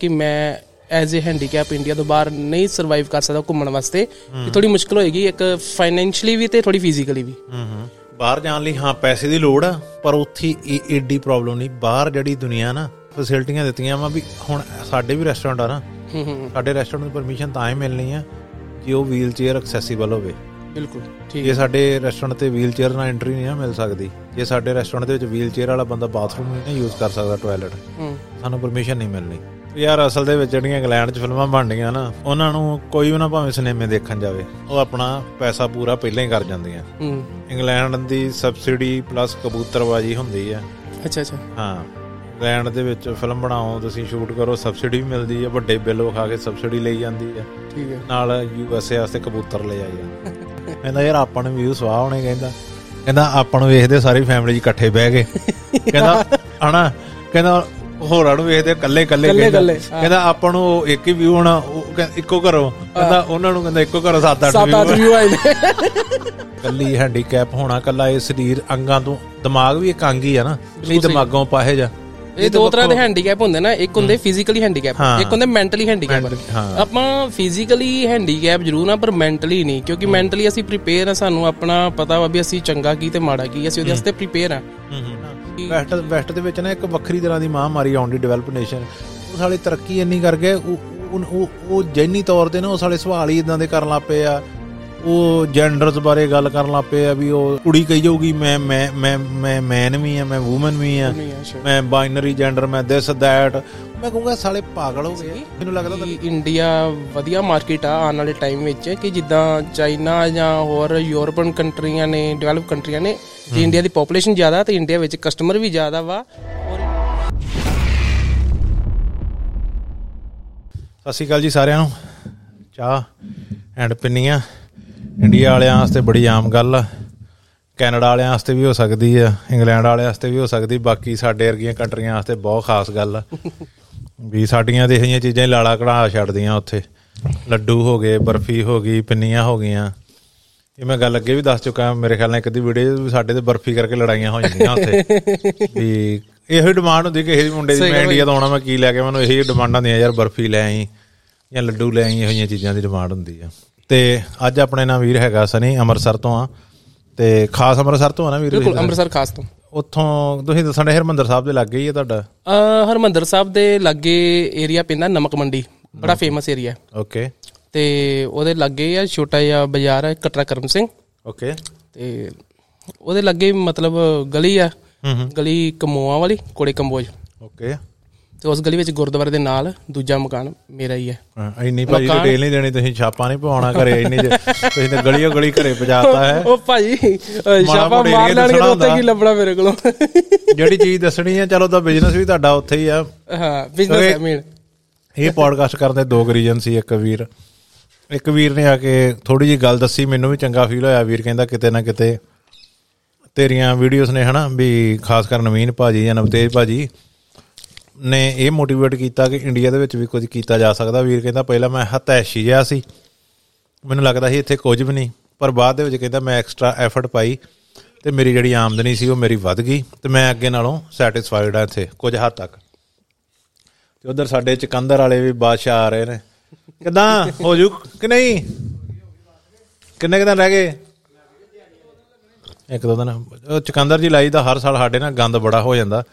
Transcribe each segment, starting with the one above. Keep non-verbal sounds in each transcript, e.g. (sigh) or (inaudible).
ਕਿ ਮੈਂ as a handicap India ਤੋਂ ਬਾਹਰ ਨਹੀਂ ਸਰਵਾਈਵ ਕਰ ਸਕਦਾ ਘੁੰਮਣ ਵਾਸਤੇ ਕਿ ਥੋੜੀ ਮੁਸ਼ਕਲ ਹੋਏਗੀ ਇੱਕ ਫਾਈਨੈਂਸ਼ੀਅਲੀ ਵੀ ਤੇ ਥੋੜੀ ਫਿਜ਼ੀਕਲੀ ਵੀ। ਬਾਹਰ ਜਾਣ ਲਈ ਹਾਂ ਪੈਸੇ ਦੀ ਲੋੜ ਆ ਪਰ ਉੱਥੇ ਇਹ ਏਡੀ ਪ੍ਰੋਬਲਮ ਨਹੀਂ। ਬਾਹਰ ਜਿਹੜੀ ਦੁਨੀਆ ਨਾ ਫੈਸਿਲਿਟੀਆਂ ਦਿੱਤੀਆਂ ਵਾ ਵੀ ਹੁਣ ਸਾਡੇ ਵੀ ਰੈਸਟੋਰੈਂਟ ਆ ਨਾ। ਸਾਡੇ ਰੈਸਟੋਰੈਂਟ ਦੀ ਪਰਮਿਸ਼ਨ ਤਾਂ ਹੀ ਮਿਲਣੀ ਆ ਜੇ ਉਹ ਵੀਲ ਚੇਅਰ ਐਕਸੈਸਿਬਲ ਹੋਵੇ। ਬਿਲਕੁਲ ਠੀਕ। ਜੇ ਸਾਡੇ ਰੈਸਟੋਰੈਂਟ ਤੇ ਵੀਲ ਚੇਅਰ ਨਾਲ ਐਂਟਰੀ ਨਹੀਂ ਨਾ ਮਿਲ ਸਕਦੀ ਜੇ ਸਾਡੇ ਰੈਸਟੋਰੈਂਟ ਦੇ ਵਿੱਚ ਵੀਲ ਚੇਅਰ ਵਾਲਾ ਬੰਦਾ ਬਾਥਰੂਮ ਨਹੀਂ ਨਾ ਯੂਜ਼ ਕਰ ਸਕਦਾ ਟਾਇਲਟ ਸਾਨੂੰ ਪਰਮਿਸ਼ਨ ਨਹੀਂ ਮਿਲਣੀ। ਯਾਰ ਅਸਲ ਦੇ ਵਿੱਚ ਜਿਹੜੀਆਂ ਇੰਗਲੈਂਡ 'ਚ ਫਿਲਮਾਂ ਬਣਦੀਆਂ ਨਾ ਉਹਨਾਂ ਨੂੰ ਕੋਈ ਵੀ ਨਾ ਭਾਵੇਂ ਸਿਨੇਮੇ ਦੇਖਣ ਜਾਵੇ ਉਹ ਆਪਣਾ ਪੈਸਾ ਪੂਰਾ ਪਹਿਲਾਂ ਹੀ ਕਰ ਜਾਂਦੀਆਂ। ਹੂੰ। ਇੰਗਲੈਂਡ ਦੀ ਸਬਸਿਡੀ ਪਲੱਸ ਕਬੂਤਰਬਾਜੀ ਹੁੰਦੀ ਆ। ਅੱਛਾ ਅੱਛਾ। ਹਾਂ। ਇੰਗਲੈਂਡ ਦੇ ਵਿੱਚ ਫਿਲਮ ਬਣਾਓ ਤੁਸੀਂ ਸ਼ੂਟ ਕਰੋ ਸਬਸਿਡੀ ਵੀ ਮਿਲਦੀ ਆ ਵੱਡੇ ਬਿੱਲ ਵਿਖਾ ਕੇ ਸਬਸਿਡੀ ਲਈ ਜਾਂਦੀ ਆ। ਠੀਕ ਹੈ ਨਾਲ ਯੂਐਸਏ ਵਾਸਤੇ ਕਬੂਤਰ ਲੈ ਆਈ ਜਾਂਦਾ ਕਹਿੰਦਾ ਯਾਰ ਆਪਾਂ ਨੂੰ ਵੀ ਸਵਾਹ ਹੋਣੇ ਕਹਿੰਦਾ। ਕਹਿੰਦਾ ਆਪਾਂ ਨੂੰ ਵੇਖਦੇ ਸਾਰੀ ਫੈਮਿਲੀ ਇਕੱਠੇ ਬਹਿ ਕੇ ਕਹਿੰਦਾ ਹਨਾ? ਕਹਿੰਦਾ ਹੋਰਾਂ ਨੂੰ ਵੇਖਦੇ ਇਕੱਲੇ ਇਕੱਲੇ- ਕਹਿੰਦਾ ਆਪਾਂ ਨੂੰ ਇੱਕ ਹੀ ਵਿਊ ਹੋਣਾ ਉਹ ਕਹਿੰਦਾ ਇੱਕੋ ਘਰੋਂ। ਕਹਿੰਦਾ ਉਹਨਾਂ ਨੂੰ ਕਹਿੰਦਾ ਇੱਕੋ ਘਰੋਂ ਸੱਤ ਅੱਠ ਸੱਤ ਅੱਠ ਵਿਊ ਆਏ ਨੇ ਕੱਲੀ ਹੈਂਡੀਕੈਪ ਹੋਣਾ ਕੱਲਾ ਇਹ ਸਰੀਰ ਅੰਗਾਂ ਤੋਂ ਦਿਮਾਗ ਵੀ ਇੱਕ ਅੰਗ ਹੀ ਆ ਨਾ ਨਹੀਂ ਦਿਮਾਗੋਂ ਪਾਹੇ ਜਾ। ਇਹ ਦੋ ਤਰ੍ਹਾਂ ਦੇ ਹੈਂਡੀਕੈਪ ਹੁੰਦੇ ਨਾ ਇੱਕ ਹੁੰਦੇ ਫਿਜ਼ੀਕਲੀ ਹੈਂਡੀਕੈਪ। ਇੱਕ ਹੁੰਦੇ ਮੈਂਟਲੀ ਹੈਂਡੀਕੈਪ। ਆਪਾਂ ਫਿਜ਼ੀਕਲੀ ਹੈਂਡੀਕੈਪ ਜ਼ਰੂਰ ਆ ਪਰ ਮੈਂਟਲੀ ਨਹੀਂ ਕਿਉਂਕਿ ਮੈਂਟਲੀ ਅਸੀਂ ਪ੍ਰੀਪੇਅਰ ਆ ਸਾਨੂੰ ਆਪਣਾ ਪਤਾ ਵਾ ਵੀ ਅਸੀਂ ਚੰਗਾ ਕੀ ਤੇ ਮਾੜਾ ਕੀ ਅਸੀਂ ਉਹਦੇ ਵਾਸਤੇ ਪ੍ਰੀਪੇਅਰ ਆ। ਵੈਸਟ ਵੈਸਟ ਦੇ ਵਿੱਚ ਨਾ ਇੱਕ ਵੱਖਰੀ ਤਰ੍ਹਾਂ ਦੀ ਮਹਾਮਾਰੀ ਆਉਂਦੀ ਡਿਵੈਲਪ ਨੇਸ਼ਨ ਉਹ ਸਾਲੇ ਤਰੱਕੀ ਇੰਨੀ ਕਰ ਗਏ, ਉਹ ਉਹ- ਉਹ ਉਹ ਜੈਨੀ ਤੌਰ ਤੇ ਨਾ ਉਹ ਸਾਲੇ ਸਵਾਲ ਹੀ ਇਦਾਂ ਦੇ ਕਰਨ ਲੱਗ ਪਏ ਆ। ਉਹ ਜੈਂਡਰਸ ਬਾਰੇ ਗੱਲ ਕਰਨ ਲੱਗ ਪਏ ਆ ਵੀ ਉਹ ਕੁੜੀ ਕਹੀ ਜਾਊਗੀ ਮੈਂ ਮੈਂ ਮੈਂ ਮੈਂ ਮੈਨ ਵੀ ਆ ਮੈਂ ਔਮਨ ਵੀ ਆ ਮੈਂ ਬਾਈਨਰੀ ਜੈਂਡਰ ਮੈਂ ਦਿਸ ਦੈਟ ਮੈਂ ਕਹੂੰਗਾ ਸਾਲੇ ਪਾਗਲ ਹੋ ਗਏ। ਮੈਨੂੰ ਲੱਗਦਾ ਤਾਂ ਇੰਡੀਆ ਵਧੀਆ ਮਾਰਕੀਟ ਆ ਆਉਣ ਵਾਲੇ ਟਾਈਮ ਵਿੱਚ ਕਿ ਜਿੱਦਾਂ ਚਾਈਨਾ ਜਾਂ ਹੋਰ ਯੂਰਪਨ ਕੰਟਰੀਆਂ ਨੇ ਡਿਵੈਲਪ ਕੰਟਰੀਆਂ ਨੇ ਜੇ ਇੰਡੀਆ ਦੀ ਪੋਪੂਲੇਸ਼ਨ ਜ਼ਿਆਦਾ ਤੇ ਇੰਡੀਆ ਵਿੱਚ ਕਸਟਮਰ ਵੀ ਜ਼ਿਆਦਾ ਵਾ। ਸਤਿ ਸ਼੍ਰੀ ਅਕਾਲ ਜੀ ਸਾਰਿਆਂ ਨੂੰ। ਚਾਹ ਐਂਡ ਪਿੰਨੀਆਂ। ਇੰਡੀਆ ਵਾਲਿਆਂ ਵਾਸਤੇ ਬੜੀ ਆਮ ਗੱਲ ਆ। ਕੈਨੇਡਾ ਵਾਲਿਆਂ ਵਾਸਤੇ ਵੀ ਹੋ ਸਕਦੀ ਆ ਇੰਗਲੈਂਡ ਵਾਲਿਆਂ ਵਾਸਤੇ ਵੀ ਹੋ ਸਕਦੀ ਬਾਕੀ ਸਾਡੇ ਵਰਗੀਆਂ ਕੰਟਰੀਆਂ ਵਾਸਤੇ ਬਹੁਤ ਖਾਸ ਗੱਲ ਆ। ਵੀ ਸਾਡੀਆਂ ਤੇ ਇਹੀਆਂ ਚੀਜ਼ਾਂ ਹੀ ਲਾਲਾ ਕਢਾ ਛੱਡਦੀਆਂ ਉੱਥੇ। ਲੱਡੂ ਹੋ ਗਏ ਬਰਫੀ ਹੋ ਗਈ ਪਿੰਨੀਆਂ ਹੋ ਗਈਆਂ। ਇਹ ਮੈਂ ਗੱਲ ਅੱਗੇ ਵੀ ਦੱਸ ਚੁੱਕਾ ਮੇਰੇ ਖਿਆਲ ਨਾਲ ਇੱਕ ਦੀ ਵੀਡੀਓ ਵੀ ਸਾਡੇ ਤੇ ਬਰਫੀ ਕਰਕੇ ਲੜਾਈਆਂ ਹੋ ਜਾਂਦੀਆਂ ਉੱਥੇ। ਵੀ ਇਹੋ ਹੀ ਡਿਮਾਂਡ ਹੁੰਦੀ ਕਿ ਇਹ ਮੁੰਡੇ ਦੀ ਮੈਂ ਇੰਡੀਆ ਤੋਂ ਆਉਣਾ ਮੈਂ ਕੀ ਲੈ ਕੇ ਮੈਨੂੰ ਇਹੀ ਡਿਮਾਂਡਾਂ ਹੁੰਦੀਆਂ ਯਾਰ ਬਰਫੀ ਲੈ ਆਈ ਜਾਂ ਲੱਡੂ ਲੈ ਆਈ ਇਹੋ ਜਿਹੀਆਂ ਚੀਜ਼ਾਂ ਦੀ ਡਿਮਾਂਡ ਹੁੰਦੀ ਆ। ਤੇ ਅੱਜ ਆਪਣੇ ਨਾਲ ਵੀਰ ਹੈਗਾ ਸਨੀ ਅੰਮ੍ਰਿਤਸਰ ਤੋਂ ਆ। ਤੇ ਖਾਸ ਅੰਮ੍ਰਿਤਸਰ ਤੋਂ ਆ ਨਾ ਵੀਰ? ਬਿਲਕੁਲ ਅੰਮ੍ਰਿਤਸਰ ਖਾਸ ਤੋਂ। ਉੱਥੋਂ ਤੁਸੀਂ ਦੱਸਣ ਦੇ ਹਰਮੰਦਰ ਸਾਹਿਬ ਦੇ ਲੱਗੇ ਹੀ ਆ ਤੁਹਾਡਾ? ਅ, ਹਰਮੰਦਰ ਸਾਹਿਬ ਦੇ ਲਾਗੇ ਏਰੀਆ ਪੈਂਦਾ ਨਮਕ ਮੰਡੀ। ਬੜਾ ਫੇਮਸ ਏਰੀਆ ਓਕੇ। ਤੇ ਉਹਦੇ ਲਾਗੇ ਆ ਛੋਟਾ ਜਿਹਾ ਬਾਜ਼ਾਰ ਹੈ ਕਟਰਾ ਕਰਮ ਸਿੰਘ। ਓਕੇ। ਤੇ ਉਹਦੇ ਲਾਗੇ ਮਤਲਬ ਗਲੀ ਆ। ਹੂੰ ਹੂੰ। ਗਲੀ ਕਮੋਆ ਵਾਲੀ ਕੋੜੇ ਕੰਬੋਜ। ਓਕੇ। ਤੇ ਉਸ ਗਲੀ ਵਿੱਚ ਗੁਰਦੁਆਰੇ ਦੇ ਨਾਲ ਦੂਜਾ ਮਕਾਨ ਮੇਰਾ ਹੀ ਹੈ। ਹਾਂ, ਇੰਨੀ ਭਾਜੀ ਡਿਟੇਲ ਨਹੀਂ ਦੇਣੀ ਤੁਸੀਂ ਛਾਪਾ ਨਹੀਂ ਪਵਾਉਣਾ ਘਰੇ ਇੰਨੀ ਤੁਸੀਂ ਤਾਂ ਗਲੀਓ ਗਲੀ ਘਰੇ ਪਜਾਤਾ ਹੈ। ਉਹ ਭਾਜੀ ਛਾਪਾ ਮਾਰ ਲੈਣਗੇ ਤਾਂ ਉੱਤੇ ਕੀ ਲੱਭਣਾ ਮੇਰੇ ਕੋਲੋਂ। ਜਿਹੜੀ ਚੀਜ਼ ਦੱਸਣੀ ਆ ਚਲੋ ਤਾਂ ਬਿਜ਼ਨਸ ਵੀ ਤੁਹਾਡਾ ਉੱਥੇ ਹੀ ਆ। ਹਾਂ ਬਿਜ਼ਨਸ ਹੈ ਮੇਨ ਇਹ ਪੋਡਕਾਸਟ ਕਰਨ ਦੇ ਦੋ ਰੀਜਨ ਸੀ ਇੱਕ ਵੀਰ। ਇੱਕ ਵੀਰ ਨੇ ਆ ਕੇ ਥੋੜੀ ਜੀ ਗੱਲ ਦੱਸੀ ਮੈਨੂੰ ਵੀ ਚੰਗਾ ਫੀਲ ਹੋਇਆ। ਵੀਰ ਕਹਿੰਦਾ ਕਿਤੇ ਨਾ ਕਿਤੇ ਤੇਰੀਆਂ ਵੀਡੀਓਜ਼ ਨੇ ਹਨਾ ਵੀ ਖਾਸ ਕਰ ਨਵੀਨ ਭਾਜੀ ਜਾਂ ਨਵਤੇਜ ਭਾਜੀ ਨੇ ਇਹ ਮੋਟੀਵੇਟ ਕੀਤਾ ਕਿ ਇੰਡੀਆ ਦੇ ਵਿੱਚ ਵੀ ਕੁਝ ਕੀਤਾ ਜਾ ਸਕਦਾ। ਵੀਰ ਕਹਿੰਦਾ, ਪਹਿਲਾਂ ਮੈਂ ਹਤੈਸ਼ੀ ਜਿਹਾ ਸੀ। ਮੈਨੂੰ ਲੱਗਦਾ ਸੀ ਇੱਥੇ ਕੁਝ ਵੀ ਨਹੀਂ। ਪਰ ਬਾਅਦ ਦੇ ਵਿੱਚ ਕਹਿੰਦਾ, ਮੈਂ ਐਕਸਟਰਾ ਐਫਰਟ ਪਾਈ ਤੇ ਮੇਰੀ ਜਿਹੜੀ ਆਮਦਨੀ ਸੀ ਉਹ ਮੇਰੀ ਵੱਧ ਗਈ ਤੇ ਮੈਂ ਅੱਗੇ ਨਾਲੋਂ ਸੈਟੀਸਫਾਈਡ ਆ ਇੱਥੇ, ਕੁਝ ਹੱਦ ਤੱਕ। ਤੇ ਉਧਰ ਸਾਡੇ ਚਕੰਦਰ ਵਾਲੇ ਵੀ ਬਾਦਸ਼ਾਹ ਆ ਰਹੇ ਨੇ। ਕਿਦਾਂ? ਹੋ ਜੂ ਕਿ ਨਹੀਂ? ਕਿੰਨੇ ਕੁ ਦਿਨ ਰਹਿ ਗਏ? ਇੱਕ ਦੋ ਦਿਨ। ਉਹ ਚਕੰਦਰ ਜੀ ਲਾਈ ਦਾ ਹਰ ਸਾਲ ਸਾਡੇ ਨਾਲ ਗੰਦ ਬੜਾ ਹੋ ਜਾਂਦਾ।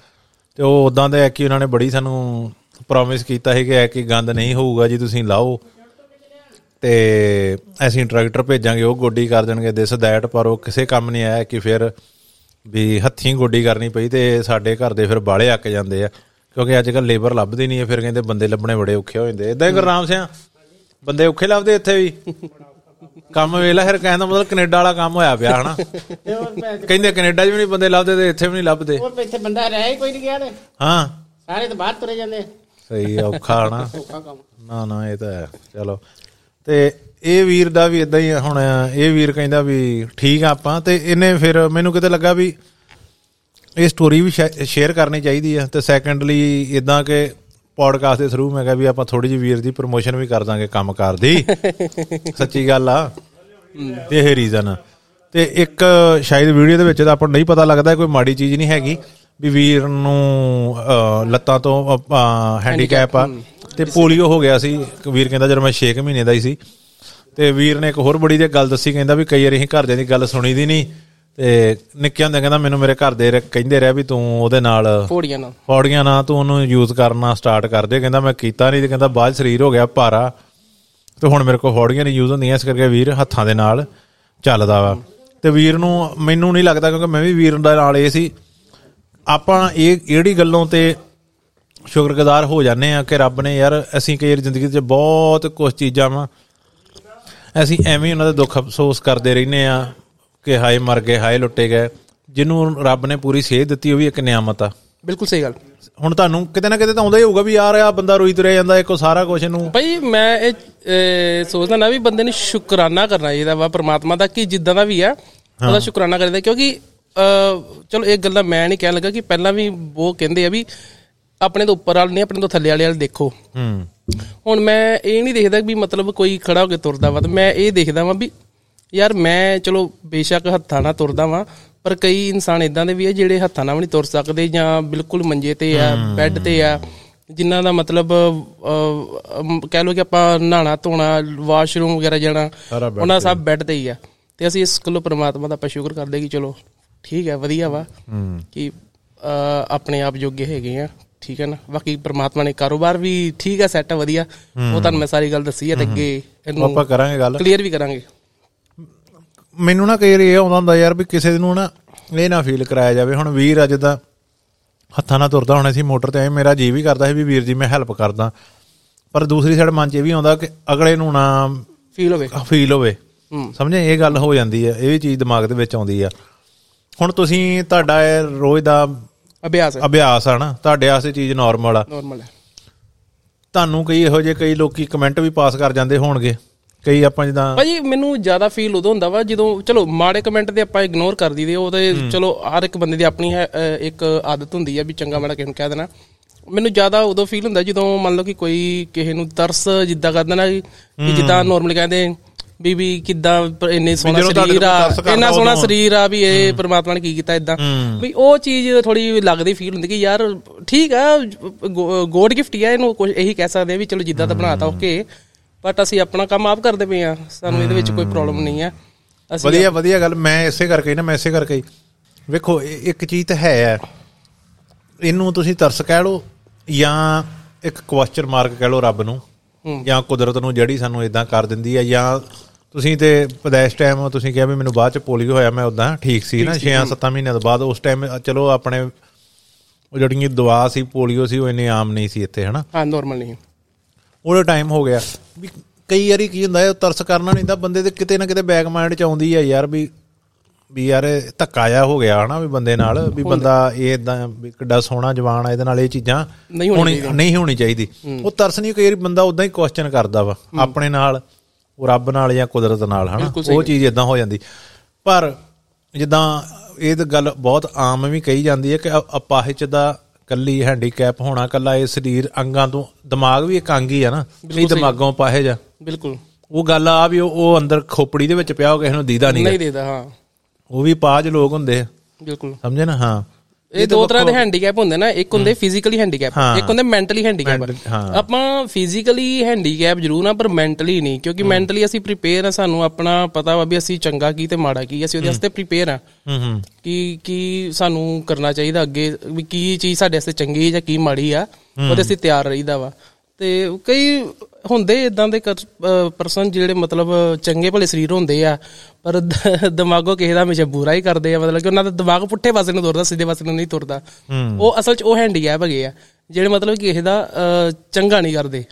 ਤੇ ਉਹ ਉਦਾਂ ਦੇ ਐ ਕਿ ਉਹਨਾਂ ਨੇ ਬੜੀ ਸਾਨੂੰ ਪ੍ਰੋਮਿਸ ਕੀਤਾ ਸੀ ਕਿ ਐ ਕਿ ਗੰਦ ਨਹੀਂ ਹੋਊਗਾ ਜੀ, ਤੁਸੀਂ ਲਾਓ। ਤੇ ਅਸੀਂ ਟਰੈਕਟਰ ਭੇਜਾਂਗੇ, ਉਹ ਗੋਡੀ ਕਰ ਦੇਣਗੇ ਦਿਸ ਦੈਟ ਪਰ ਉਹ ਕਿਸੇ ਕੰਮ ਨਹੀਂ ਆਇਆ ਕਿ ਫਿਰ ਵੀ ਹੱਥੀਂ ਗੋਡੀ ਕਰਨੀ ਪਈ ਤੇ ਸਾਡੇ ਘਰ ਦੇ ਫਿਰ ਬਾਲੇ ਅੱਕ ਜਾਂਦੇ ਆ। ਕਿਉਂਕਿ ਅੱਜ ਕੱਲ ਲੇਬਰ ਲੱਭਦੀ ਨਹੀਂ ਹੈ ਫਿਰ ਕਹਿੰਦੇ ਬੰਦੇ ਲੱਭਣੇ ਬੜੇ ਔਖੇ ਹੋ ਜਾਂਦੇ ਇਦਾਂ ਹੀ ਗੁਰਨਾਮ ਸਿਆ, ਬੰਦੇ ਔਖੇ ਲੱਭਦੇ ਇੱਥੇ ਵੀ। ਕੰਮ ਵੇਲਾ ਫਿਰ ਕਹਿੰਦਾ ਮਤਲਬ ਕੈਨੇਡਾ ਵਾਲਾ ਕੰਮ ਹੋਇਆ ਪਿਆ ਹਨਾ? ਕਹਿੰਦੇ ਕੈਨੇਡਾ 'ਚ ਵੀ ਨਹੀਂ ਬੰਦੇ ਲੱਭਦੇ ਤੇ ਇੱਥੇ ਵੀ ਨਹੀਂ ਲੱਭਦੇ। ਹੋਰ ਇੱਥੇ ਬੰਦਾ ਰਹਿ ਹੀ ਕੋਈ ਨਹੀਂ ਗਿਆ ਤੇ। ਹਾਂ। ਸਾਰੇ ਤਾਂ ਬਾਹਰ ਤੁਰੇ ਜਾਂਦੇ। ਸਹੀ ਔਖਾ ਹਨਾ? ਔਖਾ ਕੰਮ। ਨਾ ਨਾ ਇਹ ਤਾਂ ਚਲੋ। ਤੇ ਇਹ ਵੀਰ ਦਾ ਵੀ ਇਦਾਂ ਹੀ ਹੁਣ ਇਹ ਵੀਰ ਕਹਿੰਦਾ ਵੀ ਠੀਕ ਆ ਆਪਾਂ ਤੇ ਇਹਨੇ ਫਿਰ ਮੈਨੂੰ ਕਿਤੇ ਲੱਗਾ ਵੀ ਇਹ ਸਟੋਰੀ ਵੀ ਸ਼ੇਅਰ ਕਰਨੀ ਚਾਹੀਦੀ ਆ ਤੇ ਸੈਕੰਡਲੀ ਇਦਾਂ ਕਿ ਪੋਡਕਾਸਟ ਦੇ ਥਰੂ ਮੈਂ ਕਿਹਾ ਵੀ ਆਪਾਂ ਥੋੜੀ ਜਿਹੀ ਵੀਰ ਦੀ ਪ੍ਰੋਮੋਸ਼ਨ ਵੀ ਕਰ ਦਾਂਗੇ ਕੰਮਕਾਰ ਦੀ। ਸੱਚੀ ਗੱਲ ਆ। ਤੇ ਇਹ ਰੀਜ਼ਨ ਆ। ਤੇ ਇੱਕ ਸ਼ਾਇਦ ਵੀਡੀਓ ਦੇ ਵਿੱਚ ਤਾਂ ਆਪਾਂ ਨੂੰ ਨਹੀਂ ਪਤਾ ਲੱਗਦਾ ਕੋਈ ਮਾੜੀ ਚੀਜ਼ ਨਹੀਂ ਹੈਗੀ ਵੀ ਵੀਰ ਨੂੰ ਲੱਤਾਂ ਤੋਂ ਹੈਂਡੀਕੈਪ ਆ। ਤੇ ਪੋਲੀਓ ਹੋ ਗਿਆ ਸੀ। ਵੀਰ ਕਹਿੰਦਾ ਜਦੋਂ ਮੈਂ 6 ਮਹੀਨੇ ਦਾ ਹੀ ਸੀ। ਤੇ ਵੀਰ ਨੇ ਇੱਕ ਹੋਰ ਬੜੀ ਜਿਹੀ ਗੱਲ ਦੱਸੀ ਕਹਿੰਦਾ ਵੀ ਕਈ ਵਾਰੀ ਅਸੀਂ ਘਰਦਿਆਂ ਦੀ ਗੱਲ ਸੁਣੀ ਦੀ ਨਹੀਂ। ਤੇ ਨਿੱਕਿਆਂ ਹੁੰਦੇ ਕਹਿੰਦਾ ਮੈਨੂੰ ਮੇਰੇ ਘਰ ਦੇ ਕਹਿੰਦੇ ਰਿਹਾ ਵੀ ਤੂੰ ਉਹਦੇ ਨਾਲ ਫੋੜੀਆਂ ਨਾਲ। ਪੌੜੀਆਂ ਨਾ ਤੂੰ ਉਹਨੂੰ ਯੂਜ਼ ਕਰਨਾ ਸਟਾਰਟ ਕਰ ਦੇ। ਕਹਿੰਦਾ ਮੈਂ ਕੀਤਾ ਨਹੀਂ ਤੇ ਕਹਿੰਦਾ ਬਾਅਦ ਸਰੀਰ ਹੋ ਗਿਆ ਭਾਰਾ। ਤੇ ਹੁਣ ਮੇਰੇ ਕੋਲ ਪੌੜੀਆਂ ਨਹੀਂ ਯੂਜ਼ ਹੁੰਦੀਆਂ ਇਸ ਕਰਕੇ ਵੀਰ ਹੱਥਾਂ ਦੇ ਨਾਲ ਚੱਲਦਾ ਵਾ। ਤੇ ਵੀਰ ਨੂੰ ਮੈਨੂੰ ਨਹੀਂ ਲੱਗਦਾ ਕਿਉਂਕਿ ਮੈਂ ਵੀ ਵੀਰ ਦੇ ਨਾਲ ਇਹ ਸੀ। ਆਪਾਂ ਇਹ ਜਿਹੜੀ ਗੱਲੋਂ ਤੇ ਸ਼ੁਕਰਗੁਜ਼ਾਰ ਹੋ ਜਾਂਦੇ ਆ ਕਿ ਰੱਬ ਨੇ ਯਾਰ ਅਸੀਂ ਕਈ ਜ਼ਿੰਦਗੀ 'ਚ ਬਹੁਤ ਕੁਝ ਚੀਜ਼ਾਂ ਵਾ। ਅਸੀਂ ਐਵੇਂ ਉਹਨਾਂ ਦਾ ਦੁੱਖ ਅਫਸੋਸ ਕਰਦੇ ਰਹਿੰਦੇ ਆ। ਕਿ ਹਾਏ ਮਰ ਗਏ ਹਾਏ ਲੁੱਟੇ ਗਏ। ਜਿਹਨੂੰ ਰੱਬ ਨੇ ਪੂਰੀ ਸੇਧ ਦਿੱਤੀ ਉਹ ਵੀ ਇੱਕ ਨਿਆਮਤ ਆ। ਬਿਲਕੁਲ ਸਹੀ ਗੱਲ। ਹੁਣ ਤੁਹਾਨੂੰ ਕਿਤੇ ਨਾ ਕਿਤੇ ਤਾਂ ਆਉਂਦਾ ਹੀ ਹੋਊਗਾ ਵੀ ਯਾਰ ਆ ਬੰਦਾ ਰੋਈ ਤੁਰਿਆ ਜਾਂਦਾ ਇੱਕੋ ਸਾਰਾ ਕੁਝ ਇਹਨੂੰ। ਭਾਈ ਮੈਂ ਇਹ ਸੋਚਦਾ ਨਾ ਵੀ ਬੰਦੇ ਨੂੰ ਸ਼ੁਕਰਾਨਾ ਕਰਨਾ ਚਾਹੀਦਾ ਵਾ ਪ੍ਰਮਾਤਮਾ ਦਾ ਕਿ ਜਿੱਦਾਂ ਦਾ ਵੀ ਆ ਉਹਦਾ ਸ਼ੁਕਰਾਨਾ ਕਰੀਦਾ ਕਿਉਂਕਿ ਚਲੋ ਇਹ ਗੱਲਾਂ ਮੈਂ ਨਹੀਂ ਕਹਿਣ ਲੱਗਾ ਕਿ ਪਹਿਲਾਂ ਵੀ ਉਹ ਕਹਿੰਦੇ ਆ ਵੀ ਆਪਣੇ ਤੋਂ ਉੱਪਰ ਵਾਲ ਨਹੀਂ ਆਪਣੇ ਤੋਂ ਥੱਲੇ ਵਾਲੇ ਵਾਲ ਦੇਖੋ। ਹੂੰ। ਹੁਣ ਮੈਂ ਇਹ ਨਹੀਂ ਦੇਖਦਾ ਵੀ ਮਤਲਬ ਕੋਈ ਖੜਾ ਹੋ ਕੇ ਤੁਰਦਾ ਵਾ ਤੇ ਮੈਂ ਇਹ ਦੇਖਦਾ ਵਾਂ ਵੀ ਯਾਰ ਮੈਂ ਚਲੋ ਬੇਸ਼ੱਕ ਹੱਥਾਂ ਨਾਲ ਤੁਰਦਾ ਵਾਂ ਪਰ ਕਈ ਇਨਸਾਨ ਇਦਾਂ ਦੇ ਵੀ ਆ ਜਿਹੜੇ ਹੱਥਾਂ ਨਾਲ ਵੀ ਨਹੀਂ ਤੁਰ ਸਕਦੇ ਜਾਂ ਬਿਲਕੁਲ ਮੰਜੇ ਤੇ ਆ ਬੈੱਡ ਤੇ ਆ ਜਿਨ੍ਹਾਂ ਦਾ ਮਤਲਬ ਕਹਿ ਲਓ ਕਿ ਆਪਾਂ ਨਹਾਣਾ ਧੋਣਾ ਵਾਸ਼ਰੂਮ ਵਗੈਰਾ ਜਾਣਾ ਉਹਨਾਂ ਸਭ ਬੈੱਡ ਤੇ ਹੀ ਆ। ਤੇ ਅਸੀਂ ਇਸ ਕੋਲੋਂ ਪ੍ਰਮਾਤਮਾ ਦਾ ਆਪਾਂ ਸ਼ੁਕਰ ਕਰਦੇ ਕਿ ਚਲੋ ਠੀਕ ਹੈ ਵਧੀਆ ਵਾ ਕਿ ਆਪਣੇ ਆਪ ਜੋਗੇ ਹੈਗੇ ਆ ਠੀਕ ਹੈ ਨਾ? ਬਾਕੀ ਪ੍ਰਮਾਤਮਾ ਨੇ ਕਾਰੋਬਾਰ ਵੀ ਠੀਕ ਹੈ ਸੈੱਟ ਵਧੀਆ। ਉਹ ਤੁਹਾਨੂੰ ਮੈਂ ਸਾਰੀ ਗੱਲ ਦੱਸੀ ਹੈ ਤੇ ਅੱਗੇ ਇਹਨੂੰ ਆਪਾਂ ਕਰਾਂਗੇ ਗੱਲ। ਕਲੀਅਰ ਵੀ ਕਰਾਂਗੇ। ਮੈਨੂੰ ਨਾ ਕਈ ਵਾਰੀ ਇਹ ਆਉਂਦਾ ਹੁੰਦਾ ਯਾਰ ਵੀ ਕਿਸੇ ਨੂੰ ਨਾ ਇਹ ਨਾ ਫੀਲ ਕਰਾਇਆ ਜਾਵੇ। ਹੁਣ ਵੀਰ ਅੱਜ ਦਾ ਹੱਥਾਂ ਨਾਲ ਤੁਰਦਾ ਹੋਣਾ ਸੀ ਮੋਟਰ ਤੇ ਐ ਮੇਰਾ ਜੀ ਵੀ ਕਰਦਾ ਸੀ ਵੀ ਵੀਰ ਜੀ ਮੈਂ ਹੈਲਪ ਕਰਦਾ। ਪਰ ਦੂਸਰੀ ਸਾਈਡ ਮਨ 'ਚ ਇਹ ਵੀ ਆਉਂਦਾ ਕਿ ਅਗਲੇ ਨੂੰ ਨਾ ਫੀਲ ਹੋਵੇ। ਫੀਲ ਹੋਵੇ। ਹੂੰ। ਸਮਝੇ ਇਹ ਗੱਲ ਹੋ ਜਾਂਦੀ ਹੈ ਇਹ ਵੀ ਚੀਜ਼ ਦਿਮਾਗ ਦੇ ਵਿੱਚ ਆਉਂਦੀ ਆ। ਹੁਣ ਤੁਸੀਂ ਤੁਹਾਡਾ ਇਹ ਰੋਜ਼ ਦਾ ਅਭਿਆਸ ਹੈ। ਅਭਿਆਸ ਆ ਨਾ ਤੁਹਾਡੇ ਵਾਸਤੇ ਚੀਜ਼ ਨਾਰਮਲ ਆ। ਨਾਰਮਲ ਹੈ। ਤੁਹਾਨੂੰ ਕਈ ਇਹੋ ਜਿਹੇ ਕਈ ਲੋਕੀ ਕਮੈਂਟ ਵੀ ਪਾਸ ਕਰ ਜਾਂਦੇ ਹੋਣਗੇ। ਕਈ ਆਪਾਂ ਜਿੱਦਾਂ ਭਾਜੀ ਮੈਨੂੰ ਜ਼ਿਆਦਾ ਫੀਲ ਉਦੋਂ ਹੁੰਦਾ ਵਾ ਜਦੋਂ ਚਲੋ ਮਾੜੇ ਕਮੈਂਟ ਤੇ ਆਪਾਂ ਇਗਨੋਰ ਕਰ ਦਈਦੇ ਉਹ ਤੇ ਚਲੋ ਹਰ ਇੱਕ ਬੰਦੇ ਦੀ ਆਪਣੀ ਇੱਕ ਆਦਤ ਹੁੰਦੀ ਹੈ ਵੀ ਚੰਗਾ ਮਾੜਾ ਕਿਸੇ ਨੂੰ ਕਹਿ ਦੇਣਾ। ਮੈਨੂੰ ਜ਼ਿਆਦਾ ਉਦੋਂ ਫੀਲ ਹੁੰਦਾ ਜਦੋਂ ਮੰਨ ਲਓ ਕਿ ਕੋਈ ਕਿਸੇ ਨੂੰ ਤਰਸ ਜਿੱਦਾਂ ਕਰਦਾ ਨਾ ਕਿ ਜਿੱਦਾਂ ਨਾਰਮਲੀ ਕਹਿੰਦੇ ਵੀ ਕਿੱਦਾਂ ਇੰਨੇ ਸੋਹਣਾ ਸਰੀਰ ਆ ਇੰਨਾ ਸੋਹਣਾ। ਸਰੀਰ ਆ ਵੀ ਇਹ ਪ੍ਰਮਾਤਮਾ ਨੇ ਕੀ ਕੀਤਾ ਇਦਾਂ ਵੀ ਉਹ ਚੀਜ਼ ਥੋੜੀ ਲੱਗਦੀ ਫੀਲ ਹੁੰਦੀ ਕਿ ਯਾਰ ਠੀਕ ਆ ਗੋਡ ਗਿਫਟ ਹੀ ਆ ਇਹਨੂੰ ਕੁਝ ਇਹੀ ਕਹਿ ਸਕਦੇ ਆ ਵੀ ਚਲੋ ਜਿੱਦਾਂ ਦਾ ਬਣਾਤਾ ਓਕੇ ਬਟ ਅਸੀਂ ਆਪਣਾ ਕੰਮ ਆਪ ਕਰਦੇ ਪਏ ਆ ਸਾਨੂੰ ਇਹਦੇ ਵਿੱਚ ਕੋਈ ਪ੍ਰੋਬਲਮ ਨਹੀਂ ਆ ਅਸੀਂ ਵਧੀਆ ਵਧੀਆ ਗੱਲ ਮੈਂ ਇਸੇ ਕਰਕੇ ਨਾ ਮੈਂ ਇਸੇ ਕਰਕੇ ਹੀ। ਵੇਖੋ ਇੱਕ ਚੀਜ਼ ਤਾਂ ਹੈ। ਆ। ਇਹਨੂੰ ਤੁਸੀਂ ਤਰਸ ਕਹਿ ਲਓ ਜਾਂ ਇੱਕ ਕੁਐਸਚਨ ਮਾਰਕ ਕਹਿ ਲਓ ਰੱਬ ਨੂੰ ਜਾਂ ਕੁਦਰਤ ਨੂੰ ਜਿਹੜੀ ਸਾਨੂੰ ਇਦਾਂ ਕਰ ਦਿੰਦੀ ਆ ਜਾਂ ਤੁਸੀਂ ਤੇ ਪਦੈਸ਼ ਟਾਈਮ ਤੁਸੀਂ ਕਿਹਾ ਵੀ ਮੈਨੂੰ ਬਾਅਦ ਚ ਪੋਲੀਓ ਹੋਇਆ ਮੈਂ ਉਦਾਂ ਠੀਕ ਸੀ ਨਾ 6-7 ਮਹੀਨਿਆਂ ਤੋਂ ਬਾਅਦ ਉਸ ਟਾਈਮ ਚਲੋ ਆਪਣੇ ਉਹ ਜਿਹੜੀ ਦਵਾ ਸੀ ਪੋਲੀਓ ਸੀ ਉਹ ਇੰਨੀ ਆਮ ਨਹੀਂ ਸੀ ਇੱਥੇ ਹਨਾ? ਹਾਂ ਨਾਰਮਲ ਨਹੀਂ। ਉਹਦਾ ਟਾਈਮ ਹੋ ਗਿਆ। ਵੀ ਕਈ ਵਾਰੀ ਕੀ ਹੁੰਦਾ ਹੈ ਤਰਸ ਕਰਨਾ ਨਹੀਂ ਤਾਂ ਬੰਦੇ ਦੇ ਕਿਤੇ ਨਾ ਕਿਤੇ ਬੈਕ ਮਾਈਂਡ ਚ ਆਉਂਦੀ ਹੈ ਯਾਰ ਵੀ ਵੀ ਯਾਰ ਧੱਕਾ ਜਾ ਹੋ ਗਿਆ ਹਨਾ ਵੀ ਬੰਦੇ ਨਾਲ ਵੀ ਬੰਦਾ ਇਹ ਇਦਾਂ ਵੀ ਕਿੱਡਾ ਸੋਹਣਾ ਜਵਾਨ ਆ ਇਹਦੇ ਨਾਲ ਇਹ ਚੀਜ਼ਾਂ ਨਹੀਂ ਹੋਣੀ ਨਹੀਂ ਹੋਣੀ ਚਾਹੀਦੀ। ਉਹ ਤਰਸ ਨਹੀਂ ਕਈ ਵਾਰੀ ਬੰਦਾ ਉਦਾਂ ਹੀ ਕੁਐਸਚਨ ਕਰਦਾ ਵਾ ਆਪਣੇ ਨਾਲ ਉਹ ਰੱਬ ਨਾਲ ਜਾਂ ਕੁਦਰਤ ਨਾਲ ਹਨਾ ਉਹ ਚੀਜ਼ ਇਦਾਂ ਹੋ ਜਾਂਦੀ। ਪਰ ਜਿੱਦਾਂ ਇਹ ਤਾਂ ਗੱਲ ਬਹੁਤ ਆਮ ਵੀ ਕਹੀ ਜਾਂਦੀ ਹੈ ਕਿ ਅਪਾਹਿਜ ਦਾ ਕੱਲੀ ਹੈਂਡੀਕੈਪ ਹੋਣਾ ਕੱਲਾ ਇਹ ਸਰੀਰ ਅੰਗਾਂ ਤੋਂ ਦਿਮਾਗ ਵੀ ਇੱਕ ਅੰਗ ਹੀ ਆ ਨਾ ਨਹੀਂ ਦਿਮਾਗੋਂ ਅਪਾਹਿਜ ਆ ਬਿਲਕੁਲ। ਉਹ ਗੱਲ ਆ ਵੀ ਉਹ ਅੰਦਰ ਖੋਪੜੀ ਦੇ ਵਿੱਚ ਪਿਆ ਹੋ ਕਿਸੇ ਨੂੰ ਦੀਦਾ ਨਹੀਂ ਨਹੀਂ ਦੇਦਾ ਹਾਂ। ਉਹ ਵੀ ਪਾਜ ਲੋਕ ਹੁੰਦੇ ਬਿਲਕੁਲ। ਸਮਝੇ ਨਾ? ਹਾਂ। ਇਹ ਦੋ ਤਰ੍ਹਾਂ ਦੇ ਹੈਂਡੀਕੈਪ ਹੁੰਦੇ ਨਾ ਇੱਕ ਹੁੰਦੇ ਫਿਜ਼ੀਕਲੀ ਹੈਂਡੀਕੈਪ। ਇੱਕ ਹੁੰਦੇ ਮੈਂਟਲੀ ਹੈਂਡੀਕੈਪ। ਆਪਾਂ ਫਿਜ਼ੀਕਲੀ ਹੈਂਡੀਕੈਪ ਜ਼ਰੂਰ ਆ ਪਰ ਮੈਂਟਲੀ ਨਹੀਂ ਕਿਉਂਕਿ ਮੈਂਟਲੀ ਅਸੀਂ ਪ੍ਰੀਪੇਅਰ ਆ ਸਾਨੂੰ ਆਪਣਾ ਪਤਾ ਵਾ ਵੀ ਅਸੀਂ ਚੰਗਾ ਕੀ ਤੇ ਮਾੜਾ ਕੀ ਅਸੀਂ ਉਹਦੇ ਵਾਸਤੇ ਪ੍ਰੀਪੇਅਰ ਆ। ਹੂੰ ਹੂੰ। ਕੀ ਕੀ ਸਾਨੂੰ ਕਰਨਾ ਚਾਹੀਦਾ ਅੱਗੇ ਵੀ ਕੀ ਚੀਜ਼ ਸਾਡੇ ਵਾਸਤੇ ਚੰਗੀ ਜਾਂ ਕੀ ਮਾੜੀ ਆ ਉਹਦੇ ਅਸੀਂ ਤਿਆਰ ਰਹੀਦਾ ਵਾ। ਤੇ ਕਈ ਹੁੰਦੇ ਇਦਾਂ ਦੇ ਪਰਸਨ ਜਿਹੜੇ ਮਤਲਬ ਚੰਗੇ ਭਲੇ ਸਰੀਰ ਹੁੰਦੇ ਆ ਪਰ ਦਿਮਾਗੋਂ ਕਿਸੇ ਦਾ ਹਮੇਸ਼ਾ ਬੁਰਾ ਹੀ ਕਰਦੇ ਆ ਮਤਲਬ ਕਿ ਉਹਨਾਂ ਦਾ ਦਿਮਾਗ ਪੁੱਠੇ ਪਾਸੇ ਨੂੰ ਤੁਰਦਾ ਸਿੱਧੇ ਪਾਸੇ ਨੂੰ ਨਹੀਂ ਤੁਰਦਾ। ਉਹ ਅਸਲ 'ਚ ਉਹ ਹੈਂਡੀਕੈਪ ਹੈਗੇ ਆ ਜਿਹੜੇ ਮਤਲਬ ਕਿਸੇ ਦਾ ਚੰਗਾ ਨਹੀਂ ਕਰਦੇ।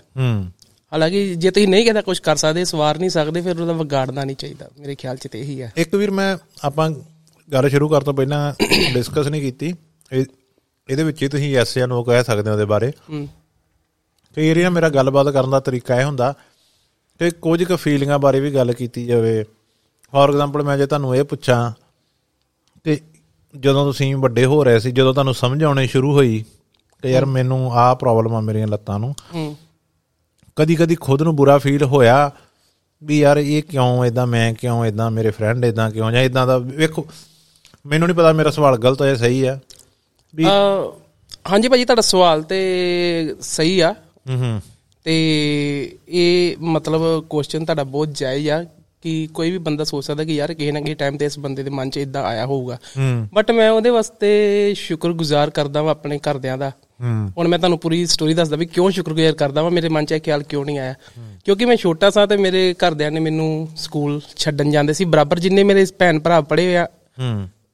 ਹਾਲਾਂਕਿ ਜੇ ਤੁਸੀਂ ਨਹੀਂ ਕਿਸੇ ਕੁਝ ਕਰ ਸਕਦੇ ਸਵਾਰ ਨਹੀਂ ਸਕਦੇ ਫਿਰ ਉਹਦਾ ਵਿਗਾੜਨਾ ਨਹੀਂ ਚਾਹੀਦਾ। ਮੇਰੇ ਖਿਆਲ 'ਚ ਤੇ ਇਹੀ ਆ। ਇੱਕ ਵੀਰ ਮੈਂ ਆਪਾਂ ਗੱਲ ਸ਼ੁਰੂ ਕਰਨ ਤੋਂ ਪਹਿਲਾਂ (coughs) ਡਿਸਕਸ ਨਹੀਂ ਕੀਤੀ। ਇਹ- ਇਹਦੇ ਵਿੱਚ ਹੀ ਤੁਸੀਂ ਜਾਂ ਨੋ ਕਹਿ ਸਕਦੇ ਹੋ ਉਹਦੇ ਬਾਰੇ। ਕਈ ਵਾਰੀ ਨਾ ਮੇਰਾ ਗੱਲਬਾਤ ਕਰਨ ਦਾ ਤਰੀਕਾ ਇਹ ਹੁੰਦਾ ਕਿ ਕੁਝ ਕੁ ਫੀਲਿੰਗਾਂ ਬਾਰੇ ਵੀ ਗੱਲ ਕੀਤੀ ਜਾਵੇ। ਫੋਰ ਐਗਜ਼ਾਮਪਲ ਮੈਂ ਜੇ ਤੁਹਾਨੂੰ ਇਹ ਪੁੱਛਾਂ ਕਿ ਜਦੋਂ ਤੁਸੀਂ ਵੱਡੇ ਹੋ ਰਹੇ ਸੀ ਜਦੋਂ ਤੁਹਾਨੂੰ ਸਮਝ ਆਉਣੀ ਸ਼ੁਰੂ ਹੋਈ ਕਿ ਯਾਰ ਮੈਨੂੰ ਆਹ ਪ੍ਰੋਬਲਮ ਆ ਮੇਰੀਆਂ ਲੱਤਾਂ ਨੂੰ ਹੂੰ। ਕਦੀ ਕਦੀ ਖੁਦ ਨੂੰ ਬੁਰਾ ਫੀਲ ਹੋਇਆ ਵੀ ਯਾਰ ਇਹ ਕਿਉਂ ਇਦਾਂ ਮੈਂ ਕਿਉਂ ਇਦਾਂ ਮੇਰੇ ਫਰੈਂਡ ਇਦਾਂ ਕਿਉਂ ਜਾਂ ਇਦਾਂ ਦਾ ਵੇਖੋ ਮੈਨੂੰ ਨਹੀਂ ਪਤਾ ਮੇਰਾ ਸਵਾਲ ਗਲਤ ਹੈ ਜਾਂ ਸਹੀ ਆ ਵੀ ਹਾਂਜੀ ਭਾਜੀ ਤੁਹਾਡਾ ਸਵਾਲ ਤੇ ਸਹੀ ਆ। ਹੂੰ। ਤੇ ਇਹ ਮਤਲਬ ਕੁਐਸਚਨ ਤੁਹਾਡਾ ਬਹੁਤ ਜਾਇਜ਼ ਆ ਕਿ ਕੋਈ ਵੀ ਬੰਦਾ ਸੋਚ ਸਕਦਾ ਕਿ ਯਾਰ ਕਿਸੇ ਨਾ ਕਿਸੇ ਟਾਈਮ ਤੇ ਇਸ ਬੰਦੇ ਦੇ ਮਨ 'ਚ ਇਦਾਂ ਆਇਆ ਹੋਊਗਾ। ਬਟ ਮੈਂ ਉਹਦੇ ਵਾਸਤੇ ਸ਼ੁਕਰਗੁਜ਼ਾਰ ਕਰਦਾ ਵਾਂ ਆਪਣੇ ਘਰਦਿਆਂ ਦਾ। ਹੁਣ ਮੈਂ ਤੁਹਾਨੂੰ ਪੂਰੀ ਸਟੋਰੀ ਦੱਸਦਾ ਵੀ ਕਿਉਂ ਸ਼ੁਕਰਗੁਜ਼ਾਰ ਕਰਦਾ ਵਾਂ ਮੇਰੇ ਮਨ 'ਚ ਇਹ ਖਿਆਲ ਕਿਉਂ ਨਹੀਂ ਆਇਆ। ਕਿਉਂਕਿ ਮੈਂ ਛੋਟਾ ਸਾਂ ਤੇ ਮੇਰੇ ਘਰਦਿਆਂ ਨੇ ਮੈਨੂੰ ਸਕੂਲ ਛੱਡਣ ਜਾਂਦੇ ਸੀ। ਬਰਾਬਰ ਜਿੰਨੇ ਮੇਰੇ ਭੈਣ ਭਰਾ ਪੜ੍ਹੇ ਆ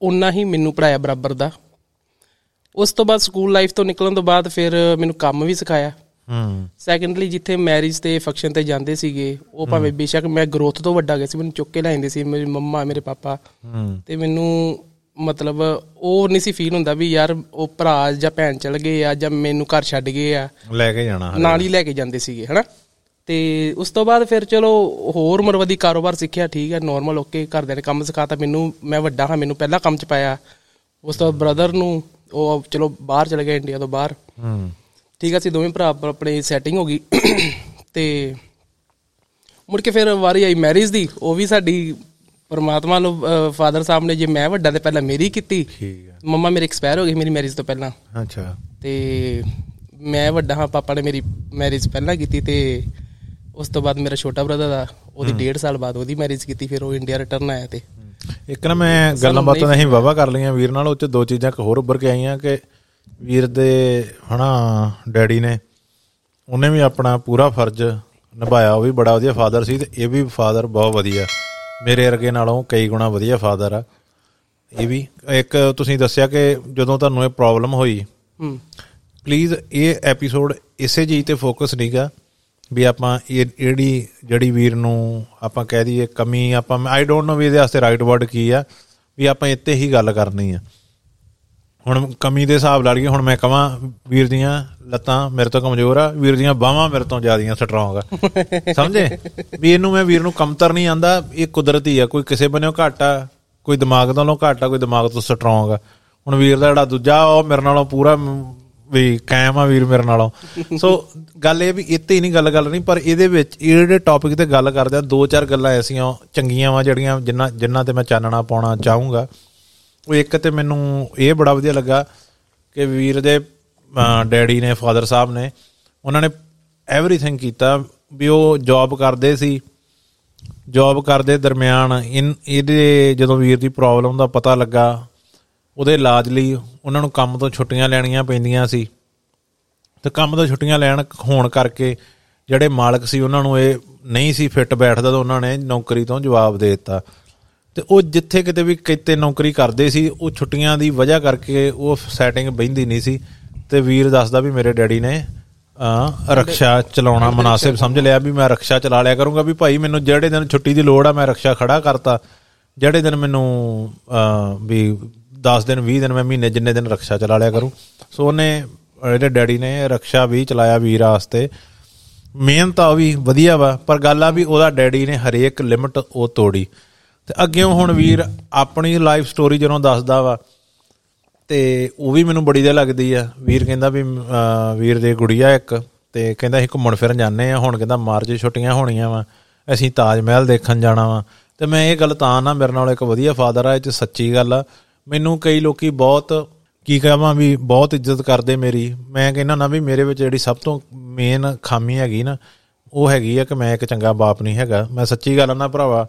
ਉਨਾ ਹੀ ਮੈਨੂੰ ਪੜਾਇਆ ਬਰਾਬਰ ਦਾ। ਉਸ ਤੋਂ ਬਾਅਦ ਸਕੂਲ ਲਾਈਫ ਤੋਂ ਨਿਕਲਣ ਤੋਂ ਬਾਅਦ ਫਿਰ ਮੈਨੂੰ ਕੰਮ ਵੀ ਸਿਖਾਇਆ। ਹੂੰ। ਸੈਕੰਡਲੀ ਜਿੱਥੇ ਮੈਰਿਜ ਤੇ ਫੰਕਸ਼ਨ ਤੇ ਜਾਂਦੇ ਸੀਗੇ ਉਹ ਭਾਵੇਂ ਬੇਸ਼ੱਕ ਮੈਂ ਗਰੋਥ ਤੋਂ ਵੱਡਾ ਗਿਆ ਸੀ ਮੈਨੂੰ ਚੁੱਕ ਕੇ ਲੈ ਜਾਂਦੇ ਸੀ ਮੇਰੀ ਮੰਮਾ ਮੇਰੇ ਪਾਪਾ। ਹੂੰ। ਤੇ ਮੈਨੂੰ ਮਤਲਬ ਉਹ ਨਹੀਂ ਸੀ ਫੀਲ ਹੁੰਦਾ ਵੀ ਯਾਰ ਉਹ ਭਰਾ ਜਾਂ ਭੈਣ ਚਲ ਗਏ ਆ ਜਾਂ ਮੈਨੂੰ ਘਰ ਛੱਡ ਗਏ ਆ। ਲੈ ਕੇ ਜਾਣਾ। ਨਾਲ ਹੀ ਲੈ ਕੇ ਜਾਂਦੇ ਸੀਗੇ ਹਨਾ? ਤੇ ਉਸ ਤੋਂ ਬਾਅਦ ਫਿਰ ਚਲੋ ਹੋਰ ਮਰਵਦੀ ਕਾਰੋਬਾਰ ਸਿੱਖਿਆ ਠੀਕ ਹੈ ਨਾਰਮਲ ਓਕੇ ਘਰਦਿਆਂ ਨੇ ਕੰਮ ਸਿਖਾਤਾ ਮੈਨੂੰ ਮੈਂ ਵੱਡਾ ਹਾਂ ਮੈਨੂੰ ਪਹਿਲਾਂ ਕੰਮ ਚ ਪਾਇਆ। ਉਸ ਤੋਂ ਬ੍ਰਦਰ ਨੂੰ ਉਹ ਚਲੋ ਬਾਹਰ ਚਲੇ ਗਏ ਇੰਡੀਆ ਤੋਂ ਬਾਹਰ। ਹੂੰ। ਠੀਕ ਆ ਅਸੀਂ ਦੋਵੇਂ ਭਰਾ ਆਪ- ਆਪਣੀ ਸੈਟਿੰਗ ਹੋ ਗਈ। ਤੇ ਮੁੜ ਕੇ ਫਿਰ ਵਾਰੀ ਆਈ ਮੈਰਿਜ ਦੀ ਉਹ ਵੀ ਸਾਡੀ ਪਰਮਾਤਮਾ ਨੂੰ ਫਾਦਰ ਸਾਹਿਬ ਨੇ ਜੇ ਮੈਂ ਵੱਡਾ ਤੇ ਪਹਿਲਾਂ ਮੇਰੀ ਕੀਤੀ ਠੀਕ ਹੈ ਮੰਮਾ ਮੇਰੇ ਐਕਸਪਾਇਰ ਹੋ ਗਈ ਮੇਰੀ ਮੈਰਿਜ ਤੋਂ ਪਹਿਲਾਂ। ਅੱਛਾ। ਤੇ ਮੈਂ ਵੱਡਾ ਹਾਂ ਪਾਪਾ ਨੇ ਮੇਰੀ ਮੈਰਿਜ ਪਹਿਲਾਂ ਕੀਤੀ ਤੇ ਉਸ ਤੋਂ ਬਾਅਦ ਮੇਰਾ ਛੋਟਾ ਬ੍ਰਦਰ ਦਾ ਉਹਦੀ 1.5 ਸਾਲ ਬਾਅਦ ਉਹਦੀ ਮੈਰਿਜ ਕੀਤੀ ਫਿਰ ਉਹ ਇੰਡੀਆ ਰਿਟਰਨ ਆਇਆ ਤੇ। ਇੱਕ ਨਾ ਮੈਂ ਗੱਲਾਂ ਬਾਤਾਂ ਅਸੀਂ ਵਾਵਾ ਕਰ ਲਈਆਂ ਵੀਰ ਨਾਲ ਉਹ ਚ ਦੋ ਚੀਜ਼ਾਂ ਹੋਰ ਉੱਭਰ ਕੇ ਆਈਆਂ ਕਿ ਵੀਰ ਦੇ ਹਨਾ ਡੈਡੀ ਨੇ ਉਹਨੇ ਵੀ ਆਪਣਾ ਪੂਰਾ ਫਰਜ਼ ਨਿਭਾਇਆ ਉਹ ਵੀ ਬੜਾ ਵਧੀਆ ਫਾਦਰ ਸੀ ਤੇ ਇਹ ਵੀ ਫਾਦਰ ਬਹੁਤ ਵਧੀਆ। ਮੇਰੇ ਵਰਗੇ ਨਾਲੋਂ ਕਈ ਗੁਣਾ ਵਧੀਆ ਫਾਦਰ ਆ। ਇਹ ਵੀ ਇੱਕ ਤੁਸੀਂ ਦੱਸਿਆ ਕਿ ਜਦੋਂ ਤੁਹਾਨੂੰ ਇਹ ਪ੍ਰੋਬਲਮ ਹੋਈ ਹੂੰ। ਪਲੀਜ਼ ਇਹ ਐਪੀਸੋਡ ਇਸੇ ਚੀਜ਼ ਤੇ ਫੋਕਸ ਨਹੀਂਗਾ ਵੀ ਆਪਾਂ ਇਹ ਜਿਹੜੀ ਜਿਹੜੀ ਵੀਰ ਨੂੰ ਆਪਾਂ ਕਹਿ ਦਈਏ ਕਮੀ ਆਪਾਂ ਆਈ ਡੋਨਟ ਨੋ ਵੀ ਇਹਦੇ ਵਾਸਤੇ ਰਾਈਟ ਵਰਡ ਕੀ ਆ ਵੀ ਆਪਾਂ ਇੱਥੇ ਹੀ ਗੱਲ ਕਰਨੀ ਆ। ਹੁਣ ਕਮੀ ਦੇ ਹਿਸਾਬ ਲਾ ਲਈਏ ਹੁਣ ਮੈਂ ਕਹਾਂ ਵੀਰ ਦੀਆਂ ਲੱਤਾਂ ਮੇਰੇ ਤੋਂ ਕਮਜ਼ੋਰ ਆ ਵੀਰ ਦੀਆਂ ਬਾਹਾਂ ਮੇਰੇ ਤੋਂ ਜ਼ਿਆਦੀਆਂ ਸਟਰੋਂਗ ਆ। (laughs) ਸਮਝੇ? ਵੀ ਇਹਨੂੰ ਮੈਂ ਵੀਰ ਨੂੰ ਕਮਤਰ ਨਹੀਂ ਆਂਦਾ ਇਹ ਕੁਦਰਤੀ ਆ ਕੋਈ ਕਿਸੇ ਬੰਨਿਓ ਘੱਟ ਆ ਕੋਈ ਦਿਮਾਗ ਨਾਲੋਂ ਘੱਟ ਆ ਕੋਈ ਦਿਮਾਗ ਤੋਂ ਸਟਰੋਂਗ ਆ। ਹੁਣ ਵੀਰ ਦਾ ਜਿਹੜਾ ਦੂਜਾ ਉਹ ਮੇਰੇ ਨਾਲੋਂ ਪੂਰਾ ਵੀ ਕਾਇਮ ਆ ਵੀਰ ਮੇਰੇ ਨਾਲੋਂ। ਸੋ ਗੱਲ ਇਹ ਵੀ ਇੱਥੇ ਹੀ ਨਹੀਂ ਗੱਲ ਗੱਲ ਨਹੀਂ ਪਰ ਇਹਦੇ ਵਿੱਚ ਇਹ ਜਿਹੜੇ ਟੌਪਿਕ ਤੇ ਗੱਲ ਕਰਦੇ ਆ ਦੋ ਚਾਰ ਗੱਲਾਂ ਐਸੀਆਂ ਚੰਗੀਆਂ ਵਾ ਜਿਹੜੀਆਂ ਜਿੰਨਾ ਜਿੰਨਾ ਤੇ ਮੈਂ ਚਾਨਣਾ ਪਾਉਣਾ ਚਾਹੂੰਗਾ। ਉਹ ਇੱਕ ਤੇ ਮੈਨੂੰ ਇਹ ਬੜਾ ਵਧੀਆ ਲੱਗਾ ਕਿ ਵੀਰ ਦੇ ਅਹ, ਡੈਡੀ ਨੇ ਫਾਦਰ ਸਾਹਿਬ ਨੇ ਉਹਨਾਂ ਨੇ ਐਵਰੀਥਿੰਗ ਕੀਤਾ ਵੀ ਉਹ ਜੌਬ ਕਰਦੇ ਸੀ। ਜੌਬ ਕਰਦੇ ਦਰਮਿਆਨ ਇਨ ਇਹਦੇ ਜਦੋਂ ਵੀਰ ਦੀ ਪ੍ਰੋਬਲਮ ਦਾ ਪਤਾ ਲੱਗਾ ਉਹਦੇ ਇਲਾਜ ਲਈ ਉਹਨਾਂ ਨੂੰ ਕੰਮ ਤੋਂ ਛੁੱਟੀਆਂ ਲੈਣੀਆਂ ਪੈਂਦੀਆਂ ਸੀ। ਤੇ ਕੰਮ ਤੋਂ ਛੁੱਟੀਆਂ ਲੈਣ ਹੋਣ ਕਰਕੇ ਜਿਹੜੇ ਮਾਲਕ ਸੀ ਉਹਨਾਂ ਨੂੰ ਇਹ ਨਹੀਂ ਸੀ ਫਿੱਟ ਬੈਠਦਾ ਤਾਂ ਉਹਨਾਂ ਨੇ ਨੌਕਰੀ ਤੋਂ ਜਵਾਬ ਦੇ ਦਿੱਤਾ। ਤੇ ਉਹ ਜਿੱਥੇ ਕਿਤੇ ਵੀ ਕਿਤੇ ਨੌਕਰੀ ਕਰਦੇ ਸੀ ਉਹ ਛੁੱਟੀਆਂ ਦੀ ਵਜ੍ਹਾ ਕਰਕੇ ਉਹ ਸੈਟਿੰਗ ਬੈਂਦੀ ਨਹੀਂ ਸੀ। ਤੇ ਵੀਰ ਦੱਸਦਾ ਵੀ ਮੇਰੇ ਡੈਡੀ ਨੇ ਆ ਰਕਸ਼ਾ ਚਲਾਉਣਾ ਮناسب ਸਮਝ ਲਿਆ ਵੀ ਮੈਂ ਰਕਸ਼ਾ ਚਲਾ ਲਿਆ ਕਰੂੰਗਾ ਵੀ ਭਾਈ ਮੈਨੂੰ ਜਿਹੜੇ ਦਿਨ ਛੁੱਟੀ ਦੀ ਲੋੜ ਆ ਮੈਂ ਰਕਸ਼ਾ ਖੜਾ ਕਰਤਾ। ਜਿਹੜੇ ਦਿਨ ਮੈਨੂੰ ਵੀ 10 ਦਿਨ 20 ਦਿਨ ਮੈਂ ਮਹੀਨੇ ਜਿੰਨੇ ਦਿਨ ਰਕਸ਼ਾ ਚਲਾ ਲਿਆ ਕਰੂੰ। ਸੋ ਉਹਨੇ ਇਹਦੇ ਡੈਡੀ ਨੇ ਰਕਸ਼ਾ ਵੀ ਚਲਾਇਆ ਵੀਰ ਆਸਤੇ ਮਿਹਨਤ ਆ ਵੀ ਵਧੀਆ ਵਾ ਪਰ ਗੱਲ ਆ ਵੀ ਉਹਦਾ ਡੈਡੀ ਨੇ ਹਰੇਕ ਲਿਮਟ ਉਹ ਤੋੜੀ। ਤੇ ਅੱਗੇ ਹੁਣ ਵੀਰ ਆਪਣੀ ਲਾਈਫ ਸਟੋਰੀ ਜਦੋਂ ਦੱਸਦਾ ਵਾ ਤੇ ਉਹ ਵੀ ਮੈਨੂੰ ਬੜੀ ਦੇ ਲੱਗਦੀ ਆ। ਵੀਰ ਕਹਿੰਦਾ ਵੀ ਅਹ, ਵੀਰ ਦੇ ਗੁੜੀਆ ਇੱਕ ਤੇ ਕਹਿੰਦਾ ਅਸੀਂ ਘੁੰਮਣ ਫਿਰਨ ਜਾਂਦੇ ਆ। ਹੁਣ ਕਹਿੰਦਾ ਮਾਰਚ 'ਚ ਛੁੱਟੀਆਂ ਹੋਣੀਆਂ ਵਾ ਅਸੀਂ ਤਾਜ ਮਹਿਲ ਦੇਖਣ ਜਾਣਾ ਵਾ। ਤੇ ਮੈਂ ਇਹ ਗੱਲ ਤਾਂ ਨਾ ਮੇਰੇ ਨਾਲ ਇੱਕ ਵਧੀਆ ਫਾਦਰ ਆ ਇਹ ਚ ਸੱਚੀ ਗੱਲ ਆ। ਮੈਨੂੰ ਕਈ ਲੋਕੀ ਬਹੁਤ ਕੀ ਕਹਾਂ ਵੀ ਬਹੁਤ ਇੱਜ਼ਤ ਕਰਦੇ ਮੇਰੀ। ਮੈਂ ਕਹਿੰਦਾ ਨਾ ਵੀ ਮੇਰੇ ਵਿੱਚ ਜਿਹੜੀ ਸਭ ਤੋਂ ਮੇਨ ਖਾਮੀ ਹੈਗੀ ਨਾ ਉਹ ਹੈਗੀ ਆ ਕਿ ਮੈਂ ਇੱਕ ਚੰਗਾ ਬਾਪ ਨਹੀਂ ਹੈਗਾ। ਮੈਂ ਸੱਚੀ ਗੱਲ ਆ ਨਾ ਭਰਾਵਾ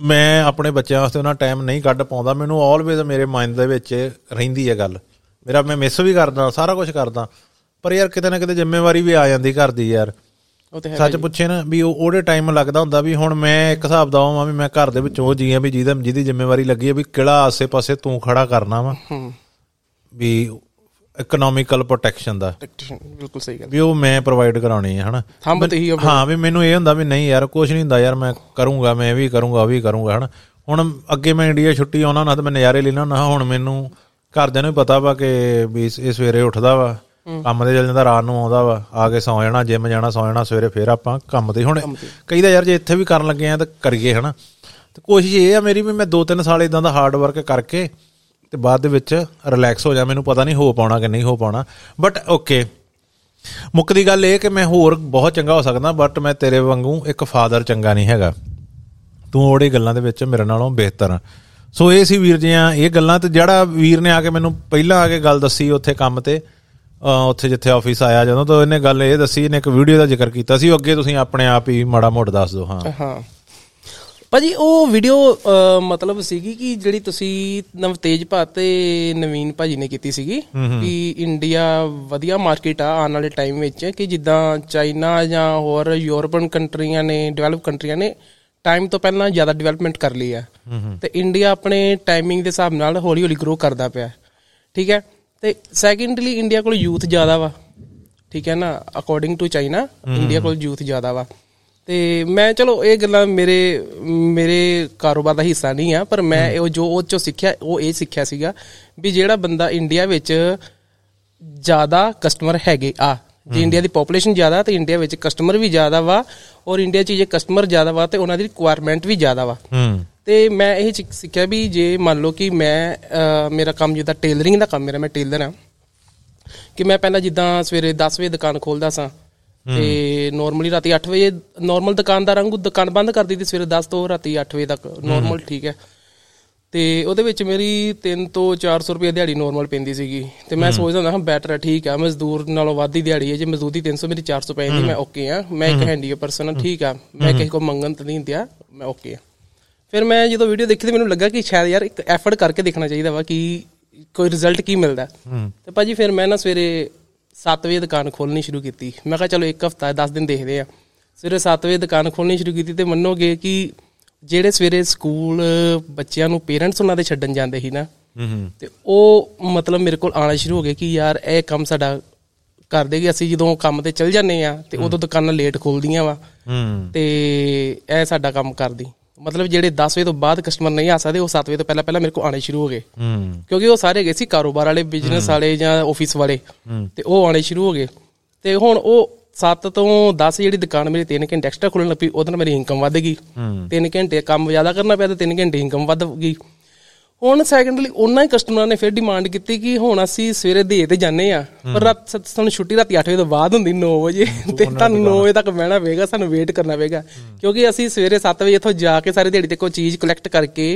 ਮੈਂ ਆਪਣੇ ਬੱਚਿਆਂ ਵਾਸਤੇ ਉਹਨਾਂ ਟਾਈਮ ਨਹੀਂ ਕੱਢ ਪਾਉਂਦਾ। ਮੈਨੂੰ ਆਲਵੇਜ਼ ਮੇਰੇ ਮਾਈਂਡ ਦੇ ਵਿੱਚ ਰਹਿੰਦੀ ਹੈ ਗੱਲ। ਮੇਰਾ ਮੈਂ ਮਿਸ ਵੀ ਕਰਦਾ ਸਾਰਾ ਕੁਝ ਕਰਦਾ। ਪਰ ਯਾਰ ਕਿਤੇ ਨਾ ਕਿਤੇ ਜ਼ਿੰਮੇਵਾਰੀ ਵੀ ਆ ਜਾਂਦੀ ਘਰ ਦੀ ਯਾਰ। ਸੱਚ ਪੁੱਛੇ ਨਾ ਵੀ ਉਹ ਉਹਦੇ ਟਾਈਮ ਲੱਗਦਾ ਹੁੰਦਾ ਵੀ ਹੁਣ ਮੈਂ ਇੱਕ ਹਿਸਾਬ ਦਾ ਹਾਂ ਵੀ ਮੈਂ ਘਰ ਦੇ ਵਿੱਚ ਉਹ ਜੀ ਆ ਵੀ ਜਿਹਦਾ ਜਿਹਦੀ ਜ਼ਿੰਮੇਵਾਰੀ ਲੱਗੀ ਹੈ ਵੀ ਕਿਹੜਾ ਆਸੇ-ਪਾਸੇ ਤੂੰ ਖੜਾ ਕਰਨਾ ਵਾ। ਵੀ ਇਕਨੋਮਿਕਲ ਪ੍ਰੋਟੈਕਸ਼ਨ ਦਾ। ਬਿਲਕੁਲ ਸਹੀ ਗੱਲ। ਵੀ ਉਹ ਮੈਂ ਪ੍ਰੋਵਾਈਡ ਕਰਾਉਣੀ ਹੈ ਹਨਾ? ਹੀ ਹਾਂ ਵੀ ਮੈਨੂੰ ਇਹ ਹੁੰਦਾ ਵੀ ਨਹੀਂ ਯਾਰ ਕੁਝ ਨਹੀਂ ਹੁੰਦਾ ਯਾਰ ਮੈਂ ਕਰੂੰਗਾ ਮੈਂ ਵੀ ਕਰੂੰਗਾ ਵੀ ਕਰੂੰਗਾ ਹਨਾ? ਹੁਣ ਅੱਗੇ ਮੈਂ ਇੰਡੀਆ ਛੁੱਟੀ ਆਉਣਾ ਨਾ ਤਾਂ ਮੈਂ ਨਜ਼ਾਰੇ ਲੈਣਾ ਨਾ ਹੁਣ ਮੈਨੂੰ ਘਰਦਿਆਂ ਨੂੰ ਪਤਾ ਵਾ ਕਿ ਵੀ ਇਹ ਸਵੇਰੇ ਉੱਠਦਾ ਵਾ ਕੰਮ ਤੇ ਚੱਲ ਜਾਂਦਾ ਰਾਤ ਨੂੰ ਆਉਂਦਾ ਵਾ ਆ ਕੇ ਸੌ ਜਾਣਾ ਜਿਮ ਜਾਣਾ ਸੌ ਜਾਣਾ ਸਵੇਰੇ ਫੇਰ ਆਪਾਂ ਕੰਮ ਤੇ। ਹੁਣ ਕਈਦਾ ਯਾਰ ਜੇ ਇੱਥੇ ਵੀ ਕਰਨ ਲੱਗੇ ਆ ਤਾਂ ਕਰੀਏ ਹਨਾ? ਤੇ ਕੋਸ਼ਿਸ਼ ਇਹ ਆ ਮੇਰੀ ਵੀ ਮੈਂ 2-3 ਸਾਲ ਇਦਾਂ ਦਾ ਹਾਰਡ ਵਰਕ ਕਰਕੇ ਤੇ ਬਾਅਦ ਦੇ ਵਿੱਚ ਰਿਲੈਕਸ ਹੋ ਜਾ, ਮੈਨੂੰ ਪਤਾ ਨਹੀਂ ਹੋ ਪਾਉਣਾ ਕਿ ਨਹੀਂ ਹੋ ਪਾਉਣਾ। ਬਟ ਓਕੇ ਮੁੱਖ ਦੀ ਗੱਲ ਇਹ ਕਿ ਮੈਂ ਹੋਰ ਬਹੁਤ ਚੰਗਾ ਹੋ ਸਕਦਾ ਬਟ ਮੈਂ ਤੇਰੇ ਵਾਂਗੂ ਇੱਕ ਫਾਦਰ ਚੰਗਾ ਨਹੀਂ ਹੈਗਾ। ਤੂੰ ਉਹੜੀ ਗੱਲਾਂ ਦੇ ਵਿੱਚ ਮੇਰੇ ਨਾਲੋਂ ਬਿਹਤਰ ਆ। ਸੋ ਇਹ ਸੀ ਵੀਰ ਜੀਆਂ ਇਹ ਗੱਲਾਂ ਤੇ ਜਿਹੜਾ ਵੀਰ ਨੇ ਆ ਕੇ ਮੈਨੂੰ ਪਹਿਲਾਂ ਆ ਕੇ ਗੱਲ ਦੱਸੀ ਉੱਥੇ ਕੰਮ ਤੇ, ਅਹ ਉੱਥੇ ਜਿੱਥੇ ਆਫਿਸ ਆਇਆ ਜਦੋਂ ਤਾਂ ਇਹਨੇ ਗੱਲ ਇਹ ਦੱਸੀ, ਇਹਨੇ ਇੱਕ ਵੀਡੀਓ ਦਾ ਜ਼ਿਕਰ ਕੀਤਾ ਸੀ, ਉਹ ਅੱਗੇ ਤੁਸੀਂ ਆਪਣੇ ਆਪ ਹੀ ਮਾੜਾ ਮੋੜ ਦੱਸ ਦਿਓ, ਹਾਂ। ਹਾਂ। ਭਾਜੀ ਉਹ ਵੀਡੀਓ ਮਤਲਬ ਸੀਗੀ ਕਿ ਜਿਹੜੀ ਤੁਸੀਂ ਨਵ ਤੇਜਪਾਤ ਤੇ ਨਵੀਨ ਭਾਜੀ ਨੇ ਕੀਤੀ ਸੀਗੀ ਕਿ ਇੰਡੀਆ ਵਧੀਆ ਮਾਰਕੀਟ ਆ ਆਉਣ ਵਾਲੇ ਟਾਈਮ ਵਿੱਚ ਕਿ ਜਿੱਦਾਂ ਚਾਈਨਾ ਜਾਂ ਹੋਰ ਯੂਰਪੀਅਨ ਕੰਟਰੀਆਂ ਨੇ ਡਿਵੈਲਪ ਕੰਟਰੀਆਂ ਨੇ ਟਾਈਮ ਤੋਂ ਪਹਿਲਾਂ ਜ਼ਿਆਦਾ ਡਿਵੈਲਪਮੈਂਟ ਕਰ ਲਈ ਆ। ਤੇ ਇੰਡੀਆ ਆਪਣੇ ਟਾਈਮਿੰਗ ਦੇ ਹਿਸਾਬ ਨਾਲ ਹੌਲੀ ਹੌਲੀ ਗਰੋ ਕਰਦਾ ਪਿਆ। ਠੀਕ ਹੈ? ਤੇ ਸੈਕੰਡਲੀ ਇੰਡੀਆ ਕੋਲ ਯੂਥ ਜ਼ਿਆਦਾ ਵਾ। ਠੀਕ ਹੈ ਨਾ? ਅਕੋਰਡਿੰਗ ਟੂ ਚਾਈਨਾ ਇੰਡੀਆ ਕੋਲ ਯੂਥ ਜ਼ਿਆਦਾ ਵਾ। ਤੇ ਮੈਂ ਚਲੋ ਇਹ ਗੱਲਾਂ ਮੇਰੇ ਮੇਰੇ ਕਾਰੋਬਾਰ ਦਾ ਹਿੱਸਾ ਨਹੀਂ ਆ ਪਰ ਮੈਂ ਉਹ ਜੋ ਉਹ ਚੋਂ ਸਿੱਖਿਆ ਉਹ ਇਹ ਸਿੱਖਿਆ ਸੀਗਾ ਵੀ ਜਿਹੜਾ ਬੰਦਾ ਇੰਡੀਆ ਵਿੱਚ ਜ਼ਿਆਦਾ ਕਸਟਮਰ ਹੈਗੇ ਆ ਜੇ ਇੰਡੀਆ ਦੀ ਪੋਪੂਲੇਸ਼ਨ ਜ਼ਿਆਦਾ ਤੇ ਇੰਡੀਆ ਵਿੱਚ ਕਸਟਮਰ ਵੀ ਜ਼ਿਆਦਾ ਵਾ ਔਰ ਇੰਡੀਆ 'ਚ ਜੇ ਕਸਟਮਰ ਜ਼ਿਆਦਾ ਵਾ ਤੇ ਉਹਨਾਂ ਦੀ ਰਿਕੁਆਇਰਮੈਂਟ ਵੀ ਜ਼ਿਆਦਾ ਵਾ। ਹੂੰ। ਤੇ ਮੈਂ ਇਹ ਸਿੱਖ- ਸਿੱਖਿਆ ਵੀ ਜੇ ਮੰਨ ਲਓ ਕਿ ਮੈਂ ਮੇਰਾ ਕੰਮ ਜਿੱਦਾਂ ਟੇਲਰਿੰਗ ਦਾ ਕੰਮ ਮੇਰਾ ਮੈਂ ਟੇਲਰ ਆ ਕਿ ਮੈਂ ਪਹਿਲਾਂ ਜਿੱਦਾਂ ਸਵੇਰੇ 10 ਵਜੇ ਦੁਕਾਨ ਖੋਲਦਾ ਸਾਂ ਤੇ ਨਾਰਮਲੀ ਰਾਤੀ 8 ਵਜੇ ਨਾਰਮਲ ਦੁਕਾਨਦਾਰਾਂ ਨੂੰ ਦੁਕਾਨ ਬੰਦ ਕਰ ਦਿੱਤੀ ਸਵੇਰੇ 10 ਤੋਂ ਰਾਤੀ 8 ਵਜੇ ਤੱਕ ਨਾਰਮਲ ਠੀਕ ਹੈ। ਤੇ ਉਹਦੇ ਵਿੱਚ ਮੇਰੀ 3 ਤੋਂ 400 ਰੁਪਏ ਦਿਹਾੜੀ ਨਾਰਮਲ ਪੈਂਦੀ ਸੀਗੀ। ਤੇ ਮੈਂ ਸੋਚਦਾ ਹੁੰਦਾ ਹਾਂ ਬੈਟਰ ਹੈ ਠੀਕ ਹੈ ਮਜ਼ਦੂਰ ਨਾਲੋਂ ਵੱਧ ਹੀ ਦਿਹਾੜੀ ਹੈ ਜੇ ਮਜ਼ਦੂਰੀ 300 ਮੇਰੀ 400 ਪੈਂਦੀ ਮੈਂ ਓਕੇ ਆ ਮੈਂ ਇੱਕ ਹੈਂਡੀ ਪਰਸਨ ਠੀਕ ਆ। ਮੈਂ ਕਿਸੇ ਕੋ ਮੰਗਣ ਤਾਂ ਨਹੀਂ ਦਿਆ ਮੈਂ ਓਕੇ ਆ ਫਿਰ ਮੈਂ ਜਦੋਂ ਵੀਡੀਓ ਦੇਖੀ ਤੇ ਮੈਨੂੰ ਲੱਗਾ ਕਿ ਸ਼ਾਇਦ ਯਾਰ ਇੱਕ ਐਫਰਟ ਕਰਕੇ ਦੇਖਣਾ ਚਾਹੀਦਾ ਵਾ ਕਿ ਕੋਈ ਰਿਜ਼ਲਟ ਕੀ ਮਿਲਦਾ। ਤੇ ਭਾਜੀ ਫਿਰ ਮੈਂ ਨਾ ਸਵੇਰੇ 7 ਵਜੇ ਦੁਕਾਨ ਖੋਲਣੀ ਸ਼ੁਰੂ ਕੀਤੀ। ਮੈਂ ਕਿਹਾ ਚਲੋ ਇੱਕ ਹਫਤਾ 10 ਦਿਨ ਦੇਖਦੇ ਆ। ਸਵੇਰੇ 7 ਵਜੇ ਦੁਕਾਨ ਖੋਲਣੀ ਸ਼ੁਰੂ ਕੀਤੀ ਤੇ ਮੰਨੋਗੇ ਕਿ ਜਿਹੜੇ ਸਵੇਰੇ ਸਕੂਲ ਬੱਚਿਆਂ ਨੂੰ ਪੇਰੈਂਟਸ ਉਹਨਾਂ ਦੇ ਛੱਡਣ ਜਾਂਦੇ ਸੀ ਨਾ ਤੇ ਉਹ ਮਤਲਬ ਮੇਰੇ ਕੋਲ ਆਣਾ ਸ਼ੁਰੂ ਹੋ ਗਿਆ ਕਿ ਯਾਰ ਇਹ ਕੰਮ ਸਾਡਾ ਕਰ ਦੇਗੀ ਅਸੀਂ ਜਦੋਂ ਕੰਮ ਤੇ ਚੱਲ ਜਾਂਦੇ ਆ ਤੇ ਉਦੋਂ ਦੁਕਾਨਾਂ ਲੇਟ ਖੋਲਦੀਆਂ ਵਾ। ਤੇ ਇਹ ਸਾਡਾ ਕੰਮ ਕਰਦੀ। ਮਤਲਬ ਜਿਹੜੇ 10 ਵਜੇ ਤੋਂ ਬਾਅਦ ਕਸਟਮਰ ਨਹੀਂ ਆ ਸਕਦੇ ਉਹ 7 ਵਜੇ ਤੋਂ ਪਹਿਲਾਂ ਪਹਿਲਾਂ ਮੇਰੇ ਕੋਲ ਆਣੇ ਸ਼ੁਰੂ ਹੋ ਗਏ। ਹੂੰ। ਕਿਉਂਕਿ ਉਹ ਸਾਰੇ ਹੈਗੇ ਸੀ ਕਾਰੋਬਾਰ ਵਾਲੇ ਬਿਜ਼ਨਸ ਵਾਲੇ ਜਾਂ ਆਫਿਸ ਵਾਲੇ। ਤੇ ਉਹ ਆਣੇ ਸ਼ੁਰੂ ਹੋ ਗਏ। ਤੇ ਹੁਣ ਉਹ 7 ਤੋਂ 10 ਜਿਹੜੀ ਦੁਕਾਨ ਮੇਰੀ 3 ਘੰਟੇ ਐਕਸਟਰਾ ਖੁੱਲਣ ਲੱਗੀ ਉਹਦੇ ਨਾਲ ਮੇਰੀ ਇਨਕਮ ਵੱਧ ਗਈ। 3 ਘੰਟੇ ਕੰਮ ਜ਼ਿਆਦਾ ਕਰਨਾ ਪਿਆ ਤੇ 3 ਘੰਟੇ ਇਨਕਮ ਵੱਧ ਗਈ। ਹੁਣ ਸੈਕੰਡਲੀ ਉਹਨਾਂ ਹੀ ਕਸਟਮਰਾਂ ਨੇ ਫਿਰ ਡਿਮਾਂਡ ਕੀਤੀ ਕਿ ਹੁਣ ਅਸੀਂ ਸਵੇਰੇ ਦੇ ਤੇ ਜਾਂਦੇ ਆ ਪਰ ਰਾਤ ਸਾਨੂੰ ਛੁੱਟੀ ਰਾਤੀ 8 ਵਜੇ ਤੋਂ ਬਾਅਦ ਹੁੰਦੀ 9 ਵਜੇ ਤੇ ਤੁਹਾਨੂੰ 9 ਵਜੇ ਤੱਕ ਬਹਿਣਾ ਪਏਗਾ ਸਾਨੂੰ ਵੇਟ ਕਰਨਾ ਪਏਗਾ। ਕਿਉਂਕਿ ਅਸੀਂ ਸਵੇਰੇ 7 ਵਜੇ ਇੱਥੋਂ ਜਾ ਕੇ ਸਾਰੀ ਦਿਹਾੜੀ ਤੇ ਕੋਈ ਚੀਜ਼ ਕਲੈਕਟ ਕਰਕੇ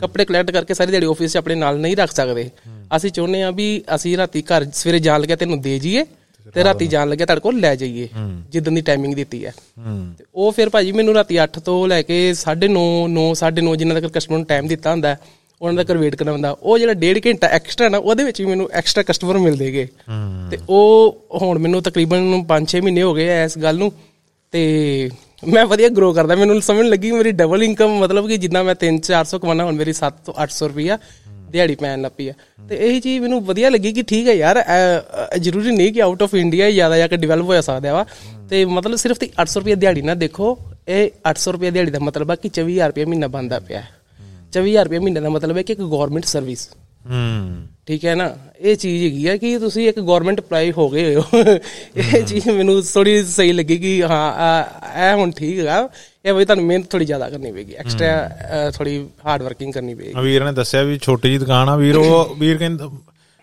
ਕੱਪੜੇ ਕਲੈਕਟ ਕਰਕੇ ਸਾਰੀ ਦਿਹਾੜੀ ਆਫਿਸ 'ਚ ਆਪਣੇ ਨਾਲ ਨਹੀਂ ਰੱਖ ਸਕਦੇ। ਅਸੀਂ ਚਾਹੁੰਦੇ ਆ ਵੀ ਅਸੀਂ ਰਾਤੀ ਘਰ ਸਵੇਰੇ ਜਾਣ ਲੱਗਿਆ ਤੈਨੂੰ ਦੇ ਜਾਈਏ ਤੇ ਰਾਤੀ ਜਾਣ ਲੱਗਿਆ ਤੁਹਾਡੇ ਕੋਲ ਲੈ ਜਾਈਏ ਜਿੱਦਨ ਦੀ ਟਾਈਮਿੰਗ ਦਿੱਤੀ ਹੈ। ਤੇ ਉਹ ਫਿਰ ਭਾਜੀ ਮੈਨੂੰ ਰਾਤੀ 8 ਤੋਂ ਲੈ ਕੇ 9:30 9 9:30 ਜਿੰਨਾ ਤੱਕ ਕਸਟਮਰ ਨੂੰ ਟਾਈਮ ਦਿੱਤਾ ਹੁੰਦਾ ਹੈ, ਉਹਨਾਂ ਤੱਕ ਵੇਟ ਕਰਨਾ ਹੁੰਦਾ ਉਹ ਜਿਹੜਾ ਡੇਢ ਘੰਟਾ ਐਕਸਟਰਾ ਨਾ ਉਹਦੇ ਵਿੱਚ ਵੀ ਮੈਨੂੰ ਐਕਸਟਰਾ ਕਸਟਮਰ ਮਿਲਦੇਗੇ ਤੇ ਉਹ ਹੁਣ ਮੈਨੂੰ ਤਕਰੀਬਨ 5-6 ਮਹੀਨੇ ਹੋ ਗਏ ਐ ਇਸ ਗੱਲ ਨੂੰ। ਤੇ ਮੈਂ ਵਧੀਆ ਗਰੋ ਕਰਦਾ। ਮੈਨੂੰ ਸਮਝ ਲੱਗੀ ਮੇਰੀ ਡਬਲ ਇਨਕਮ ਮਤਲਬ ਕਿ ਜਿੱਦਾਂ ਮੈਂ 3-400 ਕਮਾਉਣਾ ਹੁਣ ਮੇਰੀ 7 ਤੋਂ 800 ਰੁਪਈਆ ਦਿਹਾੜੀ ਪੈਣ ਲੱਪੀ ਆ। ਤੇ ਇਹੀ ਚੀਜ਼ ਮੈਨੂੰ ਵਧੀਆ ਲੱਗੀ ਕਿ ਠੀਕ ਹੈ ਯਾਰ ਜ਼ਰੂਰੀ ਨਹੀਂ ਕਿ ਆਊਟ ਆਫ ਇੰਡੀਆ ਹੀ ਜ਼ਿਆਦਾ ਜਾ ਕੇ ਡਿਵੈਲਪ ਹੋਇਆ ਸਕਦਾ ਵਾ। ਤੇ ਮਤਲਬ ਸਿਰਫ ਤੇ 800 ਰੁਪਏ ਦਿਹਾੜੀ ਨਾ ਦੇਖੋ ਇਹ 800 ਰੁਪਏ ਦਿਹਾੜੀ ਦਾ ਮਤਲਬ ਆ ਕਿ 24000 ਰੁਪਏ ਮਹੀਨਾ ਬੰਦਾ ਪਿਆ। 24000 ਰੁਪਏ ਮਹੀਨੇ ਦਾ ਮਤਲਬ ਹੈ ਕਿ ਇੱਕ ਗਵਰਨਮੈਂਟ ਸਰਵਿਸ ਹੂੰ। ਠੀਕ ਹੈ ਨਾ? ਇਹ ਚੀਜ਼ ਹੈਗੀ ਆ ਕਿ ਤੁਸੀਂ ਇੱਕ ਗਵਰਨਮੈਂਟ ਅਪਲਾਈ ਹੋ ਗਏ ਹੋ। ਇਹ ਚੀਜ਼ ਮੈਨੂੰ ਥੋੜੀ ਸਹੀ ਲੱਗੀ ਕਿ ਹਾਂ ਇਹ ਹੁਣ ਠੀਕ ਹੈਗਾ ਇਹ ਵੀ ਤੁਹਾਨੂੰ ਮਿਹਨਤ ਥੋੜੀ ਜ਼ਿਆਦਾ ਕਰਨੀ ਪਏਗੀ। ਐਕਸਟਰਾ ਥੋੜੀ ਹਾਰਡ ਵਰਕਿੰਗ ਕਰਨੀ ਪਏਗੀ। ਆ ਵੀਰ ਨੇ ਦੱਸਿਆ ਵੀ ਛੋਟੀ ਜੀ ਦੁਕਾਨ ਆ ਵੀਰ ਉਹ (coughs) ਵੀਰ ਕਹਿੰਦਾ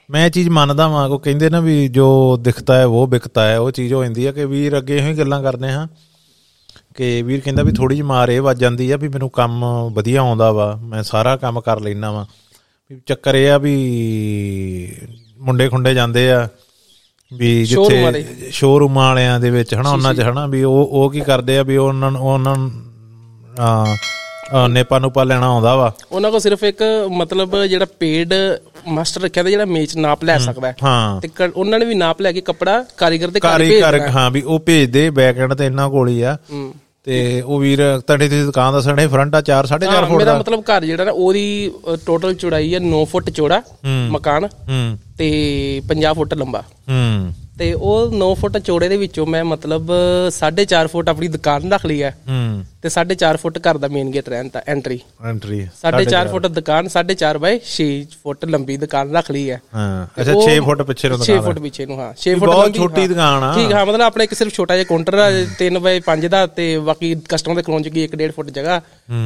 ਮੈਂ ਇਹ ਚੀਜ਼ ਮੰਨਦਾ ਵਾਂ। ਕੋ ਕਹਿੰਦੇ ਨਾ ਵੀ ਜੋ ਦਿਖਤਾ ਹੈ ਉਹ ਵਿਕਤਾ ਹੈ। ਉਹ ਚੀਜ਼ ਹੋ ਜਾਂਦੀ ਹੈ ਕਿ ਵੀਰ ਅੱਗੇ ਇਹੋ ਹੀ ਗੱਲਾਂ ਕਰਦੇ ਹਾਂ। ਕਿ ਵੀਰ ਕਹਿੰਦਾ ਵੀ ਥੋੜੀ ਜਿਹੀ ਮਾਰ ਇਹ ਵੱਜ ਜਾਂਦੀ ਆ ਵੀ ਮੈਨੂੰ ਕੰਮ ਵਧੀਆ ਆਉਂਦਾ ਵਾ ਮੈਂ ਸਾਰਾ ਕੰਮ ਕਰ ਲੈਣਾ ਵਾ। ਵੀ ਚੱਕਰ ਇਹ ਆ ਵੀ ਮੁੰਡੇ ਖੁੰਡੇ ਜਾਂਦੇ ਆ ਵੀ ਜਿੱਥੇ ਸ਼ੋਰੂਮਾਂ ਵਾਲਿਆਂ ਦੇ ਵਿੱਚ ਹਨਾ ਉਹਨਾਂ 'ਚ ਹਨਾ ਵੀ ਉਹ ਉਹ ਕੀ ਕਰਦੇ ਆ ਵੀ ਉਹਨਾਂ ਨੂੰ ਉਹਨਾਂ ਆ ਨੇਪਾ ਨੂਪਾ ਲੈਣਾ ਆਉਂਦਾ ਵਾ। ਉਹਨਾਂ ਕੋਲ ਸਿਰਫ ਇੱਕ ਮਤਲਬ ਜਿਹੜਾ ਪੇਡ ਮਾਸਟਰ ਰੱਖਿਆ ਤੇ ਜਿਹੜਾ ਮੇਚ ਨਾਪ ਲੈ ਸਕਦਾ ਹੈ। ਤੇ ਕ- ਉਹਨਾਂ ਨੇ ਵੀ ਨਾਪ ਲੈ ਕੇ ਕੱਪੜਾ ਕਾਰੀਗਰ ਦੇ ਘਰ ਕਾਰੀ ਭੇਜ ਕਰ ਦੇਣਾ ਹਾਂ। ਵੀ ਉਹ ਭੇਜਦੇ ਬੈਕ ਐਂਡ ਤੇ ਇਹਨਾਂ ਕੋਲ ਹੀ ਆ। ਹੂੰ। ਤੇ ਉਹ ਵੀਰ ਤੁਹਾਡੀ ਦੀ ਦੁਕਾਨ ਦਾ ਸਣੇ ਫਰੰਟ ਆ 4 4.5 ਹਾਂ, ਫੁੱਟ ਮੇਰਾ ਦਾ? ਮਤਲਬ ਘਰ ਜਿਹੜਾ ਨਾ ਉਹਦੀ ਟੋਟਲ ਚੌੜਾਈ ਹੈ 9 ਫੁੱਟ ਚੌੜਾ ਮਕਾਨ ਹੂੰ। ਤੇ 50 ਫੁੱਟ ਲੰਬਾ। ਹੂੰ। ਤੇ ਉਹ 9 ਫੁੱਟ ਚੌੜੇ ਦੇ ਵਿੱਚੋਂ ਮੈਂ ਮਤਲਬ 4.5 ਫੁੱਟ ਆਪਣੀ ਦੁਕਾਨ ਰੱਖ ਲਈ ਹੈ। ਹੂੰ। ਤੇ 4.5 ਫੁੱਟ ਘਰ ਦਾ ਮੇਨ ਗੇਟ ਰਹਿਣ ਤਾਂ ਐਂਟਰੀ ਐਂਟਰੀ 4.5 ਫੁੱਟ ਦੁਕਾਨ 4.5 ਬਾਈ 6 ਫੁੱਟ ਲੰਬੀ ਦੁਕਾਨ ਰੱਖ ਲਈ ਹੈ। ਹਾਂ ਅੱਛਾ 6 ਫੁੱਟ ਪਿੱਛੇ ਨੂੰ 6 ਦੁਕਾਨ ਫੁੱਟ ਪਿੱਛੇ ਨੂੰ ਹਾਂ 6 ਫੁੱਟ ਬਹੁਤ ਛੋਟੀ। ਦੁਕਾਨ ਆ। ਠੀਕ ਹਾਂ ਮਤਲਬ ਆਪਣਾ ਇੱਕ ਸਿਰਫ ਛੋਟਾ ਜਿਹਾ ਕਾਊਂਟਰ ਆ 3 ਬਾਈ 5 ਦਾ ਤੇ ਬਾਕੀ ਕਸਟਮਰ ਦੇ ਖਲੋਣ ਜੋਗੀ 1.5 ਫੁੱਟ ਜਗ੍ਹਾ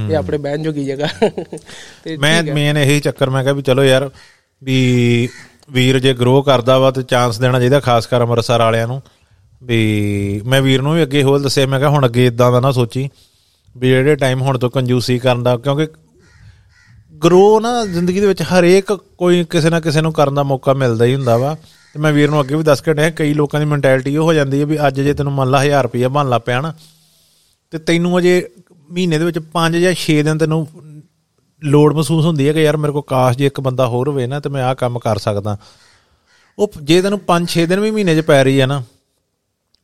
ਤੇ ਆਪਣੇ ਬਹਿਣ ਜੋਗੀ ਜਗ੍ਹਾ। (laughs) ਤੇ ਮੈਂ ਮੇਨ ਇਹੀ ਚੱਕਰ ਮੈਂ ਕਿਹਾ ਵੀ ਚਲੋ ਯਾਰ ਵੀ ਵੀਰ ਜੇ ਗਰੋ ਕਰਦਾ ਵਾ ਤੇ ਚਾਂਸ ਦੇਣਾ ਚਾਹੀਦਾ ਖਾਸ ਕਰ ਅੰਮ੍ਰਿਤਸਰ ਵਾਲਿਆਂ ਨੂੰ। ਵੀ ਮੈਂ ਵੀਰ ਨੂੰ ਵੀ ਅੱਗੇ ਹੋਰ ਦੱਸਿਆ, ਮੈਂ ਕਿਹਾ ਹੁਣ ਅੱਗੇ ਇਦਾਂ ਦਾ ਨਾ ਸੋਚੀ ਵੀ ਜਿਹੜੇ ਟਾਈਮ ਹੁਣ ਤੋਂ ਕੰਜੂਸੀ ਕਰਨ ਦਾ, ਕਿਉਂਕਿ ਗਰੋ ਨਾ ਜ਼ਿੰਦਗੀ ਦੇ ਵਿੱਚ ਹਰੇਕ ਕੋਈ ਕਿਸੇ ਨਾ ਕਿਸੇ ਨੂੰ ਕਰਨ ਦਾ ਮੌਕਾ ਮਿਲਦਾ ਹੀ ਹੁੰਦਾ ਵਾ। ਤੇ ਮੈਂ ਵੀਰ ਨੂੰ ਅੱਗੇ ਵੀ ਦੱਸ ਕੇ ਡਿਆ, ਕਈ ਲੋਕਾਂ ਦੀ ਮੈਂਟੈਲਿਟੀ ਉਹ ਹੋ ਜਾਂਦੀ ਹੈ ਵੀ ਅੱਜ ਜੇ ਤੈਨੂੰ ਮੰਨ ਲਾ 1000 ਰੁਪਏ ਬਣ ਲਾ ਪਿਆ ਨਾ, ਤੇ ਤੈਨੂੰ ਅਜੇ ਮਹੀਨੇ ਦੇ ਵਿੱਚ 5 ਜਾਂ 6 ਦਿਨ ਤੈਨੂੰ ਲੋੜ ਮਹਿਸੂਸ ਹੁੰਦੀ ਹੈ ਕਿ ਯਾਰ ਮੇਰੇ ਕੋਲ ਕਾਸ਼ ਜੇ ਇੱਕ ਬੰਦਾ ਹੋਰ ਹੋਵੇ ਨਾ ਤੇ ਮੈਂ ਆਹ ਕੰਮ ਕਰ ਸਕਦਾ। ਉਹ ਜੇ ਤੈਨੂੰ 5-6 ਦਿਨ ਵੀ ਮਹੀਨੇ 'ਚ ਪੈ ਰਹੀ ਹੈ ਨਾ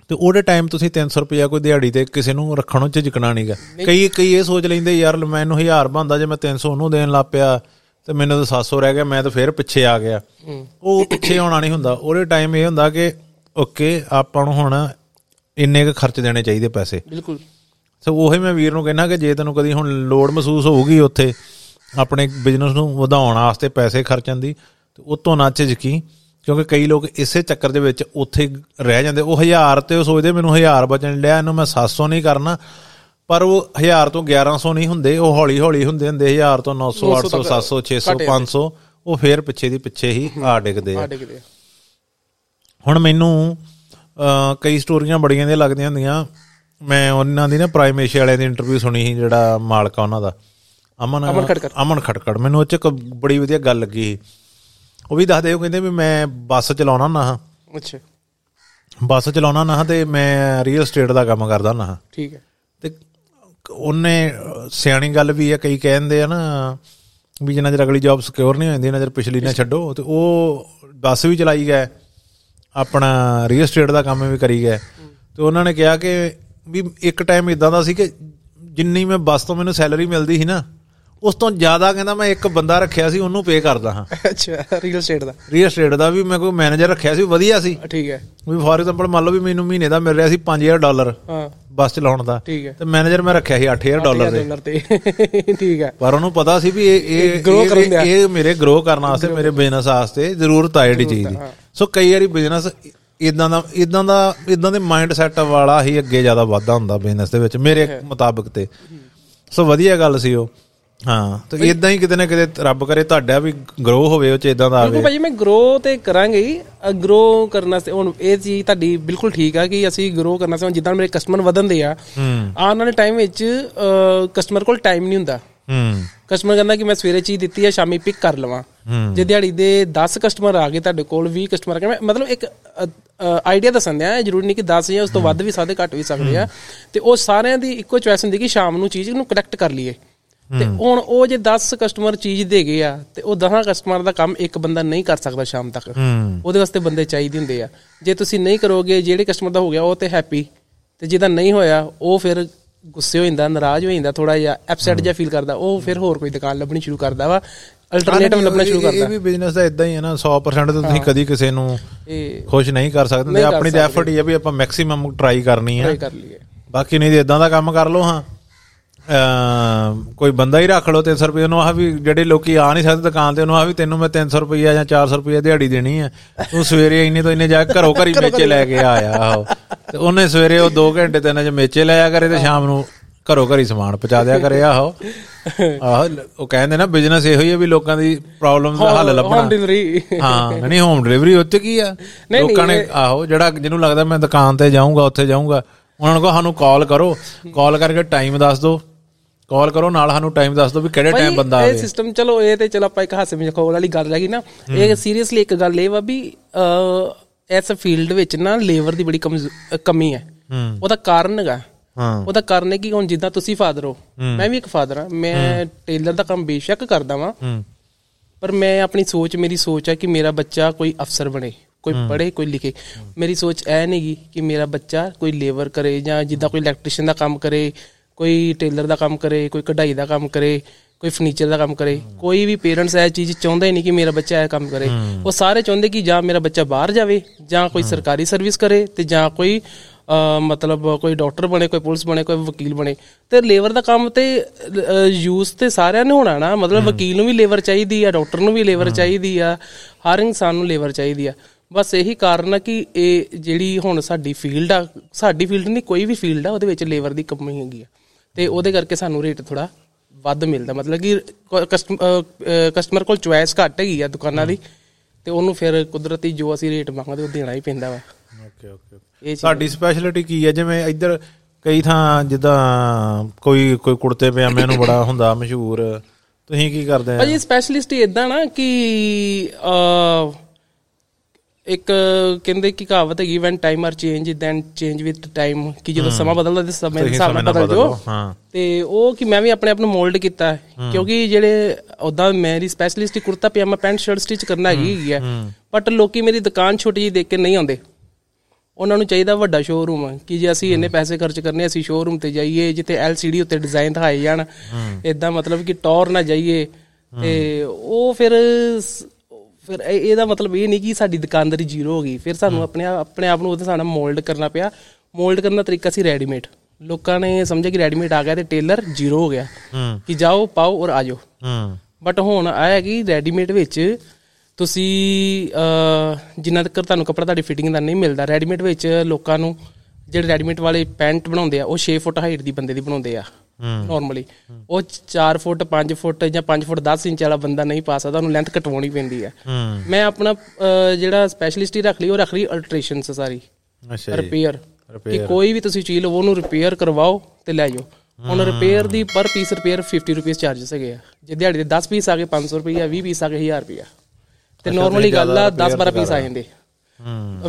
ਤੇ ਉਹਦੇ ਟਾਈਮ ਤੁਸੀਂ 300 ਰੁਪਇਆ ਕੋਈ ਦਿਹਾੜੀ ਤੇ ਕਿਸੇ ਨੂੰ ਰੱਖਣੋਂ ਝਿਜਕਣਾ ਨਹੀਂਗਾ ਕਈ ਕਈ ਇਹ ਸੋਚ ਲੈਂਦੇ ਯਾਰ ਮੈਨੂੰ 1000 ਬੰਦਾ ਜੇ ਮੈਂ 300 ਉਹਨੂੰ ਦੇਣ ਲੱਗ ਪਿਆ ਤੇ ਮੈਨੂੰ ਤਾਂ 700 ਰਹਿ ਗਿਆ ਮੈਂ ਤਾਂ ਫੇਰ ਪਿੱਛੇ ਆ ਗਿਆ। ਉਹ ਪਿੱਛੇ ਆਉਣਾ ਨਹੀਂ ਹੁੰਦਾ। ਉਹਦੇ ਟਾਈਮ ਇਹ ਹੁੰਦਾ ਕਿ ਓਕੇ ਆਪਾਂ ਨੂੰ ਹੁਣ ਇੰਨੇ ਕੁ ਖਰਚ ਦੇਣੇ ਚਾਹੀਦੇ ਪੈਸੇ। ਬਿਲਕੁਲ। ਸੋ ਉਹੀ ਮੈਂ ਵੀਰ ਨੂੰ ਕਹਿਣਾ ਕਿ ਜੇ ਤੈਨੂੰ ਕਦੀ ਹੁਣ ਲੋੜ ਮਹਿਸੂਸ ਹੋਊਗੀ ਉੱਥੇ ਆਪਣੇ ਬਿਜ਼ਨਸ ਨੂੰ ਵਧਾਉਣ ਵਾਸਤੇ ਪੈਸੇ ਖਰਚਣ ਦੀ ਤੇ ਉਤੋਂ ਨਾ ਝਿਜਕੀ ਕਿਉਂਕਿ ਕਈ ਲੋਕ ਇਸੇ ਚੱਕਰ ਦੇ ਵਿੱਚ ਉੱਥੇ ਰਹਿ ਜਾਂਦੇ ਉਹ 1000 ਤੇ ਉਹ ਸੋਚਦੇ ਮੈਨੂੰ 1000 ਬਚਣ ਲਿਆ ਇਹਨੂੰ ਮੈਂ 700 ਨਹੀਂ ਕਰਨਾ ਪਰ ਉਹ 1000 ਤੋਂ 1100 ਨਹੀਂ ਹੁੰਦੇ ਉਹ ਹੌਲੀ ਹੌਲੀ ਹੁੰਦੇ ਹੁੰਦੇ 1000 ਤੋਂ 900 800 700 600 500 ਉਹ ਫੇਰ ਪਿੱਛੇ ਦੀ ਪਿੱਛੇ ਹੀ ਆ ਡਿੱਗਦੇ ਆ। ਹੁਣ ਮੈਨੂੰ ਕਈ ਸਟੋਰੀਆਂ ਬੜੀਆਂ ਦੀਆਂ ਲੱਗਦੀਆਂ ਹੁੰਦੀਆਂ ਮੈਂ ਉਹਨਾਂ ਦੀ ਨਾ ਪ੍ਰਾਈਮ ਏਸ਼ੀਆ ਵਾਲਿਆਂ ਦੀ ਇੰਟਰਵਿਊ ਸੁਣੀ ਸੀ ਜਿਹੜਾ ਮਾਲਕ ਆ ਉਹਨਾਂ ਦਾ। ਅਮਨ ਅਮਨ ਖਟਕੜ। ਅਮਨ ਖਟਕੜ। ਮੈਨੂੰ ਉਹ ਚ ਬੜੀ ਵਧੀਆ ਗੱਲ ਲੱਗੀ। ਉਹ ਵੀ ਦੱਸਦੇ ਉਹ ਕਹਿੰਦੇ ਵੀ ਮੈਂ ਬੱਸ ਚਲਾਉਣਾ ਨਾ ਹਾਂ। ਅੱਛਾ। ਬੱਸ ਚਲਾਉਣਾ ਨਾ ਹਾਂ ਤੇ ਮੈਂ ਰੀਅਲ ਸਟੇਟ ਦਾ ਕੰਮ ਕਰਦਾ ਨਾ ਹਾਂ। ਠੀਕ ਹੈ। ਤੇ ਉਹਨੇ ਸਿਆਣੀ ਗੱਲ ਵੀ ਹੈ ਕਈ ਕਹਿੰਦੇ ਆ ਨਾ ਵੀ ਜਿੰਨਾ ਚਿਰ ਅਗਲੀ ਜੌਬ ਸਿਕਿਉਰ ਨਹੀਂ ਹੋ ਜਾਂਦੀ ਨਾ ਚਿਰ ਪਿਛਲੀ ਨਾ ਛੱਡੋ। ਤੇ ਉਹ ਬੱਸ ਵੀ ਚਲਾਈ ਗਏ ਆਪਣਾ ਰੀਅਲ ਸਟੇਟ ਦਾ ਕੰਮ ਵੀ ਕਰੀ ਗਏ। ਤੇ ਉਹਨਾਂ ਨੇ ਕਿਹਾ ਕਿ ਵੀ ਇੱਕ ਟਾਈਮ ਇਦਾਂ ਦਾ ਸੀ ਕਿ ਜਿੰਨੀ ਮੈਂ ਬੱਸ ਤੋਂ ਮੈਨੂੰ ਸੈਲਰੀ ਮਿਲਦੀ ਸੀ ਨਾ ਉਸ ਤੋਂ ਜ਼ਿਆਦਾ ਕਹਿੰਦਾ ਮੈਂ ਇੱਕ ਬੰਦਾ ਰੱਖਿਆ ਸੀ ਉਹਨੂੰ ਪੇ ਕਰਦਾ ਹਾਂ। ਅੱਛਾ ਰੀਅਲ ਸਟੇਟ ਦਾ। ਰੀਅਲ ਸਟੇਟ ਦਾ ਵੀ ਮੈਂ ਕੋਈ ਮੈਨੇਜਰ ਰੱਖਿਆ ਸੀ ਵਧੀਆ ਸੀ। ਠੀਕ ਹੈ। ਵੀ ਫੋਰ ਐਗਜ਼ਾਮਪਲ ਮੰਨ ਲਓ ਵੀ ਮੈਨੂੰ ਮਹੀਨੇ ਦਾ ਮਿਲ ਰਿਹਾ ਸੀ 5000 ਡਾਲਰ ਹਾਂ। ਬੱਸ ਚਲਾਉਣ ਦਾ ਠੀਕ ਹੈ। ਤੇ ਮੈਨੇਜਰ ਮੈਂ ਰੱਖਿਆ ਸੀ 8000 ਡਾਲਰ ਦੇ। (laughs) ਠੀਕ ਹੈ। ਪਰ ਉਹਨੂੰ ਪਤਾ ਸੀ ਵੀ ਇਹ ਇਹ। ਇਹ ਮੇਰੇ ਗਰੋ ਕਰਨ ਵਾਸਤੇ ਮੇਰੇ ਬਿਜ਼ਨਸ ਵਾਸਤੇ ਜ਼ਰੂਰਤ ਆ ਜਿਹੜੀ ਚੀਜ਼ ਦੀ। ਸੋ ਕਈ ਵਾਰੀ ਬਿਜ਼ਨਸ ਇਦਾਂ ਦਾ ਇਦਾਂ ਦਾ ਇਦਾਂ ਦੇ ਮਾਈਂਡ ਸੈਟ ਵਾਲਾ ਹੀ ਅੱਗੇ ਜ਼ਿਆਦਾ ਵਾਧਾ ਹੁੰਦਾ ਬਿਜ਼ਨਸ ਦੇ ਵਿੱਚ ਮੇਰੇ ਮੁਤਾਬਕ ਤੇ। ਸੋ ਵਧੀਆ ਗੱਲ ਸੀ ਉਹ। ਹਾਂ। ਤੇ ਇਦਾਂ ਹੀ ਕਿਤੇ ਨਾ ਕਿਤੇ ਰੱਬ ਕਰੇ ਤੁਹਾਡਾ ਵੀ ਗਰੋ ਹੋਵੇ ਉਹ ਚ ਇਦਾਂ ਦਾ ਬਿਲਕੁਲ ਆਵੇ। ਭਾਜੀ ਮੈਂ ਗਰੋ ਤੇ ਕਰਾਂਗੇ ਹੀ। ਗਰੋ ਕਰਨ ਵਾਸਤੇ ਹੁਣ ਇਹ ਚੀਜ਼ ਤੁਹਾਡੀ ਬਿਲਕੁਲ ਠੀਕ ਆ ਕਿ ਅਸੀਂ ਗਰੋ ਕਰਨਾ ਚਾਹੁੰਦੇ ਜਿੱਦਾਂ ਮੇਰੇ ਕਸਟਮਰ ਵਧਣਦੇ ਆ ਆਉਣ ਵਾਲੇ ਟਾਈਮ ਵਿੱਚ ਕਸਟਮਰ ਕੋਲ ਟਾਈਮ ਨਹੀਂ ਹੁੰਦਾ। ਹੂੰ। ਕਸਟਮਰ ਕਹਿੰਦਾ ਕਿ ਮੈਂ ਸਵੇਰੇ ਚੀਜ਼ ਦਿੱਤੀ ਹੈ ਸ਼ਾਮੀ ਪਿਕ ਕਰ ਲਵਾਂ। ਜੇ ਦਿਹਾੜੀ ਦੇ 10 ਕਸਟਮਰ ਆ ਗਏ ਤੁਹਾਡੇ ਕੋਲ 20 ਕਸਟਮਰ ਆ ਗਏ ਮੈਂ- ਮਤਲਬ ਇੱਕ ਆਈਡੀਆ ਦੱਸਣ ਦਿਆਂ ਜ਼ਰੂਰੀ ਨਹੀਂ ਕਿ 10 ਜਾਂ ਉਸ ਤੋਂ ਵੱਧ ਵੀ ਸਾਦੇ ਘੱਟ ਵੀ ਸਕਦੇ ਆ। ਤੇ ਉਹ ਸਾਰਿਆਂ ਦੀ ਇੱਕੋ ਚੁਆਇਸ ਹੁੰਦੀ ਕਿ ਸ਼ਾਮ ਨੂੰ ਚੀਜ਼ ਨੂੰ ਕਲੈਕਟ ਕਰ ਲਈਏ। ਤੇ ਹੁਣ ਉਹ ਜੇ 10 ਕਸਟਮਰ ਚੀਜ਼ ਦੇ ਗਏ ਆ ਤੇ ਉਹ 10 ਕਸਟਮਰ ਦਾ ਕੰਮ ਇੱਕ ਬੰਦਾ ਨਹੀਂ ਕਰ ਸਕਦਾ ਸ਼ਾਮ ਤੱਕ। ਉਹਦੇ ਵਾਸਤੇ ਬੰਦੇ ਚਾਹੀਦੇ ਹੁੰਦੇ ਆ। ਜੇ ਤੁਸੀਂ ਨਹੀਂ ਕਰੋਗੇ ਜਿਹੜੇ ਕਸਟਮਰ ਦਾ ਹੋ ਗਿਆ ਉਹ ਤੇ ਹੈਪੀ ਤੇ ਜਿਹਦਾ ਨਹੀਂ ਹੋਇਆ ਉਹ ਫਿਰ ਗੁੱਸੇ ਹੋ ਜਾਂਦਾ ਨਾਰਾਜ਼ ਹੋ ਜਾਂਦਾ ਥੋੜਾ ਜਿਹਾ ਐਪਸੈਟ ਜਿਹਾ ਫੀਲ ਕਰਦਾ ਉਹ ਫਿਰ ਹੋਰ ਕੋਈ ਦੁਕਾਨ ਲੱਭਣੀ ਸ਼ੁਰੂ ਕਰਦਾ ਵਾ ਅਲਟਰਨੇਟਿਵ ਲੱਭਣਾ ਸ਼ੁਰੂ ਇਹ- ਇਹ ਕਰਦਾ ਵੀ ਬਿਜ਼ਨਸ ਦਾ ਇਦਾਂ ਹੀ ਹੈ ਨਾ 100% ਤਾਂ ਤੁਸੀਂ ਕਦੀ ਕਿਸੇ ਨੂੰ ਖੁਸ਼ ਨਹੀਂ ਕਰ ਸਕਦੇ ਆਪਣੀ ਤਾਂ ਐਫਰਟ ਹੀ ਹੈ ਵੀ ਆਪਾਂ ਮੈਕਸਿਮਮ ਟਰਾਈ ਕਰਨੀ ਹੈ ਬਾਕੀ ਨਹੀਂ ਤੇ ਇਦਾਂ ਦਾ ਕੰਮ ਕਰ ਲਓ ਹਾਂ। ਕੋਈ ਬੰਦਾ ਹੀ ਰੱਖ ਲਓ 300 ਰੁਪਏ ਉਹਨੂੰ ਆਹ ਵੀ ਜਿਹੜੇ ਲੋਕੀ ਆ ਨਹੀਂ ਸਕਦੇ ਦੁਕਾਨ ਤੇ ਉਹਨੂੰ ਆਹ ਵੀ ਤੈਨੂੰ ਮੈਂ 300 ਰੁਪਏ ਜਾਂ 400 ਰੁਪਏ ਦਿਹਾੜੀ ਦੇਣੀ ਹੈ ਤੂੰ ਸਵੇਰੇ ਇੰਨੇ ਤੋਂ ਇੰਨੇ ਜਾ ਕੇ ਘਰੋਂ ਘਰੀ ਮੇਚੇ ਲੈ ਕੇ ਆਇਆ ਆਹੋ। ਤੇ ਉਹਨੇ ਸਵੇਰੇ ਉਹ 2 ਘੰਟੇ ਤਿੰਨ ਚ ਮੇਚੇ ਲਿਆ ਕਰੇ ਤੇ ਸ਼ਾਮ ਨੂੰ ਘਰੋਂ ਘਰੀ ਸਮਾਨ ਪਹੁੰਚਾ ਦਿਆ ਕਰੇ ਆਹੋ। ਆਹੋ ਉਹ ਕਹਿੰਦੇ ਨਾ ਬਿਜ਼ਨਸ ਇਹੋ ਹੀ ਹੈ ਵੀ ਲੋਕਾਂ ਦੀ ਪ੍ਰੋਬਲਮ ਦਾ ਹੱਲ ਲੱਭਣਾ। ਹੋਮ ਡਿਲੀਵਰੀ ਹਾਂ ਨਹੀਂ ਹੋਮ ਡਿਲੀਵਰੀ ਉੱਤੇ ਕੀ ਆ? ਲੋਕਾਂ ਨੇ ਆਹੋ ਜਿਹੜਾ ਜਿਹਨੂੰ ਲੱਗਦਾ ਮੈਂ ਦੁਕਾਨ ਤੇ ਜਾਊਂਗਾ ਉੱਥੇ ਜਾਊਂਗਾ ਉਹਨਾਂ ਨੂੰ ਕਹੋ ਸਾਨੂੰ ਕਾਲ ਕਰੋ। ਕਾਲ ਕਰਕੇ ਟਾਈਮ ਦੱਸ ਦਿਓ। ਕਾਲ ਕਰੋ ਨਾਲ ਸਾਨੂੰ ਟਾਈਮ ਦੱਸ ਦਿਓ ਵੀ ਕਿਹੜੇ ਟਾਈਮ ਬੰਦਾ ਇਹ ਆਵੇ। ਸਿਸਟਮ ਚਲੋ ਇਹ ਤੇ ਚਲੋ ਆਪਾਂ ਇੱਕ ਹਾਸੇ ਵਿੱਚ ਖੋਲ ਵਾਲੀ ਗੱਲ ਹੈਗੀ ਨਾ। ਇਹ ਸੀਰੀਅਸਲੀ ਇੱਕ ਗੱਲ ਇਹ ਵਾ ਵੀ ਅ ਇਸ ਫੀਲਡ ਵਿੱਚ ਨਾ ਲੇਬਰ ਦੀ ਬੜੀ ਕਮੀ ਹੈ। ਉਹਦਾ ਕਾਰਨ ਹੈਗਾ। ਹਾਂ। ਉਹਦਾ ਕਾਰਨ ਹੈ ਕਿ ਹੁਣ ਜਿੱਦਾਂ ਤੁਸੀਂ ਫਾਦਰ ਹੋ ਮੈਂ ਵੀ ਇੱਕ ਫਾਦਰ ਹਾਂ। ਮੈਂ ਟੇਲਰ ਦਾ ਕੰਮ ਬੇਸ਼ੱਕ ਕਰਦਾ ਵਾਂ। ਪਰ ਮੈਂ ਆਪਣੀ ਸੋਚ ਮੇਰੀ ਸੋਚ ਹੈ ਕਿ ਮੇਰਾ ਬੱਚਾ ਕੋਈ ਅਫਸਰ ਬਣੇ ਕੋਈ ਪੜ੍ਹੇ ਕੋਈ ਲਿਖੇ। ਮੇਰੀ ਸੋਚ ਇਹ ਨਹੀਂਗੀ ਕਿ ਮੇਰਾ ਬੱਚਾ ਕੋਈ ਲੇਬਰ ਕਰੇ ਜਾਂ ਜਿੱਦਾਂ ਕੋਈ ਇਲੈਕਟ੍ਰੀਸ਼ੀਅਨ ਦਾ ਕੰਮ ਕਰੇ ਕੋਈ ਟੇਲਰ ਦਾ ਕੰਮ ਕਰੇ ਕੋਈ ਕਢਾਈ ਦਾ ਕੰਮ ਕਰੇ ਕੋਈ ਫਰਨੀਚਰ ਦਾ ਕੰਮ ਕਰੇ ਕੋਈ ਵੀ ਪੇਰੈਂਟਸ ਇਹ ਚੀਜ਼ ਚਾਹੁੰਦਾ ਹੀ ਨਹੀਂ ਕਿ ਮੇਰਾ ਬੱਚਾ ਇਹ ਕੰਮ ਕਰੇ। ਉਹ ਸਾਰੇ ਚਾਹੁੰਦੇ ਕਿ ਜਾਂ ਮੇਰਾ ਬੱਚਾ ਬਾਹਰ ਜਾਵੇ ਜਾਂ ਕੋਈ ਸਰਕਾਰੀ ਸਰਵਿਸ ਕਰੇ ਤੇ ਜਾਂ ਕੋਈ ਮਤਲਬ ਕੋਈ ਡਾਕਟਰ ਬਣੇ ਕੋਈ ਪੁਲਿਸ ਬਣੇ ਕੋਈ ਵਕੀਲ ਬਣੇ। ਤੇ ਲੇਬਰ ਦਾ ਕੰਮ ਤੇ ਯੂਜ਼ ਤੇ ਸਾਰਿਆਂ ਨੇ ਹੋਣਾ ਨਾ। ਮਤਲਬ ਵਕੀਲ ਨੂੰ ਵੀ ਲੇਬਰ ਚਾਹੀਦੀ ਆ ਡਾਕਟਰ ਨੂੰ ਵੀ ਲੇਬਰ ਚਾਹੀਦੀ ਆ ਹਰ ਇਨਸਾਨ ਨੂੰ ਲੇਬਰ ਚਾਹੀਦੀ ਆ। ਬਸ ਇਹੀ ਕਾਰਨ ਆ ਕਿ ਇਹ ਜਿਹੜੀ ਹੁਣ ਸਾਡੀ ਫੀਲਡ ਆ ਸਾਡੀ ਫੀਲਡ ਨਹੀਂ ਕੋਈ ਵੀ ਫੀਲਡ ਆ ਉਹਦੇ ਵਿੱਚ ਲੇਬਰ ਦੀ ਕਮੀ ਹੈਗੀ ਆ। ਤੇ ਉਹਦੇ ਕਰਕੇ ਸਾਨੂੰ ਰੇਟ ਥੋੜਾ ਵੱਧ ਮਿਲਦਾ। ਮਤਲਬ ਕਿ ਕਸਟਮਰ ਕੋਲ ਚੁਆਇਸ ਘੱਟ ਹੈਗੀ ਆ ਦੁਕਾਨਾਂ ਦੀ ਤੇ ਉਹਨੂੰ ਫਿਰ ਕੁਦਰਤੀ ਜੋ ਅਸੀਂ ਰੇਟ ਮੰਗਦੇ ਉਹ ਦੇਣਾ ਹੀ ਪੈਂਦਾ ਵਾ। ਓਕੇ ਓਕੇ ਸਾਡੀ ਸਪੈਸ਼ਲਿਟੀ ਕੀ ਹੈ? ਜਿਵੇਂ ਇੱਧਰ ਕਈ ਥਾਂ ਜਿੱਦਾਂ ਕੋਈ ਕੋਈ ਕੁੜਤੇ ਪਜਾਮਿਆਂ ਨੂੰ ਬੜਾ ਹੁੰਦਾ ਮਸ਼ਹੂਰ ਤੁਸੀਂ ਕੀ ਕਰਦੇ ਆ? ਭਾਜੀ ਸਪੈਸ਼ਲਿਸਟ ਇਦਾਂ ਨਾ ਕਿ ਅ ਇੱਕ ਕਹਿੰਦੇ ਕਿ ਕਹਾਵਤ ਹੈਗੀ when time are change then change with time ਕਿ ਜਦੋਂ ਸਮਾਂ ਬਦਲਦਾ ਤੇ ਸਮੇਂ ਦੇ ਹਿਸਾਬ ਨਾਲ ਬਦਲ ਜਾਓ ਹਾਂ। ਤੇ ਉਹ ਕਿ ਮੈਂ ਵੀ ਆਪਣੇ ਆਪ ਨੂੰ ਮੋਲਡ ਕੀਤਾ ਹੈ। ਕਿਉਂਕਿ ਜਿਹੜੇ ਉਦਾਂ ਮੇਰੀ specialist kurta pajama pant shirt stitch ਕਰਨਾ ਹੈਗੀ ਆ ਬਟ ਲੋਕੀ ਮੇਰੀ ਦੁਕਾਨ ਛੋਟੀ ਜਿਹੀ ਦੇਖ ਕੇ ਨਹੀਂ ਆਉਂਦੇ। ਉਹਨਾਂ ਨੂੰ ਚਾਹੀਦਾ ਵੱਡਾ ਸ਼ੋਰੂਮ ਕਿ ਜੇ ਅਸੀਂ ਇੰਨੇ ਪੈਸੇ ਖਰਚ ਕਰਨੇ ਅਸੀਂ ਸ਼ੋਰੂਮ ਤੇ ਜਾਈਏ ਜਿੱਥੇ LCD ਉੱਤੇ ਡਿਜ਼ਾਈਨ ਦਿਖਾਏ ਜਾਣ ਇਦਾਂ ਮਤਲਬ ਕਿ ਟੌਰ ਨਾ ਜਾਈਏ ਤੇ ਉਹ ਫਿਰ ਫਿਰ ਇਹ- ਇਹਦਾ ਮਤਲਬ ਇਹ ਨਹੀਂ ਕਿ ਸਾਡੀ ਦੁਕਾਨਦਾਰੀ ਜ਼ੀਰੋ ਹੋ ਗਈ। ਫਿਰ ਸਾਨੂੰ ਆਪਣੇ ਆਪ- ਆਪਣੇ ਆਪ ਨੂੰ ਉਹਦੇ ਨਾਲ ਮੋਲਡ ਕਰਨਾ ਪਿਆ। ਮੋਲਡ ਕਰਨ ਦਾ ਤਰੀਕਾ ਸੀ ਰੈਡੀਮੇਡ। ਲੋਕਾਂ ਨੇ ਸਮਝਿਆ ਕਿ ਰੈਡੀਮੇਡ ਆ ਗਿਆ ਤੇ ਟੇਲਰ ਜ਼ੀਰੋ ਹੋ ਗਿਆ। ਕਿ ਜਾਓ ਪਾਓ ਔਰ ਆਜੋ ਬਟ ਹੁਣ ਆਇਆ ਕਿ ਰੈਡੀਮੇਡ ਵਿੱਚ ਤੁਸੀਂ ਜਿੰਨਾ ਤੱਕ ਤੁਹਾਨੂੰ ਕੱਪੜਾ ਤੁਹਾਡੀ ਫਿਟਿੰਗ ਦਾ ਨਹੀਂ ਮਿਲਦਾ ਰੈਡੀਮੇਡ ਵਿੱਚ ਲੋਕਾਂ ਨੂੰ ਜਿਹੜੇ ਰੈਡੀਮੇਡ ਵਾਲੇ ਪੈਂਟ ਬਣਾਉਂਦੇ ਆ ਉਹ 6 ਫੁੱਟ ਹਾਈਟ ਦੀ ਬੰਦੇ ਦੀ ਬਣਾਉਂਦੇ ਆ। ਨਾਰਮਲੀ ਉਹ 4 ਫੁੱਟ 5 ਫੁੱਟ ਜਾਂ 5 ਫੁੱਟ 10 ਇੰਚ ਵਾਲਾ ਬੰਦਾ ਨਹੀਂ ਪਾ ਸਕਦਾ ਉਹਨੂੰ ਲੈਂਥ ਕਟਵਾਉਣੀ ਪੈਂਦੀ ਆ ਹੂੰ। ਮੈਂ ਆਪਣਾ ਜਿਹੜਾ ਸਪੈਸ਼ਲਿਸਟ ਹੀ ਰੱਖ ਲਈ ਉਹ ਰੱਖ ਲਈ ਅਲਟਰੇਸ਼ਨਸ ਸਾਰੀ। ਅੱਛਾ ਰਿਪੇਅਰ ਕਿ ਕੋਈ ਵੀ ਤੁਸੀਂ ਚੀਜ਼ ਲਵੋ ਉਹਨੂੰ ਰਿਪੇਅਰ ਕਰਵਾਓ ਤੇ ਲੈ ਜਾਓ। ਹੁਣ ਰਿਪੇਅਰ ਦੀ ਪਰ ਪੀਸ ਰਿਪੇਅਰ 50 ਰੁਪਏ ਚਾਰजेस ਹੈਗੇ ਆ। ਜੇ ਦਿਹਾੜੀ ਦੇ 10 ਪੀਸ ਆ ਗਏ 500 ਰੁਪਏ 20 ਪੀਸ ਆ ਗਏ 1000 ਰੁਪਏ ਤੇ ਨਾਰਮਲੀ ਗੱਲ ਆ 10 12 ਪੀਸ ਆ ਜਾਂਦੇ।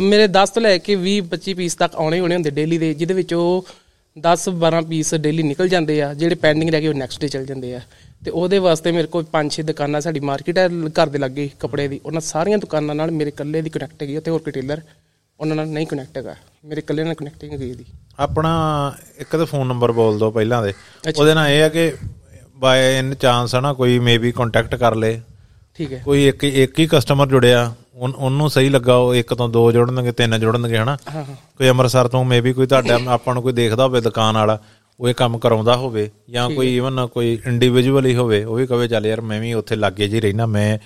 ਮੇਰੇ 10 ਤੋਂ ਲੈ ਕੇ 20 25 ਪੀਸ ਤੱਕ ਆਉਣੇ ਹੋਣੇ ਹੁੰਦੇ ਡੇਲੀ ਦੇ ਜਿਹਦੇ ਵਿੱਚ ਉਹ 10 12 ਪੀਸ ਡੇਲੀ ਨਿਕਲ ਜਾਂਦੇ ਆ ਜਿਹੜੇ ਪੈਂਡਿੰਗ ਰਹਿ ਗਏ ਉਹ ਨੈਕਸਟ ਡੇ ਚਲ ਜਾਂਦੇ ਆ। ਤੇ ਉਹਦੇ ਵਾਸਤੇ ਮੇਰੇ ਕੋਲ 5-6 ਦੁਕਾਨਾਂ ਸਾਡੀ ਮਾਰਕੀਟ ਹੈ ਘਰ ਦੇ ਲੱਗੇ ਕੱਪੜੇ ਦੀ। ਉਹਨਾਂ ਸਾਰੀਆਂ ਦੁਕਾਨਾਂ ਨਾਲ ਮੇਰੇ ਇਕੱਲੇ ਦੀ ਕਨੈਕਟ ਹੈਗੀ ਤੇ ਹੋਰ ਕੋਈ ਟੇਲਰ ਉਹਨਾਂ ਨਾਲ ਨਹੀਂ ਕਨੈਕਟ ਹੈਗਾ। ਮੇਰੇ ਇਕੱਲੇ ਨਾਲ ਕਨੈਕਟਿੰਗ ਹੈਗੀ ਇਹਦੀ। ਆਪਣਾ ਇੱਕ ਤਾਂ ਫੋਨ ਨੰਬਰ ਬੋਲ ਦਿਓ ਪਹਿਲਾਂ ਦੇ। ਉਹਦੇ ਨਾਲ ਇਹ ਆ ਕਿ ਬਾਏ ਇਨ ਚਾਂਸ ਹੈ ਨਾ ਕੋਈ ਮੇਬੀ ਕੰਟੈਕਟ ਕਰ ਲੇ। ਠੀਕ ਹੈ। ਕੋਈ ਇੱਕ ਇੱਕ ਹੀ ਕਸਟਮਰ ਜੁੜਿਆ। ਉਹਨੂੰ ਸਹੀ ਲੱਗਾ ਉਹ ਇੱਕ ਤੋਂ ਦੋ ਜੋੜਨਗੇ ਤਿੰਨ ਜੋੜਨਗੇ ਹਨਾ? ਕੋਈ ਅੰਮ੍ਰਿਤਸਰ ਤੋਂ ਮੇਬੀ ਕੋਈ ਤੁਹਾਡਾ ਆਪਾਂ ਨੂੰ ਕੋਈ ਦੇਖਦਾ ਹੋਵੇ ਦੁਕਾਨ ਵਾਲਾ ਉਹ ਇਹ ਕੰਮ ਕਰਾਉਂਦਾ ਹੋਵੇ ਜਾਂ ਕੋਈ ਇਵਨ ਕੋਈ ਇੰਡੀਵਿਜੂਅਲ ਹੀ ਹੋਵੇ ਉਹ ਵੀ ਕਵੇ ਚੱਲ ਯਾਰ ਮੈਂ ਵੀ ਉੱਥੇ ਲਾਗੇ ਜੀ ਰਹਿਣਾ ਮੈਂ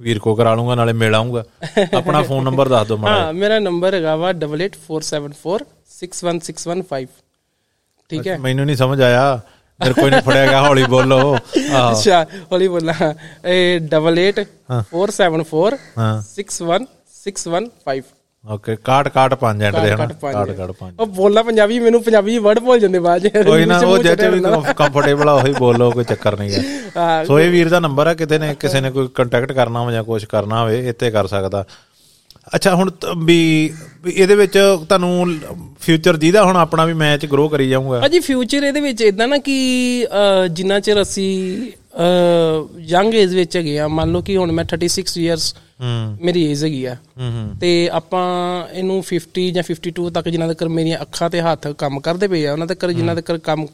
ਵੀਰ ਕੋ ਕਰਾ ਲੂੰਗਾ ਨਾਲੇ ਮਿਲ ਆਉਂਗਾ (laughs) ਆਪਣਾ ਫੋਨ ਨੰਬਰ ਦੱਸ ਦਿਓ ਮਾੜਾ ਹਾਂ ਮੇਰਾ ਨੰਬਰ ਹੈਗਾ ਵਾ 8847461615 ਠੀਕ ਹੈ? ਮੈਨੂੰ ਨਹੀਂ ਸਮਝ ਆਇਆ। ਮੇਰੇ ਕੋਈ ਨਹੀਂ ਫੜਿਆ ਗਿਆ ਹੌਲੀ ਬੋਲੋ। (laughs) ਅੱਛਾ ਹੌਲੀ ਬੋਲਣਾ। ਇਹ 8847461615 ਹਾਂ। ਓਕੇ ਕਾਟ ਕਾਟ ਪੰਜ ਐਂਡ ਦੇ ਹਨਾ? ਕੱਟ। ਕਾਟ ਪੰਜ। ਉਹ ਬੋਲਣਾ ਪੰਜਾਬੀ ਮੈਨੂੰ ਪੰਜਾਬੀ ਵਰਡ ਭੁੱਲ ਜਾਂਦੇ ਬਾਅਦ ਚ। ਕੋਈ ਨਾ ਉਹ ਜੱਜ ਵੀ। ਕੰਫਰਟੇਬਲ ਆ ਉਹੀ ਬੋਲੋ ਕੋਈ ਚੱਕਰ ਨਹੀਂ ਹੈ ਹਾਂ, ਸੋ ਇਹ ਵੀਰ ਦਾ ਨੰਬਰ ਆ ਕਿਤੇ ਨੇ ਕਿਸੇ ਨੇ ਕੋਈ ਕੰਟੈਕਟ ਕਰਨਾ ਹੋਵੇ ਜਾਂ ਕੁਝ ਕਰਨਾ ਹੋਵੇ ਇੱਥੇ ਕਰ ਸਕਦਾ। ਅੱਛਾ ਹੁਣ ਵੀ ਇਹਦੇ ਵਿੱਚ ਤੁਹਾਨੂੰ ਫਿਊਚਰ ਜਿਹਦਾ ਹੁਣ ਆਪਣਾ ਵੀ ਮੈਚ ਗਰੋ ਕਰੀ ਜਾਊਗਾ। ਭਾਜੀ ਫਿਊਚਰ ਇਹਦੇ ਵਿੱਚ ਇਦਾਂ ਨਾ ਕਿ ਜਿੰਨਾ ਚਿਰ ਅਸੀਂ ਯੰਗ ਏਜ ਵਿੱਚ ਹੈਗੇ ਆ ਮੰਨ ਲਓ ਕਿ ਹੁਣ ਮੈਂ 36 ਇਅਰਸ ਮੇਰੀ ਏਜ ਹੈਗੀ ਆ ਤੇ ਆਪਾਂ ਇਹਨੂੰ 50 ਜਾਂ 52 ਤੱਕ ਜਿੰਨਾ ਤੱਕ ਮੇਰੀਆਂ ਅੱਖਾਂ ਤੇ ਹੱਥ ਕੰਮ ਕਰਦੇ ਪਏ ਆ ਉਹਨਾਂ ਤੱਕ ਜਿੰਨਾ ਤੱਕ ਕੰਮ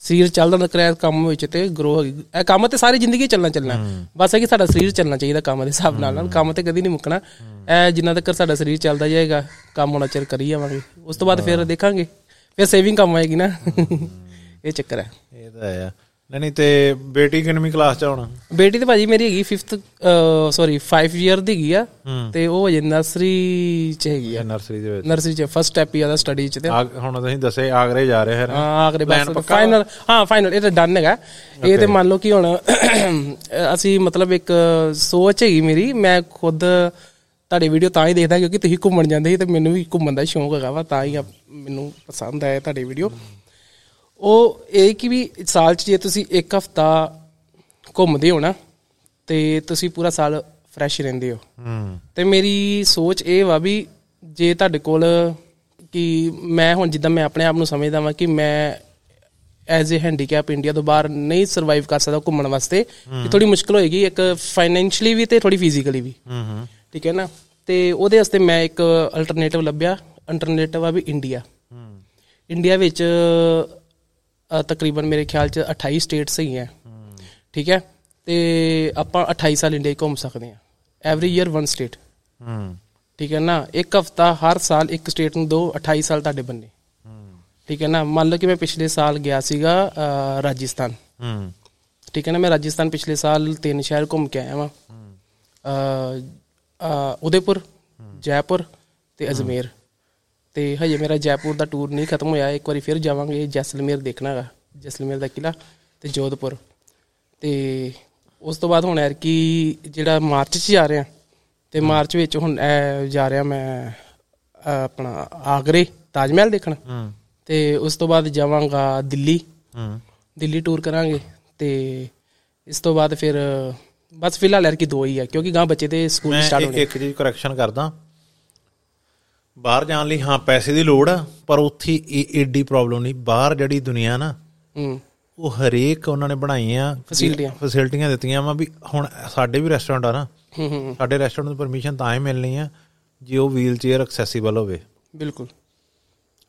ਸਰੀਰ ਚੱਲਦਾ ਤੱਕ ਇਹ ਕੰਮ ਵਿੱਚ ਤੇ ਗਰੋ ਹੈਗੀ ਇਹ ਕੰਮ ਤੇ ਸਾਰੀ ਜ਼ਿੰਦਗੀ ਚੱਲਣਾ ਚੱਲਣਾ। ਬਸ ਹੈ ਕਿ ਸਾਡਾ ਸਰੀਰ ਚੱਲਣਾ ਚਾਹੀਦਾ ਕੰਮ ਦੇ ਹਿਸਾਬ ਨਾਲ ਨਾਲ ਕੰਮ ਤੇ ਕਦੀ ਨਹੀਂ ਮੁੱਕਣਾ। ਇਹ ਜਿੰਨਾ ਤੱਕ ਸਾਡਾ ਸਰੀਰ ਚੱਲਦਾ ਜਾਏਗਾ ਕੰਮ ਹੋਣਾ ਚਿਰ ਕਰੀ ਜਾਵਾਂਗੇ। ਉਸ ਤੋਂ ਬਾਅਦ ਫਿਰ ਦੇਖਾਂਗੇ। ਫਿਰ ਸੇਵਿੰਗ ਕੰਮ ਆਏਗੀ ਨਾ। ਇਹ ਚੱਕਰ ਹੈ। ਇਹ ਤਾਂ ਹੈ। ਨਹੀਂ ਨਹੀਂ ਤੇ ਬੇਟੀ ਕਿੰਨਵੀਂ ਕਲਾਸ ਚ ਹੁਣ? ਬੇਟੀ ਤੇ ਭਾਜੀ ਮੇਰੀ ਹੈਗੀ 5th ਸੌਰੀ 5 ਇਅਰ ਦੀ ਹੈਗੀ ਆ ਤੇ ਉਹ ਹਜੇ ਨਰਸਰੀ ਚ ਹੈਗੀ ਆ। ਨਰਸਰੀ ਦੇ ਵਿੱਚ। ਨਰਸਰੀ ਚ ਫਸਟ ਸਟੈਪ ਹੀ ਆਦਾ ਸਟੱਡੀ ਚ ਤੇ। ਆ ਹੁਣ ਤੁਸੀਂ ਦੱਸੇ ਆਗਰੇ ਜਾ ਰਹੇ ਹੈ ਹਾਂ ਆਖਰੇ ਬਸ ਫਾਈਨਲ ਹਾਂ ਫਾਈਨਲ ਇਹ ਤਾਂ ਡਨ ਹੈਗਾ। ਇਹ ਤੇ ਮੰਨ ਲਓ ਕਿ ਹੁਣ ਅਸੀਂ ਮਤਲਬ ਇੱਕ ਸੋਚ ਹੈਗੀ ਮੇਰੀ ਮੈਂ ਖੁਦ ਤੁਹਾਡੀ ਵੀਡੀਓ ਤਾਂ ਹੀ ਦੇਖਦਾ ਕਿਉਂਕਿ ਤੁਸੀਂ ਘੁੰਮਣ ਜਾਂਦੇ ਸੀ ਤੇ ਮੈਨੂੰ ਵੀ ਘੁੰਮਣ ਦਾ ਸ਼ੌਂਕ ਹੈਗਾ ਵਾ ਤਾਂ ਹੀ ਮੈਨੂੰ ਪਸੰਦ ਆਇਆ ਤੁਹਾਡੀ ਵੀਡੀਓ ਉਹ ਇਹ ਕਿ ਵੀ ਸਾਲ ਚ ਜੇ ਤੁਸੀਂ ਇੱਕ ਹਫਤਾ ਘੁੰਮਦੇ ਹੋ ਨਾ ਤੇ ਤੁਸੀਂ ਪੂਰਾ ਸਾਲ ਫਰੈਸ਼ ਰਹਿੰਦੇ ਹੋ। ਹੂੰ। ਤੇ ਮੇਰੀ ਸੋਚ ਇਹ ਵਾ ਵੀ ਜੇ ਤੁਹਾਡੇ ਕੋਲ ਕਿ ਮੈਂ ਹੁਣ ਜਿੱਦਾਂ ਮੈਂ ਆਪਣੇ ਆਪ ਨੂੰ ਸਮਝਦਾ ਵਾਂ ਕਿ ਮੈਂ ਐਜ਼ ਅ ਹੈਂਡੀਕੈਪ ਇੰਡੀਆ ਤੋਂ ਬਾਹਰ ਨਹੀਂ ਸਰਵਾਈਵ ਕਰ ਸਕਦਾ ਘੁੰਮਣ ਵਾਸਤੇ ਕਿ ਥੋੜੀ ਮੁਸ਼ਕਲ ਹੋਏਗੀ ਇੱਕ ਫਾਈਨੈਂਸ਼ਲੀ ਵੀ ਤੇ ਥੋੜੀ ਫਿਜ਼ੀਕਲੀ ਵੀ। ਠੀਕ ਹੈ ਨਾ? ਤੇ ਉਹਦੇ ਵਾਸਤੇ ਮੈਂ ਇੱਕ ਅਲਟਰਨੇਟਿਵ ਲੱਭਿਆ ਅਲਟਰਨੇਟਿਵ ਆ ਵੀ ਇੰਡੀਆ ਹੂੰ। ਇੰਡੀਆ ਵਿੱਚ ਤਕਰੀਬਨ ਮੇਰੇ ਖਿਆਲ ਚ 28 ਸਟੇਟਸ ਹੈਗੀਆਂ ਠੀਕ ਹੈ? ਤੇ ਆਪਾਂ 28 ਸਾਲ ਇੰਡੀਆ 'ਚ ਘੁੰਮ ਸਕਦੇ ਹਾਂ। ਐਵਰੀ ਈਅਰ ਵਨ ਸਟੇਟ ਹੂੰ ਠੀਕ ਹੈ ਨਾ? ਇੱਕ ਹਫਤਾ ਹਰ ਸਾਲ ਇੱਕ ਸਟੇਟ ਨੂੰ ਦੋ 28 ਸਾਲ ਤੁਹਾਡੇ ਬੰਨੇ। ਹੂੰ ਠੀਕ ਹੈ ਨਾ? ਮੰਨ ਲਓ ਕਿ ਮੈਂ ਪਿਛਲੇ ਸਾਲ ਗਿਆ ਸੀਗਾ ਅ, ਰਾਜਸਥਾਨ। ਹੂੰ ਠੀਕ ਹੈ ਨਾ? ਮੈਂ ਰਾਜਸਥਾਨ ਪਿਛਲੇ ਸਾਲ ਤਿੰਨ ਸ਼ਹਿਰ ਘੁੰਮ ਕੇ ਆਇਆ ਵਾਂ। ਅ, ਅ, ਉਦੈਪੁਰ ਜੈਪੁਰ ਤੇ ਅਜਮੇਰ। ਤੇ ਹਜੇ ਮੇਰਾ ਜੈਪੁਰ ਦਾ ਟੂਰ ਨਹੀਂ ਖਤਮ ਹੋਇਆ ਇੱਕ ਵਾਰੀ ਫਿਰ ਜਾਵਾਂਗੇ ਜੈਸਲਮੇਰ ਦੇਖਣਾ ਹੈਗਾ ਜੈਸਲਮੇਰ ਦਾ ਕਿਲਾ ਤੇ ਜੋਧਪੁਰ। ਤੇ ਉਸ ਤੋਂ ਬਾਅਦ ਹੁਣ ਯਾਰ ਕੀ ਜਿਹੜਾ ਮਾਰਚ 'ਚ ਜਾ ਰਿਹਾ ਤੇ ਮਾਰਚ ਵਿੱਚ ਹੁਣ ਜਾ ਰਿਹਾ ਮੈਂ ਆਪਣਾ ਆਗਰੇ ਤਾਜ ਮਹਿਲ ਦੇਖਣ ਤੇ ਉਸ ਤੋਂ ਬਾਅਦ ਜਾਵਾਂਗਾ ਦਿੱਲੀ। ਦਿੱਲੀ ਟੂਰ ਕਰਾਂਗੇ ਤੇ ਇਸ ਤੋਂ ਬਾਅਦ ਫਿਰ ਬਸ ਫਿਲਹਾਲ ਯਾਰ ਕੀ ਦੋ ਹੀ ਆ ਕਿਉਂਕਿ ਗਾਂ ਬੱਚੇ ਦੇ ਸਕੂਲ ਸਟਾਰਟ ਹੋਣੇ ਇੱਕ ਚੀਜ਼ ਕਰੈਕਸ਼ਨ ਕਰਦਾ। ਬਾਹਰ ਜਾਣ ਲਈ ਹਾਂ ਪੈਸੇ ਦੀ ਲੋੜ ਆ ਪਰ ਉੱਥੇ ਏਡੀ ਪ੍ਰੋਬਲਮ ਨਹੀਂ। ਬਾਹਰ ਜਿਹੜੀ ਦੁਨੀਆ ਨਾ ਹੂੰ। ਉਹ ਹਰੇਕ ਉਹਨਾਂ ਨੇ ਬਣਾਈਆਂ ਫੈਸਿਲਿਟੀਆਂ। ਫੈਸਿਲਿਟੀਆਂ ਦਿੱਤੀਆਂ ਵਾ ਵੀ ਹੁਣ ਸਾਡੇ ਵੀ ਰੈਸਟੋਰੈਂਟ ਆ ਨਾ। ਸਾਡੇ ਰੈਸਟੋਰੈਂਟ ਨੂੰ ਪਰਮਿਸ਼ਨ ਤਾਂ ਹੀ ਮਿਲਣੀ ਆ ਜੇ ਉਹ ਵੀਲ ਚੇਅਰ ਐਕਸੈਸਿਬਲ ਹੋਵੇ। ਬਿਲਕੁਲ।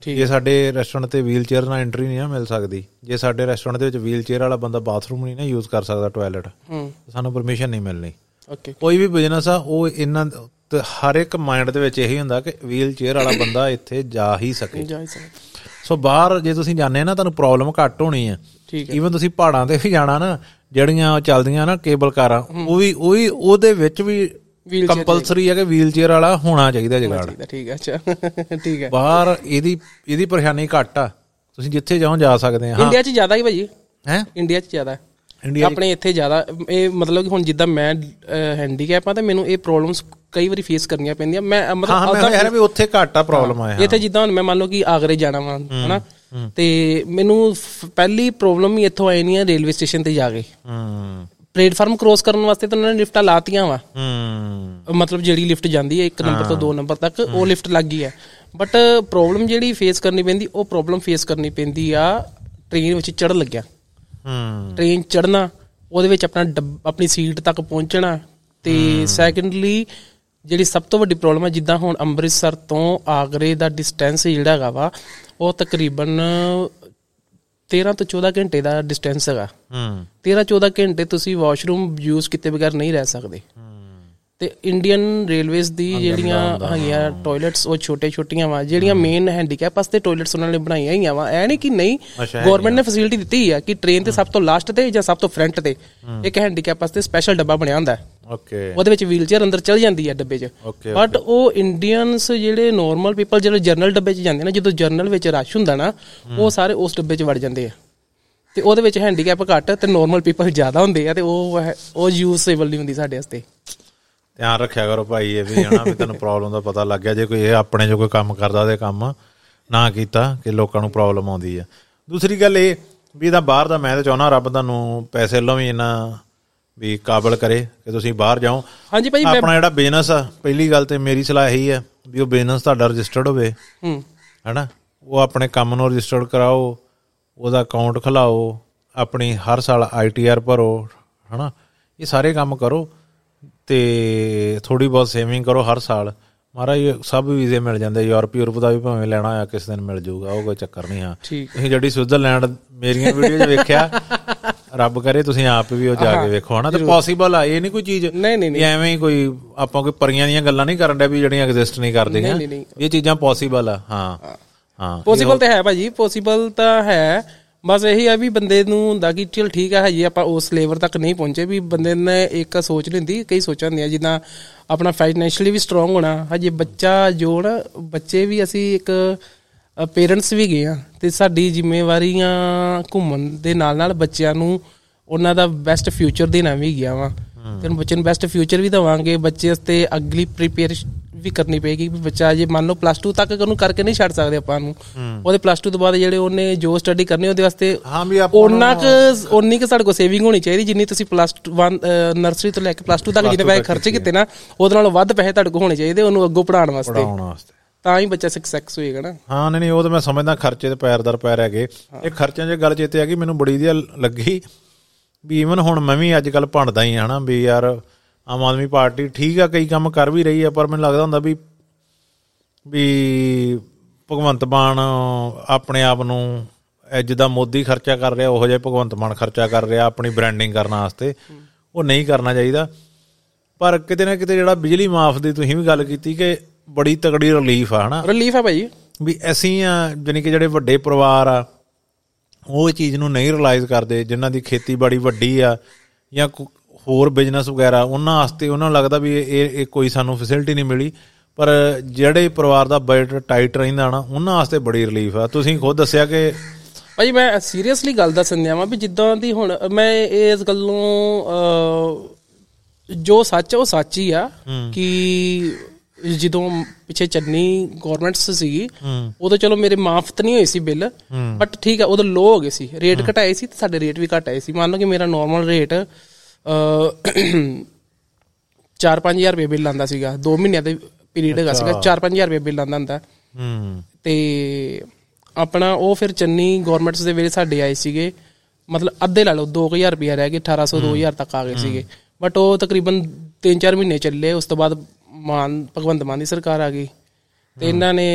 ਠੀਕ ਜੇ ਸਾਡੇ ਰੈਸਟੋਰੈਂਟ ਤੇ ਵੀਲ ਚੇਅਰ ਨਾਲ ਐਂਟਰੀ ਨਹੀਂ ਨਾ ਮਿਲ ਸਕਦੀ ਜੇ ਸਾਡੇ ਰੈਸਟੋਰੈਂਟ ਦੇ ਵਿੱਚ ਵੀਲ ਚੇਅਰ ਵਾਲਾ ਬੰਦਾ ਬਾਥਰੂਮ ਨਹੀਂ ਨਾ ਯੂਜ਼ ਕਰ ਸਕਦਾ ਟਾਇਲਟ ਹੂੰ। ਸਾਨੂੰ ਪਰਮਿਸ਼ਨ ਨਹੀਂ ਮਿਲਣੀ। ਓਕੇ ਕੋਈ ਵੀ ਬਿਜ਼ਨਸ ਆ ਉਹ ਇਹਨਾਂ ਤੇ ਹਰ ਇੱਕ ਮਾਈਂਡ ਦੇ ਵਿੱਚ ਇਹੀ ਹੁੰਦਾ ਕਿ ਵੀਲ ਚੇਅਰ ਵਾਲਾ ਬੰਦਾ ਇੱਥੇ ਜਾ ਹੀ ਸਕੇ। ਜਾਇ ਸਰ ਸੋ ਬਾਹਰ ਜੇ ਤੁਸੀਂ ਜਾਂਦੇ ਨਾ ਤੁਹਾਨੂੰ ਪ੍ਰੋਬਲਮ ਘੱਟ ਹੋਣੀ ਹੈ। ਈਵਨ ਤੁਸੀਂ ਪਹਾੜਾਂ ਤੇ ਵੀ ਜਾਣਾ ਨਾ ਜਿਹੜੀਆਂ ਚੱਲਦੀਆਂ ਨਾ ਕੇਬਲ ਕਾਰਾਂ ਉਹ ਵੀ ਉਹ ਵੀ ਉਹਦੇ ਵਿੱਚ ਵੀ ਕੰਪਲਸਰੀ ਹੈ ਕਿ ਵੀਲ ਚੇਅਰ ਵਾਲਾ ਹੋਣਾ ਚਾਹੀਦਾ ਜਗਾੜ। ਠੀਕ ਹੈ ਹੈ ਅੱਛਾ। (laughs) ਠੀਕ ਹੈ। ਬਾਹਰ ਇਹਦੀ ਇਹਦੀ ਪਰੇਸ਼ਾਨੀ ਘੱਟ ਆ। ਤੁਸੀਂ ਜਿੱਥੇ ਜਾਓ ਜਾ ਸਕਦੇ ਆ ਹਾਂ। ਇੰਡੀਆ 'ਚ ਜ਼ਿਆਦਾ ਹੀ ਭਾਜੀ। ਹੈ? ਇੰਡੀਆ 'ਚ ਜ਼ਿਆਦਾ। ਹੈ। ਇੰਡੀਆ ਆਪਣੇ ਇੱਥੇ ਜ਼ਿਆਦਾ ਇਹ ਮਤਲਬ ਕਿ ਹੁਣ ਜਿੱਦਾਂ ਮੈਂ ਹੈਂਡੀਕੈਪ ਆ ਤੇ ਮੈਨੂੰ ਇਹ ਪ੍ਰੋਬਲਮਸ ਕਈ ਵਾਰੀ ਫੇਸ ਕਰਨੀਆਂ ਪੈਂਦੀਆਂ। ਮੈਂ ਮਤਲਬ ਹਾਂ ਮੈਂ ਯਾਰ ਵੀ ਉੱਥੇ ਘੱਟ ਆ ਪ੍ਰੋਬਲਮ ਆ ਇੱਥੇ ਜਿੱਦਾਂ ਹੁਣ ਮੈਂ ਮੰਨ ਲਓ ਕਿ ਆਗਰੇ ਜਾਣਾ ਵਾ ਹਨਾ? ਤੇ ਮੈਨੂੰ ਪਹਿਲੀ ਪ੍ਰੋਬਲਮ ਹੀ ਇੱਥੋਂ ਆਈ ਨਹੀਂ ਹੈ ਰੇਲਵੇ ਸਟੇਸ਼ਨ ਤੇ ਜਾ ਕੇ। ਹੂੰ। ਪਲੇਟਫਾਰਮ ਕ੍ਰੋਸ ਕਰਨ ਵਾਸਤੇ ਤਾਂ ਉਹਨਾਂ ਨੇ ਲਿਫਟਾਂ ਲਾਤੀਆਂ ਵਾ। ਹੂੰ। ਮਤਲਬ ਜਿਹੜੀ ਲਿਫਟ ਜਾਂਦੀ ਹੈ 1 ਨੰਬਰ ਤੋਂ 2 ਨੰਬਰ ਤੱਕ ਉਹ ਲਿਫਟ ਲੱਗ ਗਈ ਹੈ। ਬਟ ਪ੍ਰੋਬਲਮ ਜਿਹੜੀ ਫੇਸ ਕਰਨੀ ਪੈਂਦੀ ਉਹ ਪ੍ਰੋਬਲਮ ਫੇਸ ਕਰਨੀ ਪੈਂਦੀ ਆ ਟ੍ਰੇਨ ਵਿੱਚ ਚੜ੍ਹ ਲੱਗਿਆ। ਹੂੰ। ਟ੍ਰੇਨ ਚੜਨਾ ਉਹਦੇ ਵਿੱਚ ਆਪਣਾ ਆਪਣੀ ਸੀਟ ਤੱਕ ਪਹੁੰਚਣਾ ਤੇ ਸੈਕੰਡਲੀ ਜਿਹੜੀ ਸਭ ਤੋਂ ਵੱਡੀ ਪ੍ਰੋਬਲਮ ਹੈ ਜਿੱਦਾਂ ਹੁਣ ਅੰਮ੍ਰਿਤਸਰ ਤੋਂ ਆਗਰੇ ਦਾ ਡਿਸਟੈਂਸ ਜਿਹੜਾ ਹੈਗਾ ਵਾ ਉਹ ਤਕਰੀਬਨ 13 ਤੋਂ 14 ਘੰਟੇ ਦਾ ਡਿਸਟੈਂਸ ਹੈਗਾ। ਹੂੰ। 13 14 ਘੰਟੇ ਤੁਸੀਂ ਵਾਸ਼ਰੂਮ ਯੂਜ਼ ਕੀਤੇ ਬਗੈਰ ਨਹੀਂ ਰਹਿ ਸਕਦੇ। ਤੇ ਇੰਡੀਅਨ ਰੇਲਵੇਜ਼ ਦੀ ਜਿਹੜੀਆਂ ਹੈਗੀਆਂ ਟਾਇਲਟਸ ਉਹ ਛੋਟੇ ਛੋਟੀਆਂ ਵਾ ਜਿਹੜੀਆਂ ਮੇਨ ਹੈਂਡੀਕੈਪ ਵਾਸਤੇ ਟਾਇਲਟਸ ਉਹਨਾਂ ਨੇ ਬਣਾਈਆਂ ਹੋਈਆਂ ਵਾ। ਐ ਨਹੀਂ ਕਿ ਨਹੀਂ ਗਵਰਨਮੈਂਟ ਨੇ ਫੈਸਿਲਿਟੀ ਦਿੱਤੀ ਆ ਕਿ ਟ੍ਰੇਨ ਤੇ ਸਭ ਤੋਂ ਲਾਸਟ ਤੇ ਜਾਂ ਸਭ ਤੋਂ ਫਰੰਟ ਤੇ ਇੱਕ ਹੈਂਡੀਕੈਪ ਵਾਸਤੇ ਸਪੈਸ਼ਲ ਡੱਬਾ ਬਣਿਆ ਹੁੰਦਾ ਹੈ। ਓਕੇ। ਉਹਦੇ ਵਿੱਚ ਵੀਲਚੇਅਰ ਅੰਦਰ ਚਲ ਜਾਂਦੀ ਹੈ ਡੱਬੇ 'ਚ। ਬਟ ਉਹ ਇੰਡੀਅਨਸ ਜਿਹੜੇ ਨਾਰਮਲ ਪੀਪਲ ਜਿਹੜੇ ਜਰਨਲ ਡੱਬੇ 'ਚ ਜਾਂਦੇ ਨੇ ਜਦੋਂ ਜਰਨਲ ਵਿੱਚ ਰਸ਼ ਹੁੰਦਾ ਨਾ ਉਹ ਸਾਰੇ ਉਸ ਡੱਬੇ 'ਚ ਵੜ ਜਾਂਦੇ ਆ। ਤੇ ਉਹਦੇ ਵਿੱਚ ਹੈਂਡੀਕੈਪ ਘੱਟ ਤੇ ਨਾਰਮਲ ਪੀਪਲ ਜ਼ਿਆਦਾ ਹੁੰਦੇ ਆ ਤੇ ਉਹ ਹੈ- ਉਹ ਯੂਜ਼ੇਬਲ ਨਹੀਂ ਹੁੰਦੀ ਸਾਡੇ ਵਾਸਤੇ। ਧਿਆਨ ਰੱਖਿਆ ਕਰੋ ਭਾਈ ਇਹ ਵੀ ਹਨਾ ਵੀ ਤੁਹਾਨੂੰ ਪ੍ਰੋਬਲਮ ਦਾ ਪਤਾ ਲੱਗ ਗਿਆ। ਜੇ ਕੋਈ ਇਹ ਆਪਣੇ ਜੋ ਕੋਈ ਕੰਮ ਕਰਦਾ ਤੇ ਕੰਮ ਨਾ ਕੀਤਾ ਕਿ ਲੋਕਾਂ ਨੂੰ ਪ੍ਰੋਬਲਮ ਆਉਂਦੀ ਆ। ਦੂਸਰੀ ਗੱਲ ਇਹ ਵੀ ਇਹਦਾ ਬਾਹਰ ਦਾ ਮੈਂ ਤਾਂ ਚਾਹੁੰਦਾ ਰੱਬ ਤੁਹਾਨੂੰ ਪੈਸੇ ਵੱਲੋਂ ਵੀ ਇਹਨਾਂ ਵੀ ਕਾਬਲ ਕਰੇ ਕਿ ਤੁਸੀਂ ਬਾਹਰ ਜਾਓ। ਹਾਂਜੀ ਭਾਈ ਆਪਣਾ ਜਿਹੜਾ ਬਿਜ਼ਨਸ ਆ ਪਹਿਲੀ ਗੱਲ ਤੇ ਮੇਰੀ ਸਲਾਹ ਇਹੀ ਆ ਵੀ ਉਹ ਬਿਜ਼ਨਸ ਤੁਹਾਡਾ ਰਜਿਸਟਰਡ ਹੋਵੇ। ਹੂੰ। ਹੈਨਾ? ਉਹ ਆਪਣੇ ਕੰਮ ਨੂੰ ਰਜਿਸਟਰਡ ਕਰਾਓ ਉਹਦਾ ਅਕਾਊਂਟ ਖੁਲਾਓ ਆਪਣੀ ਹਰ ਸਾਲ ਆਈਟੀਆਰ ਭਰੋ ਹੈਨਾ? ਇਹ ਸਾਰੇ ਕੰਮ ਕਰੋ। ਤੇ ਥੋੜੀ ਬਹੁਤ ਸੇਵਿੰਗ ਕਰੋ ਹਰ ਸਾਲ। ਮਹਾਰਾਜ ਸਭ ਵੀਜ਼ੇ ਮਿਲ ਜਾਂਦੇ ਯੂਰਪ ਯੂਰਪ ਦਾ ਵੀ ਭਾਵੇਂ ਲੈਣਾ ਹੋਇਆ ਕਿਸ ਦਿਨ ਮਿਲ ਜਾਊਗਾ ਉਹ ਕੋਈ ਚੱਕਰ ਨਹੀਂ ਠੀਕ। ਤੁਸੀਂ ਜਿਹੜੀ ਸਵਿਟਜ਼ਰਲੈਂਡ ਮੇਰੀਆਂ ਵੀਡੀਓ 'ਚ ਵੇਖਿਆ ਰੱਬ ਕਰੇ ਤੁਸੀਂ ਆਪ ਵੀ ਉਹ ਜਾ ਕੇ ਵੇਖੋ ਹਨਾ? ਤੇ ਪੋਸੀਬਲ ਆ ਇਹ ਨਹੀਂ ਕੋਈ ਚੀਜ਼ ਨਹੀਂ ਨਹੀਂ ਐਵੇਂ ਹੀ ਕੋਈ ਆਪਾਂ ਕੋਈ ਪਰੀਆਂ ਦੀਆਂ ਗੱਲਾਂ ਨਹੀਂ ਕਰਨ ਡਿਆ ਵੀ ਜਿਹੜੀਆਂ ਐਗਜ਼ਿਸਟ ਨਹੀਂ ਕਰਦੀਆਂ। ਇਹ ਚੀਜ਼ਾਂ ਪੋਸੀਬਲ ਆ ਹਾਂ ਹਾਂ। ਪੋਸੀਬਲ ਤਾਂ ਹੈ ਭਾਜੀ ਪੋਸੀਬਲ ਤਾਂ ਹੈ ਬਸ ਇਹੀ ਆ ਵੀ ਬੰਦੇ ਨੂੰ ਹੁੰਦਾ ਕਿ ਚਲ ਠੀਕ ਹੈ ਹਜੇ ਆਪਾਂ ਉਸ ਲੈਵਲ ਤੱਕ ਨਹੀਂ ਪਹੁੰਚੇ ਵੀ ਬੰਦੇ ਨੇ ਇੱਕ ਸੋਚ ਲੈਂਦੀ ਕਈ ਸੋਚਾਂ ਹੁੰਦੀਆਂ ਜਿੱਦਾਂ ਆਪਣਾ ਫਾਈਨੈਂਸ਼ੀਅਲੀ ਵੀ ਸਟਰੋਂਗ ਹੋਣਾ ਹਜੇ ਬੱਚਾ ਜੋ ਨਾ ਬੱਚੇ ਵੀ ਅਸੀਂ ਇੱਕ ਪੇਰੈਂਟਸ ਵੀ ਗਏ ਆ ਤੇ ਸਾਡੀ ਜ਼ਿੰਮੇਵਾਰੀਆਂ ਘੁੰਮਣ ਦੇ ਨਾਲ ਨਾਲ ਬੱਚਿਆਂ ਨੂੰ ਉਹਨਾਂ ਦਾ ਬੈਸਟ ਫਿਊਚਰ ਦੇਣਾ ਵੀ ਗਿਆ ਵਾ। ਤੇ ਬੱਚੇ ਨੂੰ ਬੈਸਟ ਫਿਊਚਰ ਵੀ ਦਵਾਂਗੇ ਬੱਚੇ ਵਾਸਤੇ ਅਗਲੀ ਪ੍ਰੀਪੇਅਰ ਵੀ ਕਰਨੀ ਪਏਗੀ ਵੀ ਬੱਚਾ ਜੇ ਮੰਨ ਲਓ ਪਲੱਸ 2 ਤੱਕ ਉਹਨੂੰ ਕਰਕੇ ਨਹੀਂ ਛੱਡ ਸਕਦੇ ਆਪਾਂ ਨੂੰ। ਉਹਦੇ ਪਲੱਸ 2 ਤੋਂ ਬਾਅਦ ਜਿਹੜੇ ਉਹਨੇ ਜੋ ਸਟੱਡੀ ਕਰਨੀ ਉਹਦੇ ਵਾਸਤੇ ਹਾਂ ਵੀ ਆਪਾਂ ਉਹਨਾਂ ਕ ਉਨੀ ਕ ਸਾਡੇ ਕੋਲ ਸੇਵਿੰਗ ਹੋਣੀ ਚਾਹੀਦੀ ਜਿੰਨੀ ਤੁਸੀਂ ਪਲੱਸ 1 ਨਰਸਰੀ ਤੋਂ ਲੈ ਕੇ ਪਲੱਸ 2 ਤੱਕ ਜਿੰਨੇ ਪੈਸੇ ਖਰਚੇ ਕੀਤੇ ਨਾ ਉਹਦੇ ਨਾਲੋਂ ਵੱਧ ਪੈਸੇ ਤੁਹਾਡੇ ਕੋਲ ਹੋਣੇ ਚਾਹੀਦੇ ਉਹਨੂੰ ਅੱਗੋਂ ਪੜਾਉਣ ਵਾਸਤੇ। ਪੜਾਉਣ ਵਾਸਤੇ। ਤਾਂ ਹੀ ਬੱਚਾ ਸਕਸੈਸ ਹੋਏਗਾ ਨਾ। ਹਾਂ ਨਹੀਂ ਨਹੀਂ ਉਹ ਤਾਂ ਮੈਂ ਸਮਝਦਾ ਖਰਚੇ ਤੇ ਪੈਰ ਦਰ ਪੈਰ ਹੈਗੇ। ਇਹ ਖਰਚਿਆਂ 'ਚ ਗੱਲ ਚੇਤੇ ਆ ਗਈ ਮੈਨੂੰ ਬੜੀ ਵਧੀਆ ਲੱਗੀ ਵੀ ਇਵਨ ਹੁਣ ਮੈਂ ਵੀ ਅੱਜ ਕੱਲ ਭੰਡਦਾ ਹੀ ਹਨਾ ਵੀ ਯਾਰ ਆਮ ਆਦਮੀ ਪਾਰਟੀ ਠੀਕ ਆ ਕਈ ਕੰਮ ਕਰ ਵੀ ਰਹੀ ਆ ਪਰ ਮੈਨੂੰ ਲੱਗਦਾ ਹੁੰਦਾ ਵੀ ਵੀ ਭਗਵੰਤ ਮਾਨ ਆਪਣੇ ਆਪ ਨੂੰ ਜਿੱਦਾਂ ਮੋਦੀ ਖਰਚਾ ਕਰ ਰਿਹਾ ਉਹੋ ਜਿਹਾ ਭਗਵੰਤ ਮਾਨ ਖਰਚਾ ਕਰ ਰਿਹਾ ਆਪਣੀ ਬ੍ਰਾਂਡਿੰਗ ਕਰਨ ਵਾਸਤੇ। ਉਹ ਨਹੀਂ ਕਰਨਾ ਚਾਹੀਦਾ। ਪਰ ਕਿਤੇ ਨਾ ਕਿਤੇ ਜਿਹੜਾ ਬਿਜਲੀ ਮਾਫ ਦੀ ਤੁਸੀਂ ਵੀ ਗੱਲ ਕੀਤੀ ਕਿ ਬੜੀ ਤਗੜੀ ਰਿਲੀਫ ਆ ਹਨਾ? ਰਿਲੀਫ ਹੈ ਭਾਈ। ਵੀ ਅਸੀਂ ਆ ਜਾਨੀ ਕਿ ਜਿਹੜੇ ਵੱਡੇ ਪਰਿਵਾਰ ਆ ਉਹ ਚੀਜ਼ ਨੂੰ ਨਹੀਂ ਰਿਅਲਾਈਜ਼ ਕਰਦੇ ਜਿਨ੍ਹਾਂ ਦੀ ਖੇਤੀਬਾੜੀ ਵੱਡੀ ਆ ਜਾਂ ਹੋਰ ਬਿਜ਼ਨਸ ਵਗੈਰਾ ਉਹਨਾਂ ਵਾਸਤੇ ਉਹਨਾਂ ਨੂੰ ਲੱਗਦਾ ਵੀ ਇਹ ਇਹ ਕੋਈ ਸਾਨੂੰ ਫੈਸਿਲਿਟੀ ਨਹੀਂ ਮਿਲੀ। ਪਰ ਜਿਹੜੇ ਪਰਿਵਾਰ ਦਾ ਬਜਟ ਟਾਈਟ ਰਹਿੰਦਾ ਨਾ ਉਹਨਾਂ ਵਾਸਤੇ ਬੜੀ ਰਿਲੀਫ ਆ। ਤੁਸੀਂ ਖੁਦ ਦੱਸਿਆ ਕਿ ਭਾਈ ਮੈਂ ਸੀਰੀਅਸਲੀ ਗੱਲ ਦੱਸਣ ਦਿਆਂ ਵਾਂ ਵੀ ਜਿੱਦਾਂ ਦੀ ਹੁਣ ਮੈਂ ਇਸ ਗੱਲੋਂ ਅਹ, ਜੋ ਸੱਚ ਉਹ ਸੱਚ ਹੀ ਆ ਕਿ ਜਦੋਂ ਪਿੱਛੇ ਚੰਨੀ ਗਵਰਨਮੈਂਟਸ ਸੀਗੀ ਉਦੋਂ ਚਲੋ ਮੇਰੇ ਮਾਫ ਤਾਂ ਨਹੀਂ ਹੋਏ ਸੀ ਬਿੱਲ ਬਟ ਠੀਕ ਆ ਉਦੋਂ ਲੋ ਹੋ ਗਏ ਸੀ। ਰੇਟ ਘਟਾਏ ਸੀ ਤੇ ਸਾਡੇ ਰੇਟ ਵੀ ਘਟ ਆਏ ਸੀ। ਮੰਨ ਲਓ ਕਿ ਮੇਰਾ ਨਾਰਮਲ ਰੇਟ 4-5000 ਰੁਪਏ ਬਿੱਲ ਆਂਦਾ ਸੀਗਾ। 2 ਮਹੀਨਿਆਂ ਦੇ ਪੀਰੀਅਡ ਹੈਗਾ ਸੀਗਾ 4-5000 ਰੁਪਏ ਬਿੱਲ ਆਉਂਦਾ ਹੁੰਦਾ। ਹੂੰ। ਤੇ ਆਪਣਾ ਉਹ ਫਿਰ ਚੰਨੀ ਗਵਰਨਮੈਂਟਸ ਦੇ ਵੇਲੇ ਸਾਡੇ ਆਏ ਸੀਗੇ। ਮਤਲਬ ਅੱਧੇ ਲਾ ਲਓ 2000 ਰੁਪਏ ਰਹਿ ਗਏ 1800 2000 ਤੱਕ ਆ ਗਏ ਸੀਗੇ। ਬਟ ਉਹ ਤਕਰੀਬਨ 3-4 ਮਹੀਨੇ ਚੱਲੇ ਉਸ ਤੋਂ ਬਾਅਦ ਮਾਨ ਭਗਵੰਤ ਮਾਨ ਦੀ ਸਰਕਾਰ ਆ ਗਈ। ਤੇ ਇਹਨਾਂ ਨੇ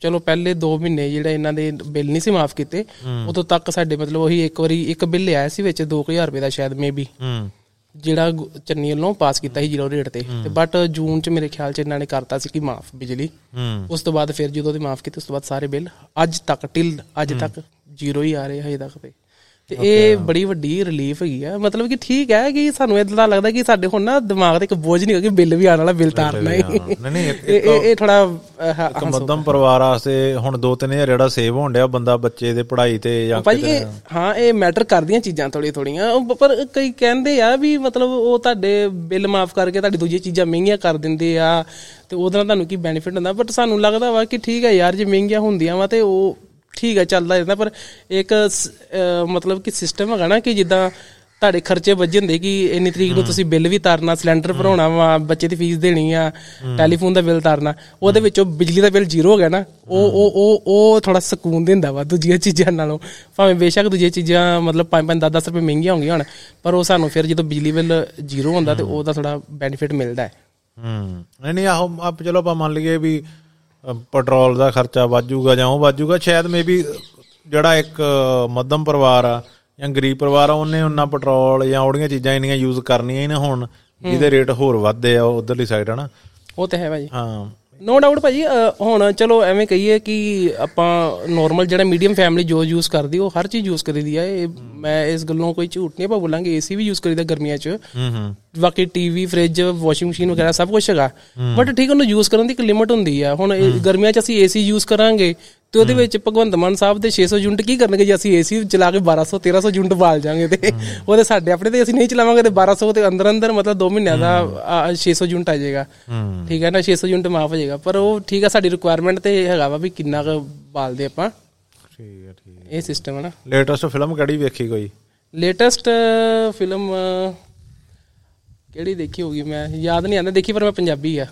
ਚਲੋ ਪਹਿਲੇ 2 ਮਹੀਨੇ ਜਿਹੜੇ ਇਹਨਾਂ ਦੇ ਬਿੱਲ ਨਹੀਂ ਸੀ ਮਾਫ ਕੀਤੇ ਉਦੋਂ ਤੱਕ ਸਾਡੇ ਮਤਲਬ ਉਹੀ ਇੱਕ ਵਾਰੀ ਇੱਕ ਬਿੱਲ ਆਇਆ ਸੀ ਵਿੱਚ 2000 ਰੁਪਏ ਦਾ ਸ਼ਾਇਦ ਮੇਬੀ ਜਿਹੜਾ ਚੰਨੀ ਵੱਲੋਂ ਪਾਸ ਕੀਤਾ ਸੀ ਜ਼ੀਰੋ ਰੇਟ ਤੇ। ਤੇ ਬਟ ਜੂਨ ਚ ਮੇਰੇ ਖਿਆਲ ਚ ਇਹਨਾਂ ਨੇ ਕਰਤਾ ਸੀ ਕਿ ਮਾਫ ਬਿਜਲੀ। ਉਸ ਤੋਂ ਬਾਅਦ ਫਿਰ ਜਦੋਂ ਦੀ ਮਾਫ ਕੀਤੀ ਉਸ ਤੋਂ ਬਾਅਦ ਸਾਰੇ ਬਿੱਲ ਅੱਜ ਤੱਕ ਟਿਲ ਅੱਜ ਤੱਕ ਜ਼ੀਰੋ ਹੀ ਆ ਰਹੇ ਹਜੇ ਤੱਕ ਤੇ। ਤੇ ਇਹ ਬੜੀ ਵੱਡੀ ਰਿਲੀਫ ਹੈਗੀ ਆ। ਮਤਲਬ ਕਿ ਠੀਕ ਹੈ ਕਿ ਸਾਨੂੰ ਇਦਾਂ ਲੱਗਦਾ ਕਿ ਸਾਡੇ ਹੁਣ ਨਾ ਦਿਮਾਗ ਤੇ ਇੱਕ ਬੋਝ ਨਹੀਂ ਹੋ ਕਿ ਬਿੱਲ ਵੀ ਆਉਣ ਵਾਲਾ ਬਿੱਲ ਤਾਰਨਾ ਹੀ। ਨਹੀਂ ਨਹੀਂ ਇਹ ਇਹ- ਥੋੜਾ ਇੱਕ ਮੱਧਮ ਪਰਿਵਾਰ ਵਾਸਤੇ ਹੁਣ 2-3000 ਜਿਹੜਾ ਸੇਵ ਹੋਣ ਡਿਆ ਬੰਦਾ ਬੱਚੇ ਦੇ ਪੜ੍ਹਾਈ ਤੇ ਜਾਂ ਇਹ ਹਾਂ ਇਹ ਮੈਟਰ ਕਰਦੀਆਂ ਚੀਜ਼ਾਂ ਥੋੜੀ ਥੋੜੀਆਂ ਪਰ ਕਈ ਕਹਿੰਦੇ ਆ ਵੀ ਮਤਲਬ ਉਹ ਤੁਹਾਡੇ ਬਿੱਲ ਮਾਫ ਕਰਕੇ ਤੁਹਾਡੀ ਦੂਜੀ ਚੀਜ਼ਾਂ ਮਹਿੰਗੀਆਂ ਕਰ ਦਿੰਦੇ ਆ ਤੇ ਉਹਦੇ ਨਾਲ ਤੁਹਾਨੂੰ ਕੀ ਬੈਨੀਫਿਟ ਹੁੰਦਾ। ਬਟ ਸਾਨੂੰ ਲੱਗਦਾ ਵਾ ਕਿ ਠੀਕ ਹੈ ਯਾਰ ਜੇ ਮਹਿੰਗੀਆਂ ਹੁੰਦੀਆਂ ਵਾ ਤੇ ਉਹ ਠੀਕ ਹੈ ਚੱਲਦਾ ਰਹਿੰਦਾ ਪਰ ਇੱਕ ਮਤਲਬ ਕਿ ਸਿਸਟਮ ਹੈਗਾ ਨਾ ਕਿ ਜਿੱਦਾਂ ਤੁਹਾਡੇ ਖਰਚੇ ਵੱਜੇ ਹੁੰਦੇ ਕਿ ਇੰਨੀ ਤਰੀਕ ਨੂੰ ਤੁਸੀਂ ਬਿੱਲ ਵੀ ਤਾਰਨਾ ਸਿਲੰਡਰ ਭਰਾਉਣਾ ਵਾ ਬੱਚੇ ਦੀ ਫੀਸ ਦੇਣੀ ਆ ਟੈਲੀਫੋਨ ਦਾ ਬਿੱਲ ਤਾਰਨਾ ਉਹਦੇ ਵਿੱਚੋਂ ਬਿਜਲੀ ਦਾ ਬਿੱਲ ਜ਼ੀਰੋ ਹੋ ਗਿਆ ਨਾ ਉਹ ਉਹ ਉਹ ਉਹ ਥੋੜਾ ਸਕੂਨ ਦਿੰਦਾ ਵਾ ਦੂਜੀਆਂ ਚੀਜ਼ਾਂ ਨਾਲੋਂ। ਭਾਵੇਂ ਬੇਸ਼ੱਕ ਦੂਜੀਆਂ ਚੀਜ਼ਾਂ ਮਤਲਬ 5-5 10-10 ਰੁਪਏ ਮਹਿੰਗੀਆਂ ਹੋਣਗੀਆਂ ਹੁਣ ਪਰ ਉਹ ਸਾਨੂੰ ਫਿਰ ਜਦੋਂ ਬਿਜਲੀ ਬਿੱਲ ਜ਼ੀਰੋ ਹੁੰਦਾ ਤੇ ਉਹਦਾ ਥੋੜਾ ਬੈਨੀਫਿਟ ਮਿਲਦਾ ਹੈ। ਹੂੰ। ਨਹੀਂ ਆਹੋ ਚਲੋ ਆਪਾਂ ਮੰਨ ਲਈਏ ਵੀ ਪੈਟਰੋਲ ਦਾ ਖਰਚਾ ਵਾਜੂਗਾ ਜਾਂ ਉਹ ਵਾਜੂਗਾ ਸ਼ਾਇਦ ਮੇਬੀ ਜਿਹੜਾ ਇੱਕ ਮੱਧਮ ਪਰਿਵਾਰ ਆ ਜਾਂ ਗਰੀਬ ਪਰਿਵਾਰ ਆ ਉਹਨੇ ਉਹਨਾਂ ਪੈਟਰੋਲ ਜਾਂ ਉਹੜੀਆਂ ਚੀਜ਼ਾਂ ਇੰਨੀਆਂ ਯੂਜ਼ ਕਰਨੀਆਂ ਹੀ ਨਾ ਹੁਣ ਜਿਹਦੇ ਰੇਟ ਹੋਰ ਵੱਧਦੇ ਆ ਉਧਰਲੀ ਸਾਈਡ ਹਨਾ? ਉਹ ਤੇ ਹੈ ਭਾਜੀ। ਹਾਂ। ਨੋ ਡਾਊਟ ਭਾਜੀ ਹੁਣ ਚਲੋ ਐਵੇਂ ਕਹੀਏ ਕਿ ਆਪਾਂ ਨਾਰਮਲ ਜਿਹੜਾ ਮੀਡੀਅਮ ਫੈਮਿਲੀ ਜੋ ਯੂਜ਼ ਕਰਦੀ ਉਹ ਹਰ ਚੀਜ਼ ਯੂਜ਼ ਕਰੀਦੀ ਆ। ਇਹ ਮੈਂ ਇਸ ਗੱਲੋਂ ਕੋਈ ਝੂਠ ਨਹੀਂ ਆਪਾਂ ਬੋਲਾਂਗੇ ਏਸੀ ਵੀ ਯੂਜ਼ ਕਰੀਦਾ ਗਰਮੀਆਂ 'ਚ। ਹੂੰ ਹੂੰ। ਬਾਕੀ ਟੀਵੀ ਫ੍ਰਿਜ ਵਾਸ਼ਿੰਗ ਮਸ਼ੀਨ ਵਗੈਰਾ ਸਭ ਕੁਝ ਹੈਗਾ। ਬਟ ਠੀਕ ਉਹਨੂੰ ਯੂਜ਼ ਕਰਨ ਦੀ ਇੱਕ ਲਿਮਟ ਹੁੰਦੀ ਆ। ਹੁਣ ਗਰਮੀਆਂ 'ਚ ਅਸੀਂ ਏਸੀ ਯੂਜ਼ ਕਰਾਂਗੇ ਤੇ ਉਹਦੇ ਵਿੱਚ ਭਗਵੰਤ ਮਾਨ ਸਾਹਿਬ ਦੇ 600 ਯੂਨਿਟ ਕੀ ਕਰਨਗੇ ਜੇ ਅਸੀਂ ਏਸੀ ਚਲਾ ਕੇ 1200 1300 ਯੂਨਿਟ ਬਾਲ ਜਾਾਂਗੇ ਤੇ ਉਹਦੇ ਸਾਡੇ ਆਪਣੇ ਤੇ ਅਸੀਂ ਨਹੀਂ ਚਲਾਵਾਂਗੇ ਤੇ 1200 ਤੇ ਅੰਦਰ ਅੰਦਰ ਮਤਲਬ 2 ਮਹੀਨਿਆਂ ਦਾ ਆ, 600 ਯੂਨਿਟ ਆ ਜਾਏਗਾ। ਠੀਕ ਹੈ ਨਾ 600 ਯੂਨਿਟ ਮਾਫ ਹੋ ਜਾਏਗਾ। ਪਰ ਉਹ ਠੀਕ ਹੈ ਸਾਡੀ ਰਿਕੁਆਇਰਮੈਂਟ ਤੇ ਹੈਗਾ ਵਾ ਵੀ ਕਿੰਨਾ ਕੁ ਬਾਲਦੇ ਆਪਾਂ। ਠੀਕ ਹੈ ਠੀਕ ਇਹ ਸਿਸਟਮ ਹੈ ਨਾ। ਲੇਟੈਸਟ ਫਿਲਮ ਕਿਹੜੀ ਵੇਖੀ ਕੋਈ? ਲੇਟੈਸਟ ਫਿਲਮ ਕਿਹੜੀ ਦੇਖੀ ਹੋਗੀ ਮੈਂ? ਯਾਦ ਨਹੀਂ ਆਉਂਦਾ। ਦੇਖੀ ਪਰ ਮੈਂ ਪੰਜਾਬੀ ਆ।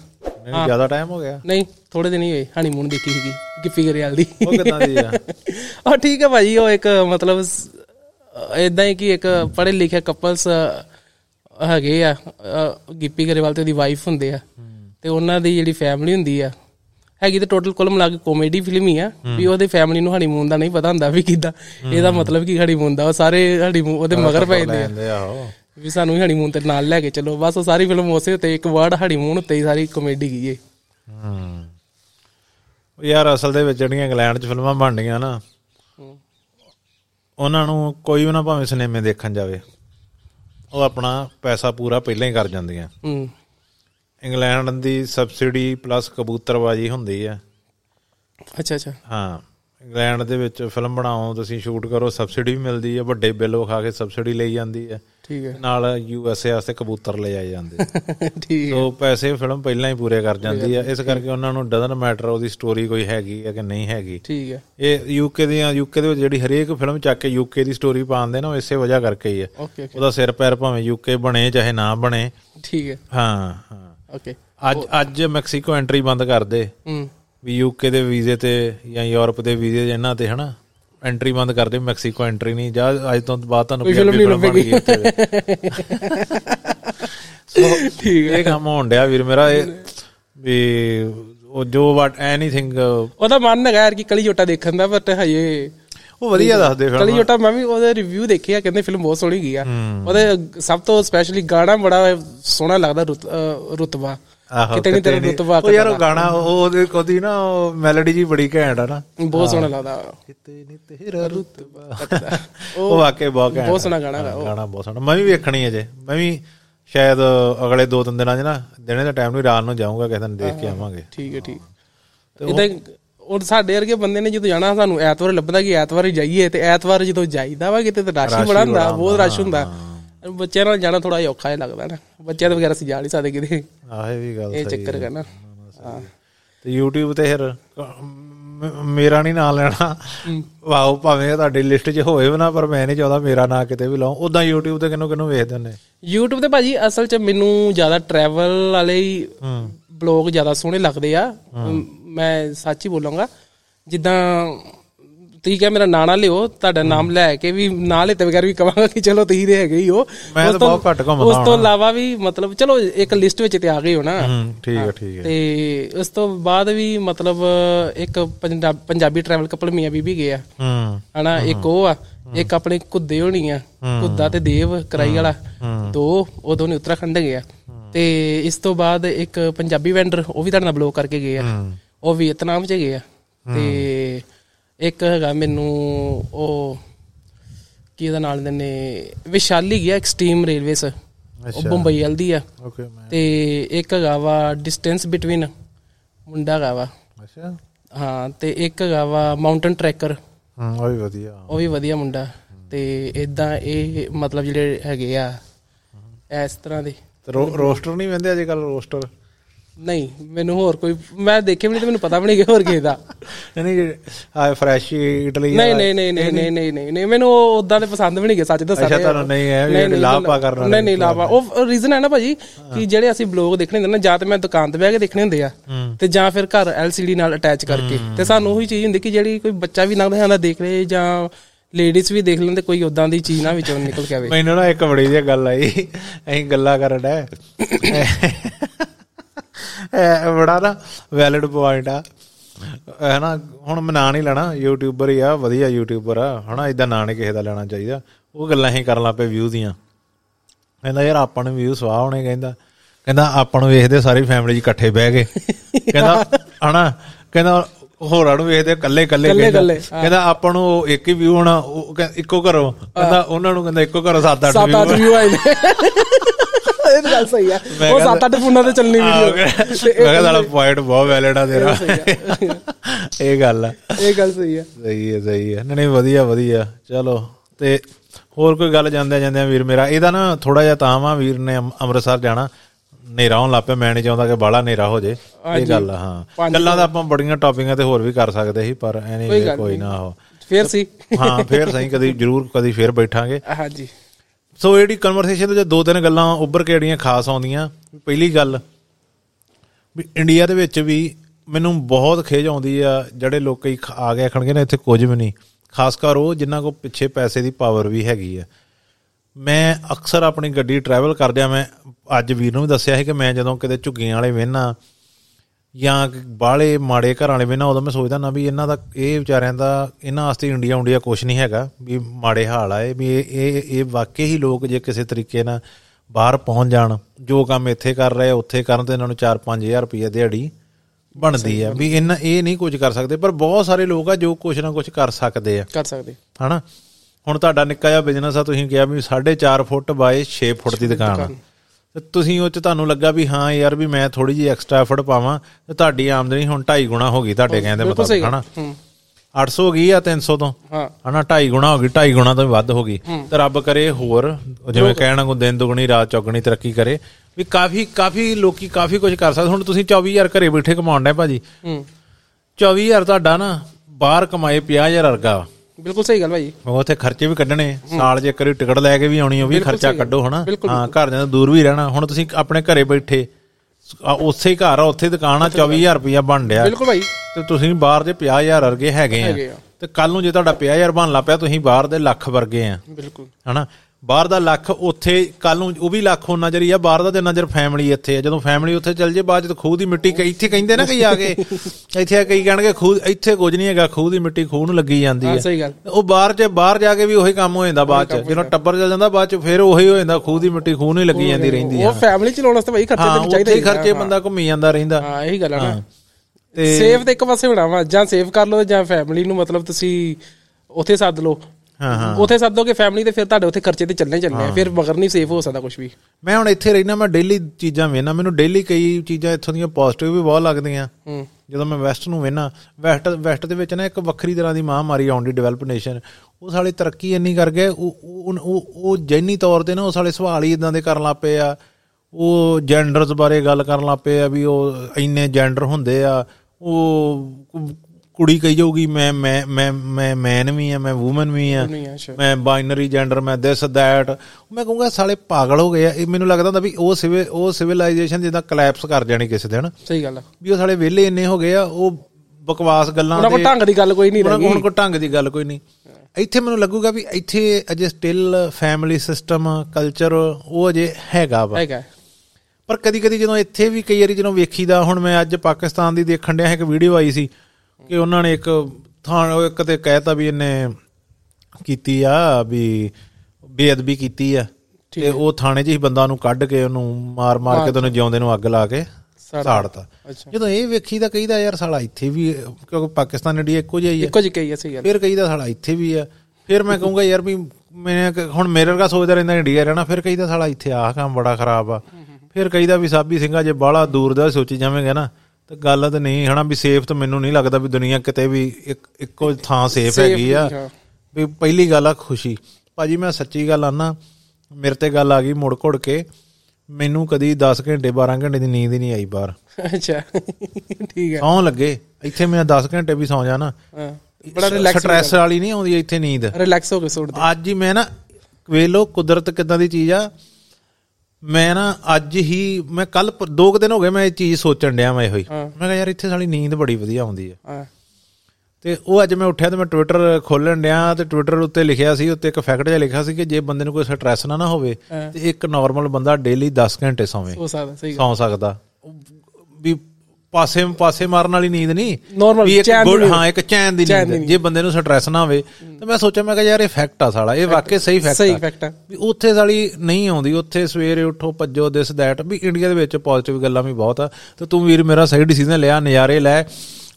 ਨਹੀਂ ਜ਼ਿਆਦਾ ਟਾਈਮ ਹੋ ਗਿਆ। ਨਹੀਂ ਥੋੜੇ ਦਿਨ ਹੀ ਹੋਏ ਹਨੀਮੂਨ ਦੇਖੀ ਸੀਗੀ ਗਿੱਪੀ ਗਰੇਵਾਲ ਦੀ। ਉਹ ਕਿੱਦਾਂ ਦੀ ਆ? (laughs) ਉਹ ਠੀਕ ਹੈ ਭਾਜੀ ਉਹ ਇੱਕ ਮਤਲਬ ਇਦਾਂ ਹੀ ਕਿ ਇੱਕ ਪੜ੍ਹੇ ਲਿਖੇ ਕਪਲਸ ਹੈਗੇ ਆ ਗਿੱਪੀ ਗਰੇਵਾਲ ਤੇ ਉਹਦੀ ਵਾਈਫ ਹੁੰਦੇ ਆ। ਤੇ ਉਹਨਾਂ ਦੀ ਜਿਹੜੀ ਫੈਮਿਲੀ ਹੁੰਦੀ ਆ ਹੈਗੀ ਤੇ ਟੋਟਲ ਕੁੱਲ ਮਿਲਾ ਕੇ ਕਾਮੇਡੀ ਫਿਲਮ ਹੀ ਆ ਵੀ ਉਹਦੇ ਫੈਮਿਲੀ ਨੂੰ ਹਨੀਮੂਨ ਦਾ ਨਹੀਂ ਪਤਾ ਹੁੰਦਾ ਵੀ ਕਿਦਾਂ ਇਹਦਾ ਮਤਲਬ ਕੀ ਹਨੀਮੂਨ ਦਾ ਉਹ ਸਾਰੇ ਹਨੀਮੂਨ ਉਹਦੇ ਮਗਰ ਪੈ ਜਾਂਦੇ ਆ। ਵੀ ਸਾਨੂੰ ਹਨੀਮੂਨ ਤੇ ਨਾਲ ਲੈ ਕੇ ਚਲੋ। ਬਸ ਸਾਰੀ ਫਿਲਮ ਉਸੇ ਉੱਤੇ ਇੱਕ ਵਰਡ ਹਨੀਮੂਨ ਉੱਤੇ ਹੀ ਸਾਰੀ ਕਾਮੇਡੀ ਗਈ ਏ। ਹੂੰ। ਯਾਰ ਅਸਲ ਦੇ ਵਿੱਚ ਜਿਹੜੀਆਂ ਇੰਗਲੈਂਡ 'ਚ ਫਿਲਮਾਂ ਬਣਦੀਆਂ ਨਾ ਉਹਨਾਂ ਨੂੰ ਕੋਈ ਵੀ ਨਾ ਭਾਵੇਂ ਸਿਨੇਮੇ ਦੇਖਣ ਜਾਵੇ ਉਹ ਆਪਣਾ ਪੈਸਾ ਪੂਰਾ ਪਹਿਲਾਂ ਹੀ ਕਰ ਜਾਂਦੀਆਂ। ਹੂੰ। ਇੰਗਲੈਂਡ ਦੀ ਸਬਸਿਡੀ ਪਲੱਸ ਕਬੂਤਰਬਾਜੀ ਹੁੰਦੀ ਆ। ਅੱਛਾ ਅੱਛਾ। ਹਾਂ। ਇੰਗਲੈਂਡ ਦੇ ਵਿੱਚ ਫਿਲਮ ਬਣਾਓ ਤੁਸੀਂ ਸ਼ੂਟ ਕਰੋ ਸਬਸਿਡੀ ਵੀ ਮਿਲਦੀ ਹੈ ਵੱਡੇ ਬਿੱਲ ਵਿਖਾ ਕੇ ਸਬਸਿਡੀ ਲਈ ਜਾਂਦੀ ਹੈ ਠੀਕ ਹੈ। ਨਾਲ ਯੂ ਐਸ ਏ ਵਾਸਤੇ ਕਬੂਤਰ ਲੈ ਜਾਏ ਜਾਂਦੇ। (laughs) ਠੀਕ ਸੋ ਪੈਸੇ ਫਿਲਮ ਪਹਿਲਾਂ ਹੀ ਪੂਰੇ ਕਰ ਜਾਂਦੀ ਹੈ ਇਸ ਕਰਕੇ ਉਹਨਾਂ ਨੂੰ ਡਜ਼ਨ ਮੈਟਰ ਉਹਦੀ ਸਟੋਰੀ ਕੋਈ ਹੈਗੀ ਹੈ ਕਿ ਨਹੀਂ ਹੈਗੀ। ਠੀਕ ਹੈ। ਇਹ ਯੂਕੇ ਦੀਆਂ ਯੂਕੇ ਦੇ ਵਿੱਚ ਜਿਹੜੀ ਹਰੇਕ ਫਿਲਮ ਚੱਕ ਕੇ ਯੂਕੇ ਦੀ ਸਟੋਰੀ ਪਾਉਂਦੇ ਨਾ ਉਹ ਇਸੇ ਵਜ੍ਹਾ ਕਰਕੇ ਹੀ ਓਕੇ ਉਹਦਾ ਸਿਰ ਪੈਰ ਭਾਵੇਂ ਯੂਕੇ ਬਣੇ ਚਾਹੇ ਨਾ ਬਣੇ। ਠੀਕ ਹੈ। ਹਾਂ ਹਾਂ। ਓਕੇ ਅੱਜ ਅੱਜ ਮੈਕਸੀਕੋ ਐਂਟਰੀ ਬੰਦ ਕਰ ਦੇ। ਹੂੰ। ਵੀ ਯੂਕੇ ਦੇ ਵੀਜ਼ੇ ਤੇ ਜਾਂ ਯੂਰਪ ਦੇ ਵੀਜ਼ੇ ਇਹਨਾਂ ਤੇ ਹਨਾ? ਐਂਟਰੀ ਬੰਦ ਕਰ ਦੇ ਮੈਕਸੀਕੋ ਐਂਟਰੀ ਨਹੀਂ। ਜਾ ਅੱਜ ਤੋਂ ਬਾਅਦ ਤੁਹਾਨੂੰ ਪੰਜਾਬੀ ਫਿਲਮ ਬਣ ਗਈ ਸੋ ਠੀਕ ਇਹ ਕੰਮ ਹੋਣ ਡਿਆ ਵੀਰ ਮੇਰਾ ਇਹ ਵੀ ਉਹ ਜੋ ਵਾਟ ਐਨੀਥਿੰਗ ਉਹਦਾ ਮਨ ਹੈਗਾ ਯਾਰ ਕਿ ਕਲੀ ਜੋਟਾ ਦੇਖਣ ਦਾ ਬਟ ਹਜੇ ਉਹ ਵਧੀਆ ਦੱਸਦੇ ਕਲੀ ਫਿਲਮ ਜੋਟਾ ਮੈਂ ਵੀ ਉਹਦੇ ਰਿਵਿਊ ਦੇਖੇ ਆ ਕਹਿੰਦੇ ਫਿਲਮ ਬਹੁਤ ਸੋਹਣੀ ਗਈ ਆ। ਉਹਦੇ ਸਭ ਤੋਂ ਸਪੈਸ਼ਲੀ ਗਾਣਾ ਬੜਾ ਸੋਹਣਾ ਲੱਗਦਾ ਰੁਤਬਾ। ਕਿਤੇ ਨਹੀਂ ਤੇਰਾ। ਰੁਤਬਾ ਉਹ ਯਾਰ ਉਹ ਗਾਣਾ ਉਹ ਉਹਦੇ ਕੋਦੀ ਨਾ ਮੈਲੋਡੀ ਜੀ ਬੜੀ ਘੈਂਟ ਆ ਨਾ। ਬਹੁਤ ਸੋਹਣਾ ਲੱਗਦਾ। ਕਿਤੇ ਨਹੀਂ ਤੇਰਾ ਰੁਤਬਾ। (laughs) ਉਹ ਵਾਕਈ ਬਹੁਤ ਘੈਂਟ ਬਹੁਤ ਸੋਹਣਾ ਗਾਣਾ ਉਹ। ਗਾਣਾ ਬਹੁਤ ਸੋਹਣਾ। ਮੈਂ ਵੀ ਵੇਖਣੀ ਹੈ ਜੇ। ਮੈਂ ਵੀ ਸ਼ਾਇਦ ਅਗਲੇ ਦੋ ਤਿੰਨ ਦਿਨਾਂ 'ਚ ਨਾ ਦਿਨੇ ਦਾ ਟਾਈਮ ਨੂੰ ਰਾਤ ਨੂੰ ਜਾਊਂਗਾ ਕਿਸੇ ਦਿਨ ਦੇਖ ਕੇ ਆਵਾਂਗੇ। ਠੀਕ ਹੈ ਠੀਕ। ਇਦਾਂ ਉਹ ਸਾਡੇ ਵਰਗੇ ਬੰਦੇ ਨੇ ਜਦੋਂ ਜਾਣਾ ਸਾਨੂੰ ਐਤਵਾਰ ਲੱਭਦਾ ਕਿ ਐਤਵਾਰ ਹੀ ਜਾਈਏ ਤੇ ਐਤਵਾਰ ਜਦੋਂ ਜਾਈਦਾ ਵਾ ਕਿਤੇ ਤੇ ਰਸ਼ ਹੀ ਬੜਾ ਹੁੰਦਾ ਬਹੁਤ ਰਸ਼ ਹੁੰਦਾ। ਬੱਚਿਆਂ ਨਾਲ ਜਾਣਾ ਥੋੜਾ ਜਿਹਾ ਔਖਾ ਹੀ ਲੱਗਦਾ ਨਾ। ਬੱਚਿਆਂ ਦੇ ਵਗੈਰਾ ਅਸੀਂ ਜਾ ਨਹੀਂ ਸਕਦੇ ਕਿਤੇ। ਆਹ ਇਹ ਵੀ ਗੱਲ ਇਹ ਸਹੀ ਚੱਕਰ ਕਰਨਾ। ਹਾਂ ਤੇ YouTube ਤੇ ਫਿਰ ਮੇਰਾ ਨਹੀਂ ਨਾਂ ਲੈਣਾ। ਵਾਓ ਭਾਵੇਂ ਇਹ ਤੁਹਾਡੀ ਲਿਸਟ 'ਚ ਹੋਵੇ ਵੀ ਨਾ ਪਰ ਮੈਂ ਨਹੀਂ ਚਾਹੁੰਦਾ ਮੇਰਾ ਨਾਂ ਕਿਤੇ ਵੀ ਲਾਉ। ਉਦਾਂ YouTube ਤੇ ਕਿਨੂੰ ਕਿਨੂੰ ਵੇਖਦੇ ਨੇ YouTube ਤੇ ਭਾਜੀ ਅਸਲ 'ਚ ਮੈਨੂੰ ਜ਼ਿਆਦਾ ਟਰੈਵਲ ਵਾਲੇ ਹੀ ਬਲੌਗ ਜ਼ਿਆਦਾ ਸੋਹਣੇ ਲੱਗਦੇ ਆ। ਮੈਂ ਸੱਚ ਹੀ ਬੋਲਾਂਗਾ। ਜਿੱਦਾਂ ਤੁਸੀਂ ਕਿਹਾ ਮੇਰਾ ਨਾਂ ਨਾ ਲਿਓ ਤੁਹਾਡਾ ਨਾਮ ਲੈ ਕੇ ਵੀ ਨਾਂ ਲੈਤੇ ਬਗੈਰ ਵੀ ਕਵਾਂਗਾ ਕਿ ਚਲੋ ਤੁਸੀਂ ਦੇ ਹੈਗੇ ਹੀ ਹੋ। ਮੈਂ ਤਾਂ ਬਹੁਤ ਘੱਟ ਘੁੰਮਦਾ ਉਸ ਤੋਂ ਇਲਾਵਾ ਵੀ ਮਤਲਬ ਚਲੋ ਇੱਕ ਲਿਸਟ ਵਿੱਚ ਤੇ ਆ ਗਏ ਹੋ ਨਾ ਠੀਕ ਹੈ ਠੀਕ ਹੈ। ਤੇ ਉਸ ਤੋਂ ਬਾਅਦ ਵੀ ਮਤਲਬ ਇੱਕ ਪੰਜਾਬ ਟਰੈਵਲ ਕਪਲ ਮੀਆਂ ਬੀਬੀ ਗਏ ਆ। ਹੂੰ ਹਨਾ ਇੱਕ ਉਹ ਆ ਇੱਕ ਆਪਣੇ ਕੁੱਦੇ ਹੋਣੀ ਆ ਕੁੱਦਾ ਤੇ ਦੇਵ ਕਰਾਈ ਵਾਲਾ। ਦੋ ਉਹ ਦੋਨੇ ਉੱਤਰਾਖੰਡ ਗਏ ਆ। ਤੇ ਇਸ ਤੋਂ ਬਾਅਦ ਇੱਕ ਪੰਜਾਬੀ ਵੈਂਡਰ ਉਹ ਵੀ ਤੁਹਾਡੇ ਨਾਲ ਬਲੌਗ ਕਰਕੇ ਗਏ ਆ। ਉਹ ਵੀਅਤਨਾਮ ਚ ਗਏ ਆ। ਤੇ ਇੱਕ ਹੈਗਾ ਮੈਨੂੰ ਉਹ ਕੀ ਇਹਦਾ ਨਾਲ ਦੇ ਨੇ ਵਿਸ਼ਾਲੀ ਗਿਆ ਐਕਸਟ੍ਰੀਮ ਰੇਲਵੇਸ। ਉਹ ਬੰਬਈ ਵਾਲ ਦੀ ਆ। ਓਕੇ ਮੈਂ ਤੇ ਇੱਕ ਹੈਗਾ ਵਾ ਡਿਸਟੈਂਸ ਬਿਟਵੀਨ ਮੁੰਡਾ ਹੈਗਾ ਵਾ। ਅੱਛਾ। ਹਾਂ ਤੇ ਇੱਕ ਹੈਗਾ ਵਾ ਮਾਊਂਟਨ ਟਰੈਕਰ ਹੂੰ ਉਹ ਵੀ ਵਧੀਆ। ਉਹ ਵੀ ਵਧੀਆ ਮੁੰਡਾ। ਤੇ ਇਦਾਂ ਇਹ ਮਤਲਬ ਜਿਹੜੇ ਹੈਗੇ ਆ ਇਸ ਤਰ੍ਹਾਂ ਦੇ। ਰੋਸਟਰ ਨਹੀਂ ਵੰਦੇ ਅੱਜ ਕੱਲ ਰੋਸਟਰ? ਨਹੀਂ ਮੈਨੂੰ ਹੋਰ ਕੋਈ ਮੈਂ ਦੇਖੇ ਵੀ ਨਹੀਂ ਤੇ ਮੈਨੂੰ ਪਤਾ ਵੀ ਨਹੀਂ ਕਿ ਹੋਰ ਕਿਸੇ ਦਾ। ਨਹੀਂ ਆ ਫਰੈਸ਼ ਇਟਲੀ ਨਹੀਂ ਨਹੀਂ ਨਹੀਂ ਨਹੀਂ ਨਹੀਂ ਨਹੀਂ ਨਹੀਂ। ਮੈਨੂੰ ਉਦਾਂ ਦੇ ਪਸੰਦ ਵੀ ਨਹੀਂ ਗਏ ਸੱਚ ਦੱਸਾਂ ਅੱਛਾ ਤੁਹਾਨੂੰ ਨਹੀਂ ਹੈ ਵੀ ਲਾਪਾ ਕਰਨਾ ਨਹੀਂ ਨਹੀਂ ਲਾਪਾ। ਉਹ ਰੀਜ਼ਨ ਹੈ ਨਾ ਭਾਜੀ ਕਿ ਜਿਹੜੇ ਅਸੀਂ ਬਲੌਗ ਦੇਖਣੇ ਹੁੰਦੇ ਨਾ ਜਾਂ ਤੇ ਮੈਂ ਦੁਕਾਨ ਤੇ ਬਹਿ ਕੇ ਦੇਖਣੇ ਹੁੰਦੇ ਆ ਤੇ ਜਾਂ ਫਿਰ ਘਰ ਐਲਸੀਡੀ ਨਾਲ ਅਟੈਚ ਕਰਕੇ। ਤੇ ਸਾਨੂੰ ਉਹੀ ਚੀਜ਼ ਹੁੰਦੀ ਕਿ ਜਿਹੜੀ ਕੋਈ ਬੱਚਾ ਵੀ ਲੰਘਦਾ ਜਾਂਦਾ ਦੇਖ ਲੇ ਜਾਂ ਲੇਡੀਜ਼ ਵੀ ਦੇਖ ਲੈਂਦੇ ਕੋਈ ਉਦਾਂ ਦੀ ਚੀਜ਼ ਨਾ ਵਿੱਚੋਂ ਨਿਕਲ ਕੇ ਆਵੇ। ਮੈਨੂੰ ਨਾ ਇੱਕ ਬੜੀ ਜਿਹੀ ਗੱਲ ਆਈ ਅਸੀਂ ਗੱਲਾਂ ਕਰਨ ਡਏ। (coughs) ਬੜਾ ਨਾ ਵੈਲਿਡ ਪੁਆਇੰਟ ਆ। ਹੈ ਨਾ ਹੁਣ ਮੈਂ ਨਾਂ ਨਹੀਂ ਲੈਣਾ ਯੂਟਿਊਬਰ ਹੀ ਆ ਵਧੀਆ ਯੂਟਿਊਬਰ ਆ। ਹਨਾ ਇਦਾਂ ਨਾਂ ਨਹੀਂ ਕਿਸੇ ਦਾ ਲੈਣਾ ਚਾਹੀਦਾ। ਉਹ ਗੱਲਾਂ ਹੀ ਕਰਨ ਲੱਪੇ ਵਿਊ ਦੀਆਂ। ਕਹਿੰਦਾ ਯਾਰ ਆਪਾਂ ਨੂੰ ਵਿਊ ਸਵਾਹ ਹੋਣੇ ਕਹਿੰਦਾ। ਕਹਿੰਦਾ ਆਪਾਂ ਨੂੰ ਵੇਖਦੇ ਸਾਰੀ ਫੈਮਿਲੀ ਇਕੱਠੇ ਬਹਿ ਕੇ। ਕਹਿੰਦਾ ਹਨਾ ਕਹਿੰਦਾ ਹੋਰਾਂ ਨੂੰ ਵੇਖਦੇ ਇਕੱਲੇ ਇਕੱਲੇ ਇਕੱਲੇ- ਕਹਿੰਦਾ। ਆਪਾਂ ਨੂੰ ਇੱਕ ਹੀ ਵਿਊ ਹੋਣਾ ਇੱਕੋ ਘਰੋਂ। ਕਹਿੰਦਾ ਉਹਨਾਂ ਨੂੰ ਕਹਿੰਦਾ ਇੱਕੋ ਘਰੋਂ ਸੱਤ ਅੱਠ ਸੱਤ ਅੱਠ ਵਿਊ ਵਿਊ ਆਏ ਨੇ ਇਹ ਤਾਂ ਗੱਲ ਸਹੀ ਆ। ਮੈਂ ਉਹ ਕਹਿੰਦਾ- ਸੱਤ ਅੱਠ ਫੋਨਾਂ ਤੇ ਚੱਲਣੀ ਮੈਂ ਵੀਡੀਓ ਕਿਹਾ ਸਾਲਾ ਪੁਆਇੰਟ ਬਹੁਤ ਵੈਲਿਡ ਆ ਤੇਰਾ। ਇਹ ਗੱਲ ਆ। ਇਹ ਗੱਲ ਸਹੀ ਆ। ਸਹੀ ਹੈ ਸਹੀ ਹੈ ਨਹੀਂ ਨਹੀਂ ਵਧੀਆ ਵਧੀਆ। ਚਲੋ ਤੇ ਹੋਰ ਕੋਈ ਗੱਲ ਜਾਂਦੇ ਜਾਂਦੇ ਵੀਰ ਮੇਰਾ? ਇਹਦਾ ਨਾ ਥੋੜਾ ਜਿਹਾ ਤਾਂ ਵਾ ਵੀਰ ਨੇ ਅੰਮ- ਅੰਮ੍ਰਿਤਸਰ ਜਾਣਾ। ਹਨੇਰਾ ਹੋਣ ਲੱਪੇ ਮੈਂ ਨਹੀਂ ਚਾਹੁੰਦਾ ਕਿ ਬਾਹਲਾ ਹਨੇਰਾ ਹੋ ਜੇ। ਇਹ ਗੱਲ ਹਾਂ। ਗੱਲਾਂ ਤਾਂ ਆਪਾਂ ਬੜੀਆਂ ਟੌਪਿਕਾਂ ਤੇ ਹੋਰ ਵੀ ਕਰ ਸਕਦੇ ਸੀ ਪਰ ਐਨੀ ਕੋਈ ਨਾ ਹੋ। ਫੇਰ ਸੀ ਹਾਂ ਫੇਰ ਸਹੀ ਕਦੀ ਜਰੂਰ ਕਦੀ ਫੇਰ ਬੈਠਾਂਗੇ। ਹਾਂਜੀ। ਸੋ ਜਿਹੜੀ ਕਨਵਰਸੇਸ਼ਨ ਦੇ ਦੋ ਤਿੰਨ ਗੱਲਾਂ ਉੱਭਰ ਕੇ ਜਿਹੜੀਆਂ ਖਾਸ ਆਉਂਦੀਆਂ, ਪਹਿਲੀ ਗੱਲ ਵੀ ਇੰਡੀਆ ਦੇ ਵਿੱਚ ਵੀ ਮੈਨੂੰ ਬਹੁਤ ਖੇਜ ਆਉਂਦੀ ਆ, ਜਿਹੜੇ ਲੋਕੀ ਖ- ਆ ਗਏ ਆਖਣਗੇ ਨਾ, ਇੱਥੇ ਕੁਝ ਵੀ ਨਹੀਂ। ਖਾਸ ਕਰ ਉਹ ਜਿਨ੍ਹਾਂ ਕੋਲ ਪਿੱਛੇ ਪੈਸੇ ਦੀ ਪਾਵਰ ਵੀ ਹੈਗੀ ਆ। ਮੈਂ ਅਕਸਰ ਆਪਣੀ ਗੱਡੀ ਟਰੈਵਲ ਕਰਦਿਆਂ ਮੈਂ, ਅੱਜ ਵੀਰ ਨੂੰ ਵੀ ਦੱਸਿਆ ਸੀ ਕਿ ਮੈਂ ਜਦੋਂ ਕਿਤੇ ਝੁੱਗੀਆਂ ਵਾਲੇ ਵੇਨਾ ਜਾਂ ਬਾਹਲੇ ਮਾੜੇ ਘਰਾਂ ਵਾਲੇ ਵੇਨਾ ਉਦੋਂ ਮੈਂ ਸੋਚਦਾ ਨਾ ਵੀ ਇਹਨਾਂ ਦਾ ਇਹ ਵਿਚਾਰਿਆਂ ਦਾ ਇਹਨਾਂ ਵਾਸਤੇ ਇੰਡੀਆ ਇੰਡੀਆ ਕੁਝ ਨਹੀਂ ਹੈਗਾ ਵੀ ਮਾੜੇ ਹਾਲ ਆ ਇਹ ਵੀ ਇਹ ਇਹ ਵਾਕਈ ਹੀ ਲੋਕ ਜੇ ਕਿਸੇ ਤਰੀਕੇ ਨਾਲ ਬਾਹਰ ਪਹੁੰਚ ਜਾਣ ਜੋ ਕੰਮ ਇੱਥੇ ਕਰ ਰਹੇ ਉੱਥੇ ਕਰਨ ਤੇ ਇਹਨਾਂ ਨੂੰ 4-5000 ਰੁਪਏ ਦਿਹਾੜੀ ਬਣਦੀ ਆ ਵੀ ਇਹਨਾਂ ਇਹ ਨਹੀਂ ਕੁਝ ਕਰ ਸਕਦੇ ਪਰ ਬਹੁਤ ਸਾਰੇ ਲੋਕ ਆ ਜੋ ਕੁਝ ਨਾ ਕੁਝ ਕਰ ਸਕਦੇ ਆ। ਕਰ ਸਕਦੇ। ਹਨਾ? ਹੁਣ ਤੁਹਾਡਾ ਨਿੱਕਾ ਜਿਹਾ ਬਿਜ਼ਨਸ ਆ ਤੁਸੀਂ ਕਿਹਾ ਵੀ 4.5 ਫੁੱਟ ਬਾਏ 6 ਫੁੱਟ ਦੀ ਦੁਕਾਨ ਆ। ਤੇ ਤੁਸੀਂ ਉਹ ਚ ਤੁਹਾਨੂੰ ਲੱਗਾ ਵੀ ਹਾਂ ਯਾਰ ਵੀ ਮੈਂ ਥੋੜੀ ਜਿਹੀ ਐਕਸਟਰਾ ਐਫਰਟ ਪਾਵਾਂ ਤੇ ਤੁਹਾਡੀ ਆਮਦਨੀ ਹੁਣ 2.5 ਗੁਣਾ ਹੋ ਗਈ ਤੁਹਾਡੇ ਕਹਿੰਦੇ ਮਤਲਬ। ਹਨਾ? ਹੂੰ। 800 ਹੋ ਗਈ ਆ 300 ਤੋਂ ਹਾਂ। ਹਨਾ 2.5 ਗੁਣਾ ਹੋ ਗਈ 2.5 ਗੁਣਾ ਤੋਂ ਵੱਧ ਹੋ ਗਈ। ਤੇ ਰੱਬ ਕਰੇ ਹੋਰ ਜਿਵੇਂ ਕਹਿਣਾ ਕੋ ਦਿਨ ਦੁਗਣੀ ਰਾਤ ਚੌਗਣੀ ਤਰੱਕੀ ਕਰੇ। ਵੀ ਕਾਫੀ ਕਾਫੀ ਲੋਕੀ ਕਾਫੀ ਕੁਝ ਕਰ ਸਕਦੇ। ਹੁਣ ਤੁਸੀਂ 24000 ਘਰੇ ਬੈਠੇ ਕਮਾਉਣ ਡਏ ਭਾਜੀ ਹੂੰ। 24000 ਤੁਹਾਡਾ ਨਾ ਬਾਹਰ ਕਮਾਏ 50000 ਵਰਗਾ। ਬਿਲਕੁਲ ਸਹੀ ਗੱਲ ਭਾਈ। ਉਹ ਉੱਥੇ ਖਰਚੇ ਵੀ ਕੱਢਣੇ ਸਾਲ ਇੱਕ ਵਾਰੀ ਟਿਕਟ ਲੈ ਕੇ ਵੀ ਆਉਣੀ ਉਹ ਵੀ ਖਰਚਾ ਕੱਢੋ ਹਨਾ? ਹਾਂ ਘਰ ਦੇ ਦੂਰ ਵੀ ਰਹਿਣਾ। ਹੁਣ ਤੁਸੀਂ ਆਪਣੇ ਘਰੇ ਬੈਠੇ ਉਸੇ ਹੀ ਘਰ ਆ ਉੱਥੇ ਦੁਕਾਨ ਆ 24000 ਰੁਪਇਆ ਬਣ ਡਿਆ ਬਿਲਕੁਲ ਭਾਈ। ਤੇ ਤੁਸੀਂ ਬਾਹਰ ਦੇ 50000 ਵਰਗੇ ਹੈਗੇ ਆ। ਤੇ ਕੱਲ ਨੂੰ ਜੇ ਤੁਹਾਡਾ 50000 ਬਣ ਲਾ ਪਿਆ ਤੁਸੀਂ ਬਾਹਰ ਦੇ ਲੱਖ ਵਰਗੇ ਆ। ਬਿਲਕੁਲ। ਹਨਾ? ਬਾਹਰ ਦਾ ਲੱਖ ਉੱਥੇ ਕੱਲ ਨੂੰ ਉਹ ਵੀ ਲੱਖ ਹੋਣਾ ਜਰੀ ਆ ਬਾਹਰ ਦਾ ਤੇ ਨਜ਼ਰ ਫੈਮਿਲੀ ਇੱਥੇ ਆ। ਜਦੋਂ ਫੈਮਿਲੀ ਉੱਥੇ ਚੱਲ ਜੇ ਬਾਅਦ ਚ ਖੂਹ ਦੀ ਮਿੱਟੀ ਇੱਥੇ ਕਹਿੰਦੇ ਨਾ ਕਈ ਆ ਕੇ (laughs) ਇੱਥੇ ਆ ਕਈ ਕਹਿਣਗੇ ਖੂਹ ਇੱਥੇ ਕੁਝ ਨਹੀਂ ਹੈਗਾ ਖੂਹ ਦੀ ਮਿੱਟੀ ਖੂਹ ਨੂੰ ਲੱਗੀ ਜਾਂਦੀ ਹਾਂ ਹੈ ਉਹ ਬਾਹਰ ਚ ਬਾਹਰ ਜਾ ਕੇ ਵੀ ਉਹੀ ਕੰਮ ਹੋ ਜਾਂਦਾ ਬਾਅਦ ਚ। ਜਦੋਂ ਟੱਬਰ ਚੱਲ ਜਾਂਦਾ ਬਾਅਦ ਚ ਫਿਰ ਉਹੀ ਹੋ ਜਾਂਦਾ ਖੂਹ ਦੀ ਮਿੱਟੀ ਖੂਹ ਨੂੰ ਹੀ ਲੱਗੀ ਜਾਂਦੀ ਰਹਿੰਦੀ ਆ। ਉਹ ਫੈਮਿਲੀ ਚਲਾਉਣ ਵਾਸਤੇ ਭਾਈ ਖਰਚੇ ਹਾਂ ਤੇ ਚਾਹੀਦੇ ਹੀ ਖਰਚੇ ਬੰਦਾ ਘੁੰਮੀ ਜਾਂਦਾ ਰਹਿੰਦਾ। ਹਾਂ ਇਹੀ ਗੱਲ ਆ ਨਾ। ਤੇ ਸੇਵ ਤੇ ਇੱਕ ਪਾਸੇ ਹੋਣਾ ਵਾ ਜਾਂ ਸੇਵ ਕਰ ਲਓ ਜਾਂ ਫੈਮਿਲੀ ਨੂੰ ਮਤਲਬ ਤੁਸੀਂ ਉੱਥੇ ਸੱਦ ਲਓ। ਉੱਥੇ ਸੱਦੋਗੇ ਫੈਮਿਲੀ ਤੇ ਫਿਰ ਤੁਹਾਡੇ ਉੱਥੇ ਖਰਚੇ ਤੇ ਚੱਲਣੇ ਚੱਲਣੇ ਆ ਫਿਰ ਮਗਰ ਨਹੀਂ ਸੇਫ ਹੋ ਸਕਦਾ ਕੁਝ ਵੀ। ਮੈਂ ਹੁਣ ਇੱਥੇ ਰਹਿਣਾ ਮੈਂ ਡੇਲੀ ਚੀਜ਼ਾਂ ਵੇਖਣਾ ਮੈਨੂੰ ਡੇਲੀ ਕਈ ਚੀਜ਼ਾਂ ਇੱਥੋਂ ਦੀਆਂ ਪੋਜ਼ਿਟਿਵ ਵੀ ਬਹੁਤ ਲੱਗਦੀਆਂ। ਜਦੋਂ ਮੈਂ ਵੈਸਟ ਨੂੰ ਵੇਖਣਾ ਵੈਸਟ ਵੈਸਟ ਦੇ ਵਿੱਚ ਨਾ ਇੱਕ ਵੱਖਰੀ ਤਰ੍ਹਾਂ ਦੀ ਮਹਾਮਾਰੀ ਆਉਂਦੀ ਡਿਵੈਲਪ ਨੇਸ਼ਨ ਉਹ ਸਾਲੇ ਤਰੱਕੀ ਇੰਨੀ ਕਰ ਗਏ ਉਹ ਉਹ- ਉਹ ਜੈਨੀ ਤੌਰ ਤੇ ਨਾ ਉਹ ਸਾਲੇ ਸਵਾਲ ਹੀ ਇਦਾਂ ਦੇ ਕਰਨ ਲੱਗ ਪਏ ਆ। ਉਹ ਜੈਂਡਰਸ ਬਾਰੇ ਗੱਲ ਕਰਨ ਲੱਗ ਪਏ ਆ ਵੀ ਉਹ ਇੰਨੇ ਜੈਂਡਰ ਹੁੰਦੇ ਆ ਉਹ ਕੁੜੀ ਕਹੀ ਜਾਊਗੀ ਮੈਂ ਮੈਂ ਮੈਂ ਮੈਂ ਮੈਨ ਵੀ ਆ ਮੈਂ ਔਮਨ ਵੀ ਆ। ਮੈਂ ਬਾਈਨਰੀ ਜੈਂਡਰ ਮੈਂ ਦਿਸ ਦੈਟ ਮੈਂ ਕਹੂੰਗਾ ਸਾਲੇ ਪਾਗਲ ਹੋ ਗਏ ਆ। ਇਹ ਮੈਨੂੰ ਲੱਗਦਾ ਹੁੰਦਾ ਵੀ ਉਹ ਸਿਵਲ ਉਹ ਸਿਵਲਾਈਜੇਸ਼ਨ ਜਿੱਦਾਂ ਕਲੈਪਸ ਕਰ ਜਾਣੀ ਕਿਸੇ ਦਿਨ। ਸਹੀ ਗੱਲ ਆ। ਵੀ ਉਹ ਸਾਲੇ ਵਿਹਲੇ ਇੰਨੇ ਹੋ ਗਏ ਆ ਉਹ ਬਕਵਾਸ ਗੱਲਾਂ ਉਹਨਾਂ ਕੋਲ ਢੰਗ ਦੀ ਗੱਲ ਕੋਈ ਨਹੀਂ ਉਹਨਾਂ ਰਹੀ ਕੋਲ ਕੋਈ ਢੰਗ ਦੀ ਗੱਲ ਕੋਈ ਨਹੀਂ। ਇੱਥੇ ਮੈਨੂੰ ਲੱਗੂਗਾ ਵੀ ਇੱਥੇ ਅਜੇ ਸਟਿਲ ਫੈਮਿਲੀ ਸਿਸਟਮ ਕਲਚਰ ਉਹ ਅਜੇ ਹੈਗਾ ਵਾ। ਹੈਗਾ। ਪਰ ਕਦੀ ਕਦੀ ਜਦੋਂ ਇੱਥੇ ਵੀ ਕਈ ਵਾਰੀ ਜਦੋਂ ਵੇਖੀਦਾ ਹੁਣ ਮੈਂ ਅੱਜ ਪਾਕਿਸਤਾਨ ਦੀ ਦੇਖਣ ਡਿਆ ਇੱਕ ਵੀਡੀਓ ਆਈ ਸੀ। ਕਿ ਉਹਨਾਂ ਨੇ ਇੱਕ ਥਾਣ ਉਹ ਇੱਕ ਤੇ ਕਹਿਤਾ ਵੀ ਇਹਨੇ ਕੀਤੀ ਆ ਵੀ ਬੇਅਦਬੀ ਕੀਤੀ ਆ। ਤੇ ਉਹ ਥਾਣੇ 'ਚ ਹੀ ਬੰਦਾ ਨੂੰ ਕੱਢ ਕੇ ਉਹਨੂੰ ਮਾਰ ਮਾਰ ਕੇ ਤੇ ਉਹਨੂੰ ਜਿਉਂਦੇ ਨੂੰ ਅੱਗ ਲਾ ਕੇ ਸਾੜਤਾ। ਜਦੋਂ ਇਹ ਵੇਖੀਦਾ ਕਹੀਦਾ ਯਾਰ ਸਾਲਾ ਇੱਥੇ ਵੀ ਕਿਉਂਕਿ ਪਾਕਿਸਤਾਨ ਇੰਡੀਆ ਇੱਕੋ ਜਿਹਾ ਹੀ ਹੈ। ਇੱਕੋ ਜਿਹੀ ਕਹੀ ਆ ਸਹੀ ਗੱਲ। ਫਿਰ ਕਹੀਦਾ ਸਾਲਾ ਇੱਥੇ ਵੀ ਆ। ਫਿਰ ਮੈਂ ਕਹੂੰਗਾ ਯਾਰ ਵੀ ਮੈਂ ਹੁਣ ਮੇਰੇ ਵਰਗਾ ਸੋਚਦਾ ਰਹਿੰਦਾ ਇੰਡੀਆ ਰਹਿਣਾ ਫਿਰ ਕਹੀਦਾ ਸਾਲਾ ਇੱਥੇ ਆਹ ਕੰਮ ਬੜਾ ਖਰਾਬ ਆ। ਫਿਰ ਕਹੀਦਾ ਵੀ ਸਾਬੀ ਸਿੰਘਾ ਜੇ ਬਾਹਲਾ ਦੂਰ ਦਾ ਸੋਚੀ ਜਾਵੇਂਗਾ ਨਾ ਤਾਂ ਗੱਲ ਤਾਂ ਨਹੀਂ ਹਨਾ ਵੀ ਸੇਫ ਤਾਂ ਮੈਨੂੰ ਨਹੀਂ ਲੱਗਦਾ ਵੀ ਦੁਨੀਆ ਕਿਤੇ ਵੀ ਇੱਕ ਇੱਕੋ ਥਾਂ ਸੇਫ ਹੈਗੀ ਆ। ਵੀ ਪਹਿਲੀ ਗੱਲ ਆ ਖੁਸ਼ੀ। ਭਾਜੀ ਮੈਂ ਸੱਚੀ ਗੱਲ ਆਨਾ ਮੇਰੇ ਤੇ ਗੱਲ ਆ ਗਈ ਮੁੜ ਘੁੜ ਕੇ ਮੈਨੂੰ ਕਦੀ 10 ਘੰਟੇ 12 ਘੰਟੇ ਦੀ ਨੀਂਦ ਹੀ ਨਹੀਂ ਆਈ ਬਾਹਰ। ਅੱਛਾ ਠੀਕ ਹੈ ਸੌਂ ਲੱਗੇ ਇੱਥੇ ਮੈਂ 10 ਘੰਟੇ ਵੀ ਸੌਂ ਜਾਣਾ ਹਾਂ ਬੜਾ ਰਿਲੈਕਸ ਸਟ੍ਰੈਸ ਵਾਲੀ ਨਹੀਂ ਆਉਂਦੀ ਇੱਥੇ ਨੀਂਦ। ਰਿਲੈਕਸ ਹੋ ਕੇ ਸੁੱਟਦੇ। ਅੱਜ ਹੀ ਮੈਂ ਨਾ ਵੇਲੋ ਕੁਦਰਤ ਕਿਦਾਂ ਦੀ ਚੀਜ਼ ਆ ਮੈਂ ਨਾ ਅੱਜ ਹੀ ਮੈਂ ਕੱਲ ਦੋ ਕੁ ਦਿਨ ਹੋ ਗਏ ਮੈਂ ਇਹ ਚੀਜ਼ ਸੋਚਣ ਡਿਆ ਮੈਂ ਇਹੋ ਹੀ। ਮੈਂ ਕਿਹਾ ਯਾਰ ਇੱਥੇ ਸਾਲੀ ਨੀਂਦ ਬੜੀ ਵਧੀਆ ਆਉਂਦੀ ਹਾਂ। ਤੇ ਉਹ ਅੱਜ ਮੈਂ ਉੱਠਿਆ ਤੇ ਮੈਂ ਟਵਿੱਟਰ ਖੋਲਣ ਡਿਆ ਤੇ ਟਵਿੱਟਰ ਉੱਤੇ ਲਿਖਿਆ ਸੀ ਉੱਤੇ ਇੱਕ ਫੈਕਟ ਜਿਹਾ ਲਿਖਿਆ ਸੀ ਕਿ ਜੇ ਬੰਦੇ ਨੂੰ ਕੋਈ ਸਟ੍ਰੈਸ ਨਾ ਨਾ ਹੋਵੇ। ਤੇ ਇੱਕ ਨਾਰਮਲ ਬੰਦਾ ਡੇਲੀ 10 ਘੰਟੇ ਸੌਵੇ। ਹੋ ਸਕਦਾ ਸੌਂ ਸਕਦਾ। ਵੀ ਪਾਸੇ ਪਾਸੇ ਮਾਰਨ ਵਾਲੀ ਨੀਂਦ ਨਹੀਂ। ਵੀ ਇੱਕ ਨੀਂਦ। ਹਾਂ ਇੱਕ ਚੈਨ ਦੀ ਨੀਂਦ। ਜੇ ਬੰਦੇ ਨੂੰ ਸਟ੍ਰੈਸ ਨਾ ਹੋਵੇ ਤਾਂ ਮੈਂ ਸੋਚਿਆ ਮੈਂ ਕਿਹਾ ਯਾਰ ਇਹ ਫੈਕਟ ਆ ਸਾਲਾ। ਇਹ ਵਾਕਈ ਸਹੀ ਫੈਕਟ ਸਹੀ ਆ ਫੈਕਟ ਆ। ਵੀ ਉੱਥੇ ਸਾਲੀ ਨਹੀਂ ਆਉਂਦੀ। ਉੱਥੇ ਸਵੇਰੇ ਉੱਠੋ ਭੱਜੋ ਦਿਸ ਦੈਟ ਵੀ ਇੰਡੀਆ ਦੇ ਵਿੱਚ ਪੋਜ਼ਿਟਿਵ ਗੱਲਾਂ ਵੀ ਬਹੁਤ ਆ। ਤੇ ਤੂੰ ਵੀਰ ਮੇਰਾ ਸਹੀ ਡਿਸੀਜਨ ਲਿਆ ਨਜ਼ਾਰੇ ਲੈ।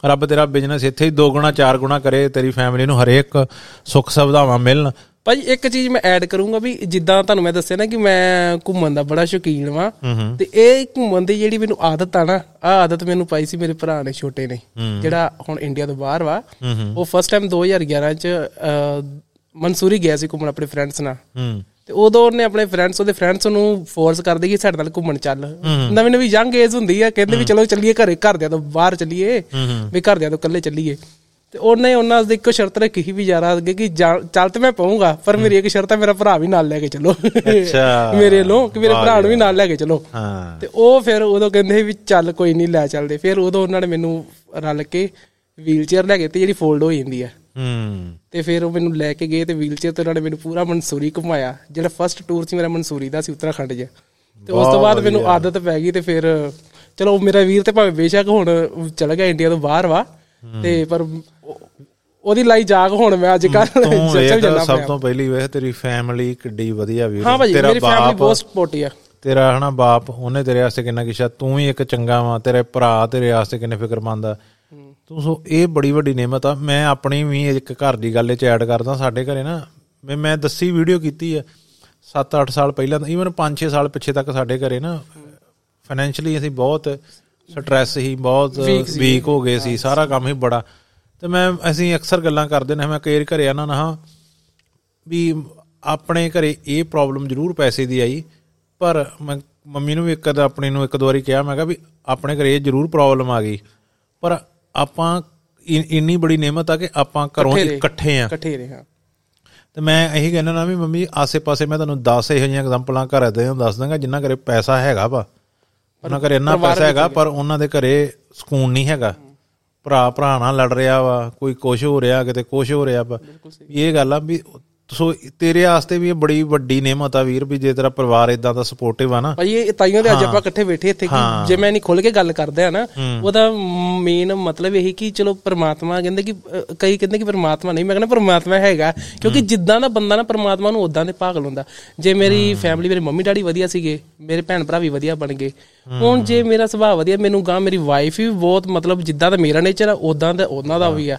ਰੱਬ ਤੇਰਾ ਬਿਜ਼ਨਸ ਇੱਥੇ ਹੀ ਦੋ ਗੁਣਾ ਚਾਰ ਗੁਣਾ ਕਰੇ। ਤੇਰੀ ਫੈਮਿਲੀ ਨੂੰ ਹਰੇਕ ਸੁੱਖ ਸੁਵਿਧਾਵਾਂ ਮਿਲਣ। ਭਾਜੀ ਇੱਕ ਚੀਜ਼ ਮੈਂ ਐਡ ਕਰੂੰਗਾ ਵੀ ਜਿੱਦਾਂ ਤੁਹਾਨੂੰ ਮੈਂ ਦੱਸਿਆ ਨਾ ਕਿ ਮੈਂ ਘੁੰਮਣ ਦਾ ਬੜਾ ਸ਼ੌਕੀਨ ਵਾਂ। ਤੇ ਇਹ ਘੁੰਮਣ ਦੀ ਜਿਹੜੀ ਮੈਨੂੰ ਆਦਤ ਆ ਨਾ ਆ ਆਦਤ ਮੈਨੂੰ ਪਾਈ ਸੀ ਮੇਰੇ ਭਰਾ ਨੇ ਛੋਟੇ ਨੇ। ਜਿਹੜਾ ਹੁਣ ਇੰਡੀਆ ਤੋਂ ਬਾਹਰ ਵਾ ਉਹ ਫਸਟ ਟਾਈਮ 2011 ਚ ਮਨਸੂਰੀ ਗਿਆ ਸੀ ਘੁੰਮਣ ਆਪਣੇ ਫਰੈਂਡਸ ਨਾਲ। ਤੇ ਉਦੋਂ ਉਹਨੇ ਆਪਣੇ ਫਰੈਂਡਸ ਉਹਦੇ ਫਰੈਂਡਸ ਨੂੰ ਫੋਰਸ ਕਰਦੇ ਕਿ ਸਾਡੇ ਨਾਲ ਘੁੰਮਣ ਚੱਲ। ਨਵੀਂ ਨਵੀਂ ਯੰਗ ਏਜ ਹੁੰਦੀ ਆ ਕਹਿੰਦੇ ਵੀ ਚਲੋ ਚੱਲੀਏ ਘਰੇ ਘਰਦਿਆਂ ਤੋਂ ਬਾਹਰ ਚੱਲੀਏ। ਵੀ ਘਰਦਿਆਂ ਤੋਂ ਇਕੱਲੇ ਚੱਲੀਏ। ਤੇ ਉਹਨੇ ਉਹਨਾਂ ਦੀ ਇੱਕੋ ਸ਼ਰਤ ਰੱਖੀ ਸੀ ਵੀ ਯਾਰ ਅੱਗੇ ਕਿ ਚੱਲ ਤੇ ਮੈਂ ਪਾਉਂਗਾ ਪਰ ਮੇਰੀ ਇੱਕ ਸ਼ਰਤ ਹੈ ਮੇਰਾ ਭਰਾ ਵੀ ਨਾਲ ਲੈ ਕੇ ਚੱਲੋ। ਅੱਛਾ। ਮੇਰੇ ਲੋ ਕਿ ਮੇਰੇ ਭਰਾ ਨੂੰ ਵੀ ਨਾਲ ਲੈ ਕੇ ਚੱਲੋ। ਹਾਂ। ਤੇ ਉਹ ਫਿਰ ਉਦੋਂ ਕਹਿੰਦੇ ਵੀ ਚੱਲ ਕੋਈ ਨਹੀਂ ਲੈ ਚੱਲਦੇ। ਫਿਰ ਉਦੋਂ ਉਹਨਾਂ ਨੇ ਮੈਨੂੰ ਰਲ ਕੇ ਵੀਲ ਚੇਅਰ ਲੈ ਕੇ ਤੇ ਜਿਹੜੀ ਫੋਲਡ ਹੋ ਜਾਂਦੀ ਆ। ਹੂੰ। ਤੇ ਫਿਰ ਉਹ ਮੈਨੂੰ ਲੈ ਕੇ ਗਏ ਤੇ ਵੀਲ ਚੇਅਰ ਤੇ ਉਹਨਾਂ ਨੇ ਮੈਨੂੰ ਪੂਰਾ ਮਨਸੂਰੀ ਘੁਮਾਇਆ। ਜਿਹੜਾ ਫਰਸਟ ਟੂਰ ਸੀ ਮੇਰਾ ਮਨਸੂਰੀ ਦਾ ਸੀ ਉੱਤਰਾਖੰਡ 'ਚ। ਤੇ ਉਸ ਤੋਂ ਬਾਅਦ ਮੈਨੂੰ ਆਦਤ ਪੈ ਗਈ ਤੇ ਫਿਰ ਚਲੋ ਮੇਰਾ ਵੀਰ ਤੇ ਭਾਵੇਂ ਬੇਸ਼ੱਕ ਹੁਣ ਚਲਾ ਗਿਆ ਇੰਡੀਆ ਤੋਂ ਬਾਹਰ ਵਾ। ਤੇ ਪਰ ਉਹਦੀ ਲਾਈ ਜਾਗ ਹੁਣ ਮੈਂ ਅੱਜ ਕੱਲ ਚੱਲ ਜਾਂਦਾ ਸਭ ਤੋਂ ਪਹਿਲੀ ਵੇਖ ਤੇਰੀ ਫੈਮਿਲੀ ਕਿੱਡੀ ਵਧੀਆ ਵੀਰ। ਹਾਂ ਭਾਜੀ ਤੇਰਾ ਮੇਰੀ ਫੈਮਿਲੀ ਬਾਪ ਬਹੁਤ ਸਪੋਰਟੀ ਆ। ਤੇਰਾ ਹਨਾ ਬਾਪ ਉਹਨੇ ਤੇਰੇ ਵਾਸਤੇ ਕਿੰਨਾ ਕੀਤਾ ਤੂੰ ਹੀ ਇੱਕ ਚੰਗਾ ਵਾ ਤੇਰੇ ਭਰਾ ਤੇਰੇ ਵਾਸਤੇ ਕਿੰਨੇ ਫਿਕਰਮੰਦ ਆ। ਤੂੰ ਸੋ ਇਹ ਬੜੀ ਵੱਡੀ ਨੇਮਤ ਆ। ਮੈਂ ਆਪਣੀ ਵੀ ਇੱਕ ਘਰ ਦੀ ਗੱਲ ਚ ਐਡ ਕਰਦਾ ਸਾਡੇ ਘਰੇ ਨਾ। ਮੈਂ ਮੈਂ ਦੱਸੀ ਵੀਡੀਓ ਕੀਤੀ ਆ 7-8 ਸਾਲ ਪਹਿਲਾਂ ਈਵਨ 5-6 ਸਾਲ ਪਿੱਛੇ ਤੱਕ ਸਾਡੇ ਘਰੇ ਨਾ ਫਾਈਨੈਂਸ਼ਲੀ ਅਸੀਂ ਬਹੁਤ ਸਟ੍ਰੈਸ ਹੀ ਬਹੁਤ ਵੀਕ ਹੋ ਗਏ ਸੀ ਸਾਰਾ ਕੰਮ ਹੀ ਬੜਾ। ਤੇ ਮੈਂ ਅਸੀਂ ਅਕਸਰ ਗੱਲਾਂ ਕਰਦੇ ਨੇ ਮੈਂ ਕਈ ਘਰੇ ਆਣਾ ਨਾ ਵੀ ਆਪਣੇ ਘਰੇ ਇਹ ਪ੍ਰੋਬਲਮ ਜ਼ਰੂਰ ਪੈਸੇ ਦੀ ਆਈ ਪਰ ਮੈਂ ਮੰਮੀ ਨੂੰ ਵੀ ਇੱਕ ਦਾ ਆਪਣੀ ਨੂੰ ਇੱਕ ਦੋ ਵਾਰੀ ਕਿਹਾ ਮੈਂ ਕਿਹਾ ਵੀ ਆਪਣੇ ਘਰੇ ਇਹ ਜ਼ਰੂਰ ਪ੍ਰੋਬਲਮ ਆ ਗਈ। ਪਰ ਆਪਾਂ ਇੰਨੀ ਬੜੀ ਨੇਮਤ ਆ ਕਿ ਆਪਾਂ ਘਰੋਂ ਇਕੱਠੇ ਆ। ਇਕੱਠੇ ਰਹੇ ਹਾਂ। ਤੇ ਮੈਂ ਇਹੀ ਕਹਿੰਦਾ ਨਾ ਵੀ ਮੰਮੀ ਆਸੇ-ਪਾਸੇ ਮੈਂ ਤੁਹਾਨੂੰ 10 ਇਹੋ ਜਿਹੀਆਂ ਐਗਜ਼ਾਮਪਲਾਂ ਘਰ ਦੇ ਦੱਸ ਦਾਂਗਾ ਜਿੰਨਾ ਘਰੇ ਪੈਸਾ ਹੈਗਾ ਵਾ। ਉਹਨਾਂ ਘਰੇ ਇੰਨਾ ਪੈਸਾ ਹੈਗਾ ਪਰ ਉਹਨਾਂ ਦੇ ਘਰੇ ਸਕੂਨ ਨਹੀਂ ਹੈਗਾ। ਭਰਾ ਭਰਾ ਨਾਲ ਲੜ ਰਿਹਾ ਵਾ ਕੋਈ ਕੁਛ ਹੋ ਰਿਹਾ ਕਿਤੇ ਕੁਛ ਹੋ ਰਿਹਾ ਵਾ ਇਹ ਗੱਲ ਆ ਵੀ ਸੋ ਤੇਰੇ ਵਾਸਤੇ ਵੀ ਇਹ ਬੜੀ ਵੱਡੀ ਨੇਮਤ ਆ ਵੀਰ ਵੀ ਜੇ ਤੇਰਾ ਪਰਿਵਾਰ ਇਦਾਂ ਦਾ ਸਪੋਰਟਿਵ ਆ ਨਾ। ਭਾਈ ਇਹ ਤਾਈਆਂ ਦੇ ਅੱਜ ਆਪਾਂ ਇਕੱਠੇ ਬੈਠੇ ਇੱਥੇ ਕਿ ਜੇ ਮੈਂ ਨਹੀਂ ਖੁੱਲ ਕੇ ਗੱਲ ਕਰਦਾ ਆ ਨਾ ਉਹਦਾ ਮੇਨ ਮਤਲਬ ਇਹੀ ਕਿ ਚਲੋ ਪ੍ਰਮਾਤਮਾ ਕਹਿੰਦੇ ਕਿ ਕਈ ਕਹਿੰਦੇ ਕਿ ਪ੍ਰਮਾਤਮਾ ਨਹੀਂ ਮੈਂ ਕਹਿੰਦਾ ਪ੍ਰਮਾਤਮਾ ਹੈਗਾ ਕਿਉਂਕਿ ਜਿੱਦਾਂ ਦਾ ਬੰਦਾ ਨਾ ਪ੍ਰਮਾਤਮਾ ਨੂੰ ਉਦਾਂ ਦੇ ਪਾਗਲ ਹੁੰਦਾ ਜੇ ਮੇਰੀ ਫੈਮਿਲੀ ਮੇਰੇ ਮੰਮੀ ਡੈਡੀ ਵਧੀਆ ਸੀਗੇ ਮੇਰੇ ਭੈਣ ਭਰਾ ਵੀ ਵਧੀਆ ਬਣ ਗਏ ਹੁਣ ਜੇ ਮੇਰਾ ਸੁਭਾਅ ਵਧੀਆ ਮੈਨੂੰ ਗਾਂ ਮੇਰੀ ਵਾਈਫ ਵੀ ਬਹੁਤ ਮਤਲਬ ਜਿੱਦਾਂ ਦਾ ਮੇਰਾ ਨੇਚਰ ਆ ਉਦਾਂ ਦਾ ਉਹਨਾਂ ਦਾ ਵੀ ਆ।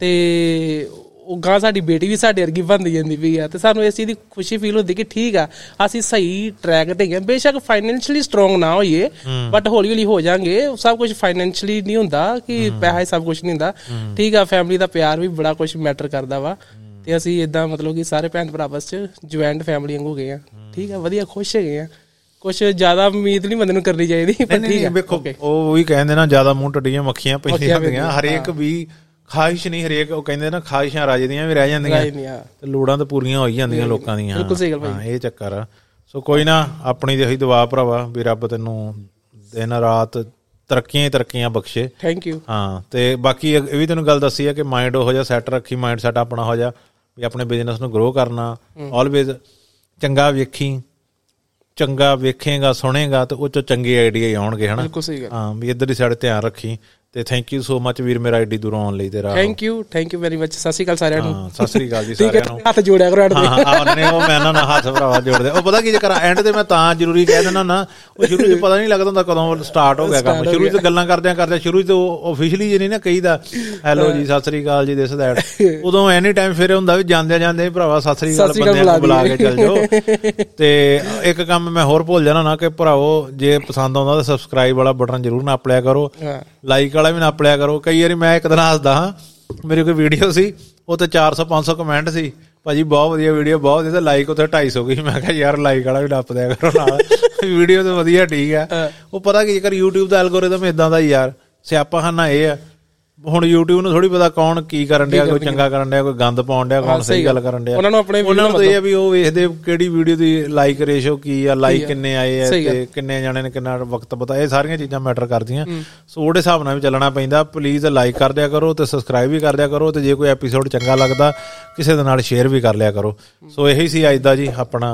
ਤੇ ਉਹ ਗਾਂ ਸਾਡੀ ਬੇਟੀ ਵੀ ਸਾਡੇ ਵਰਗੀ ਬਣਦੀ ਜਾਂਦੀ ਪਈ ਆ ਤੇ ਸਾਨੂੰ ਇਸ ਚੀਜ਼ ਦੀ ਖੁਸ਼ੀ ਫੀਲ ਹੁੰਦੀ ਕਿ ਠੀਕ ਆ ਅਸੀਂ ਸਹੀ ਟਰੈਕ ਤੇ ਗਏ। ਬੇਸ਼ੱਕ ਫਾਈਨੈਂਸ਼ੀਅਲੀ ਸਟਰੋਂਗ ਨਾ ਹੋਈਏ ਬਟ ਹੌਲੀ ਹੌਲੀ ਹੋ ਜਾਾਂਗੇ। ਸਭ ਕੁਝ ਫਾਈਨੈਂਸ਼ੀਅਲੀ ਨਹੀਂ ਹੁੰਦਾ ਕਿ ਪੈਸਾ ਹੀ ਸਭ ਕੁਝ ਨਹੀਂ ਹੁੰਦਾ। ਠੀਕ ਆ ਫੈਮਿਲੀ ਦਾ ਪਿਆਰ ਵੀ ਬੜਾ ਕੁਝ ਮੈਟਰ ਕਰਦਾ ਵਾ। ਤੇ ਅਸੀਂ ਇਦਾਂ ਮਤਲਬ ਕਿ ਸਾਰੇ ਭੈਣ ਭਰਾ ਬਸ ਚ ਜੁਆਇੰਟ ਫੈਮਿਲੀ ਵਾਂਗੂ ਗਏ ਆ। ਠੀਕ ਆ ਵਧੀਆ ਖੁਸ਼ ਹੈਗੇ ਆ। ਕੁਝ ਜ਼ਿਆਦਾ ਉਮੀਦ ਨਹੀਂ ਬੰਦੇ ਨੂੰ ਕਰਨੀ ਚਾਹੀਦੀ ਪਰ ਠੀਕ ਵੇਖੋ ਉਹ ਵੀ ਕਹਿੰਦੇ ਨਾ ਜ਼ਿਆਦਾ ਮੂੰਹ ਟੱਡੀਆਂ ਮੱਖੀਆਂ ਪੈਂਦੀਆਂ ਹੁੰਦੀਆਂ। ਹਰੇਕ ਵੀ ਖਾਹਿਸ਼ ਨਹੀਂ ਹਰੇਕ ਉਹ ਕਹਿੰਦੇ ਨਾ ਖਾਹਿਸ਼ਾਂ ਰਾਜੇ ਦੀਆਂ ਵੀ ਰਹਿ ਜਾਂਦੀਆਂ। ਆ ਤੇ ਲੋੜਾਂ ਤਾਂ ਪੂਰੀਆਂ ਹੋ ਹੀ ਜਾਂਦੀਆਂ ਲੋਕਾਂ ਦੀਆਂ। ਬਿਲਕੁਲ ਸਹੀ ਗੱਲ ਭਾਈ। ਹਾਂ ਇਹ ਚੱਕਰ ਆ। ਸੋ ਕੋਈ ਨਾ ਆਪਣੀ ਇਹੀ ਦੁਆ ਭਰਾਵਾ ਵੀ ਰੱਬ ਤੈਨੂੰ ਦਿਨ ਰਾਤ ਤਰੱਕੀਆਂ ਹੀ ਤਰੱਕੀਆਂ ਬਖਸ਼ੇ। ਥੈਂਕ ਯੂ ਹਾਂ ਤੇ ਬਾਕੀ ਇਹ ਵੀ ਤੈਨੂੰ ਗੱਲ ਦੱਸੀ ਹੈ ਕਿ ਮਾਈਂਡ ਹੋ ਜਾ ਸੈੱਟ ਰੱਖੀ ਮਾਈਂਡ ਸੈੱਟ ਆਪਣਾ ਹੋ ਜਾ ਵੀ ਆਪਣੇ ਬਿਜ਼ਨਸ ਨੂੰ ਗਰੋ ਕਰਨਾ। ਆਲਵੇਜ਼ ਚੰਗਾ ਵੇਖੀ ਚੰਗਾ ਵੇਖੇਗਾ ਸੁਣੇਗਾ ਤੇ ਉਹ ਚੋਂ ਚੰਗੇ ਆਈਡੀਆ ਹੀ ਆਉਣਗੇ ਹਨਾ? ਹਾਂ ਵੀ ਇੱਧਰ ਦੀ ਸਾਡੇ ਧਿਆਨ ਰੱਖੀ। ਤੇ ਥੈਂਕ ਯੂ ਸੋ ਮੱਚ ਵੀਰ ਮੇਰਾ ਆਈਡੀ ਦੂਰੋਂ ਆਉਣ ਲਈ ਤੇਰਾ thank you thank you very much ਸਤਿ ਸ਼੍ਰੀ ਅਕਾਲ ਸਾਰਿਆਂ ਨੂੰ। ਹਾਂ ਸਤਿ ਸ੍ਰੀ ਅਕਾਲ ਜੀ ਸਾਰਿਆਂ ਨੂੰ। ਹੱਥ ਜੋੜਿਆ ਕਰੋ ਐਡ ਹਾਂ ਹਾਂ ਆਹ ਨੇ ਉਹ ਮੈਂ ਨਾ ਨਾ ਹੱਥ ਭਰਾਵਾ ਜੋੜਦੇ। ਉਹ ਪਤਾ ਕੀ ਚੱਕਰ ਐਂਡ ਤੇ ਮੈਂ ਤਾਂ ਜ਼ਰੂਰੀ ਕਹਿ ਦਿੰਦਾ ਨਾ ਉਹ ਸ਼ੁਰੂ ਚ ਪਤਾ ਨਹੀਂ ਲੱਗਦਾ ਹੁੰਦਾ ਕਦੋਂ ਸਟਾਰਟ ਹੋ ਗਿਆ ਕੰਮ। ਸ਼ੁਰੂ ਚ ਗੱਲਾਂ ਕਰਦਿਆਂ ਕਰਦਿਆਂ ਸ਼ੁਰੂ ਚ ਆਫੀਸ਼ੀਅਲੀ ਜੇ ਨਹੀਂ ਨਾ ਕਹੀਦਾ ਹੈਲੋ ਜੀ ਸਤਿ ਸ੍ਰੀ ਅਕਾਲ ਜੀ ਦਿਸ ਦੈਟ ਉਦੋਂ ਐਨੀ ਟਾਈਮ ਫਿਰ ਹੁੰਦਾ ਵੀ ਜਾਂਦੇ ਜਾਂਦੇ ਭਰਾਵਾ ਸਤਿ ਸ੍ਰੀ ਅਕਾਲ ਬੰਦਿਆਂ ਨੂੰ ਬੁਲਾ ਕੇ ਚੱਲ ਜਾਓ। ਤੇ ਇੱਕ ਕੰਮ ਮੈਂ ਹੋਰ ਭੁੱਲ ਜਾਣਾ ਨਾ ਕਿ ਭਰਾਵੋ ਜੇ ਪਸੰਦ ਆਉਂਦਾ ਤਾਂ ਸਬਸਕ੍ਰਾਈਬ ਵਾਲਾ ਬਟਨ ਜ਼ਰੂਰ ਨਾਪਲਿਆ ਕਰੋ। ਹਾਂ। ਲਾਈਕ ਵਾਲਾ ਵੀ ਨਾਪਲਿਆ ਕਰੋ। ਕਈ ਵਾਰੀ ਮੈਂ ਇੱਕ ਦਿਨ ਹੱਸਦਾ ਹਾਂ ਮੇਰੀ ਕੋਈ ਵੀਡੀਓ ਸੀ ਉਹ ਤੇ 400 500 ਕਮੈਂਟ ਸੀ ਭਾਜੀ ਬਹੁਤ ਵਧੀਆ ਵੀਡੀਓ ਬਹੁਤ ਤੇ ਲਾਈਕ ਉੱਥੇ 250 ਗਈ। ਮੈਂ ਕਿਹਾ ਯਾਰ ਲਾਈਕ ਵਾਲਾ ਵੀ ਨੱਪ ਦਿਆ ਕਰੋ ਨਾਲ। (laughs) ਵੀਡੀਓ ਤੇ ਵਧੀਆ ਠੀਕ ਆ। ਉਹ ਪਤਾ ਕੀ ਜੇਕਰ YouTube ਦਾ ਐਲਗੋਰਿਦਮ ਇਦਾਂ ਦਾ ਯਾਰ ਸਿਆਪਾ ਖਾਨਾ ਇਹ ਆ ਹੁਣ YouTube ਨੂੰ ਥੋੜੀ ਪਤਾ ਕੌਣ ਕੀ ਕਰਨ ਡਿਆ ਕੋਈ ਚੰਗਾ ਕਰਨ ਡਿਆ ਕੋਈ ਗੰਦ ਪਾਉਣ ਡਿਆ ਕੌਣ ਸਹੀ ਗੱਲ ਕਰਨ ਡਿਆ। ਉਹਨਾਂ ਨੂੰ ਆਪਣੇ ਉਹਨਾਂ ਨੂੰ ਇਹ ਆ ਵੀ ਉਹ ਵੇਖਦੇ ਕਿਹੜੀ ਵੀਡੀਓ ਦੀ ਲਾਈਕ ਰੇਸ਼ੋ ਕੀ ਆ ਲਾਈਕ ਕਿੰਨੇ ਆਏ ਆ ਤੇ ਕਿੰਨੇ ਜਾਣੇ ਨੇ ਕਿੰਨਾ ਵਕਤ ਪਤਾ ਇਹ ਸਾਰੀਆਂ ਚੀਜ਼ਾਂ ਮੈਟਰ ਕਰਦੀਆਂ। ਸੋ ਉਹਦੇ ਹਿਸਾਬ ਨਾਲ ਵੀ ਚੱਲਣਾ ਪੈਂਦਾ। ਪਲੀਜ਼ ਲਾਈਕ ਕਰ ਦਿਆ ਕਰੋ ਤੇ ਸਬਸਕ੍ਰਾਈਬ ਵੀ ਕਰ ਦਿਆ ਕਰੋ ਤੇ ਜੇ ਕੋਈ ਐਪੀਸੋਡ ਚੰਗਾ ਲੱਗਦਾ ਕਿਸੇ ਦੇ ਨਾਲ ਸ਼ੇਅਰ ਵੀ ਕਰ ਲਿਆ ਕਰੋ। ਸੋ ਇਹੀ ਸੀ ਅੱਜ ਦਾ ਜੀ ਆਪਣਾ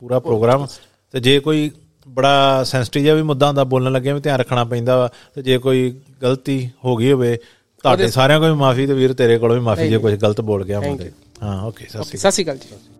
ਪੂਰਾ ਪ੍ਰੋਗਰਾਮ ਤੇ ਜੇ ਕੋਈ ਬੜਾ ਸੈਂਸਿਟਿਵ ਜਿਹਾ ਵੀ ਮੁੱਦਾ ਹੁੰਦਾ ਬੋਲਣ ਲੱਗੇ ਵੀ ਧਿਆਨ ਰੱਖਣਾ ਪੈਂਦਾ ਤੇ ਜੇ ਕੋਈ ਗਲਤੀ ਹੋ ਗਈ ਹੋਵੇ ਤੁਹਾਡੇ ਸਾਰਿਆਂ ਕੋਲ ਵੀ ਮਾਫੀ ਤੇ ਵੀਰ ਤੇਰੇ ਕੋਲੋਂ ਵੀ ਮਾਫੀ ਜੇ ਕੁਝ ਗਲਤ ਬੋਲ ਗਿਆ ਹੋਵੇ ਹਾਂ ਓਕੇ ਸਤਿ ਸ਼੍ਰੀ ਅਕਾਲ ਜੀ।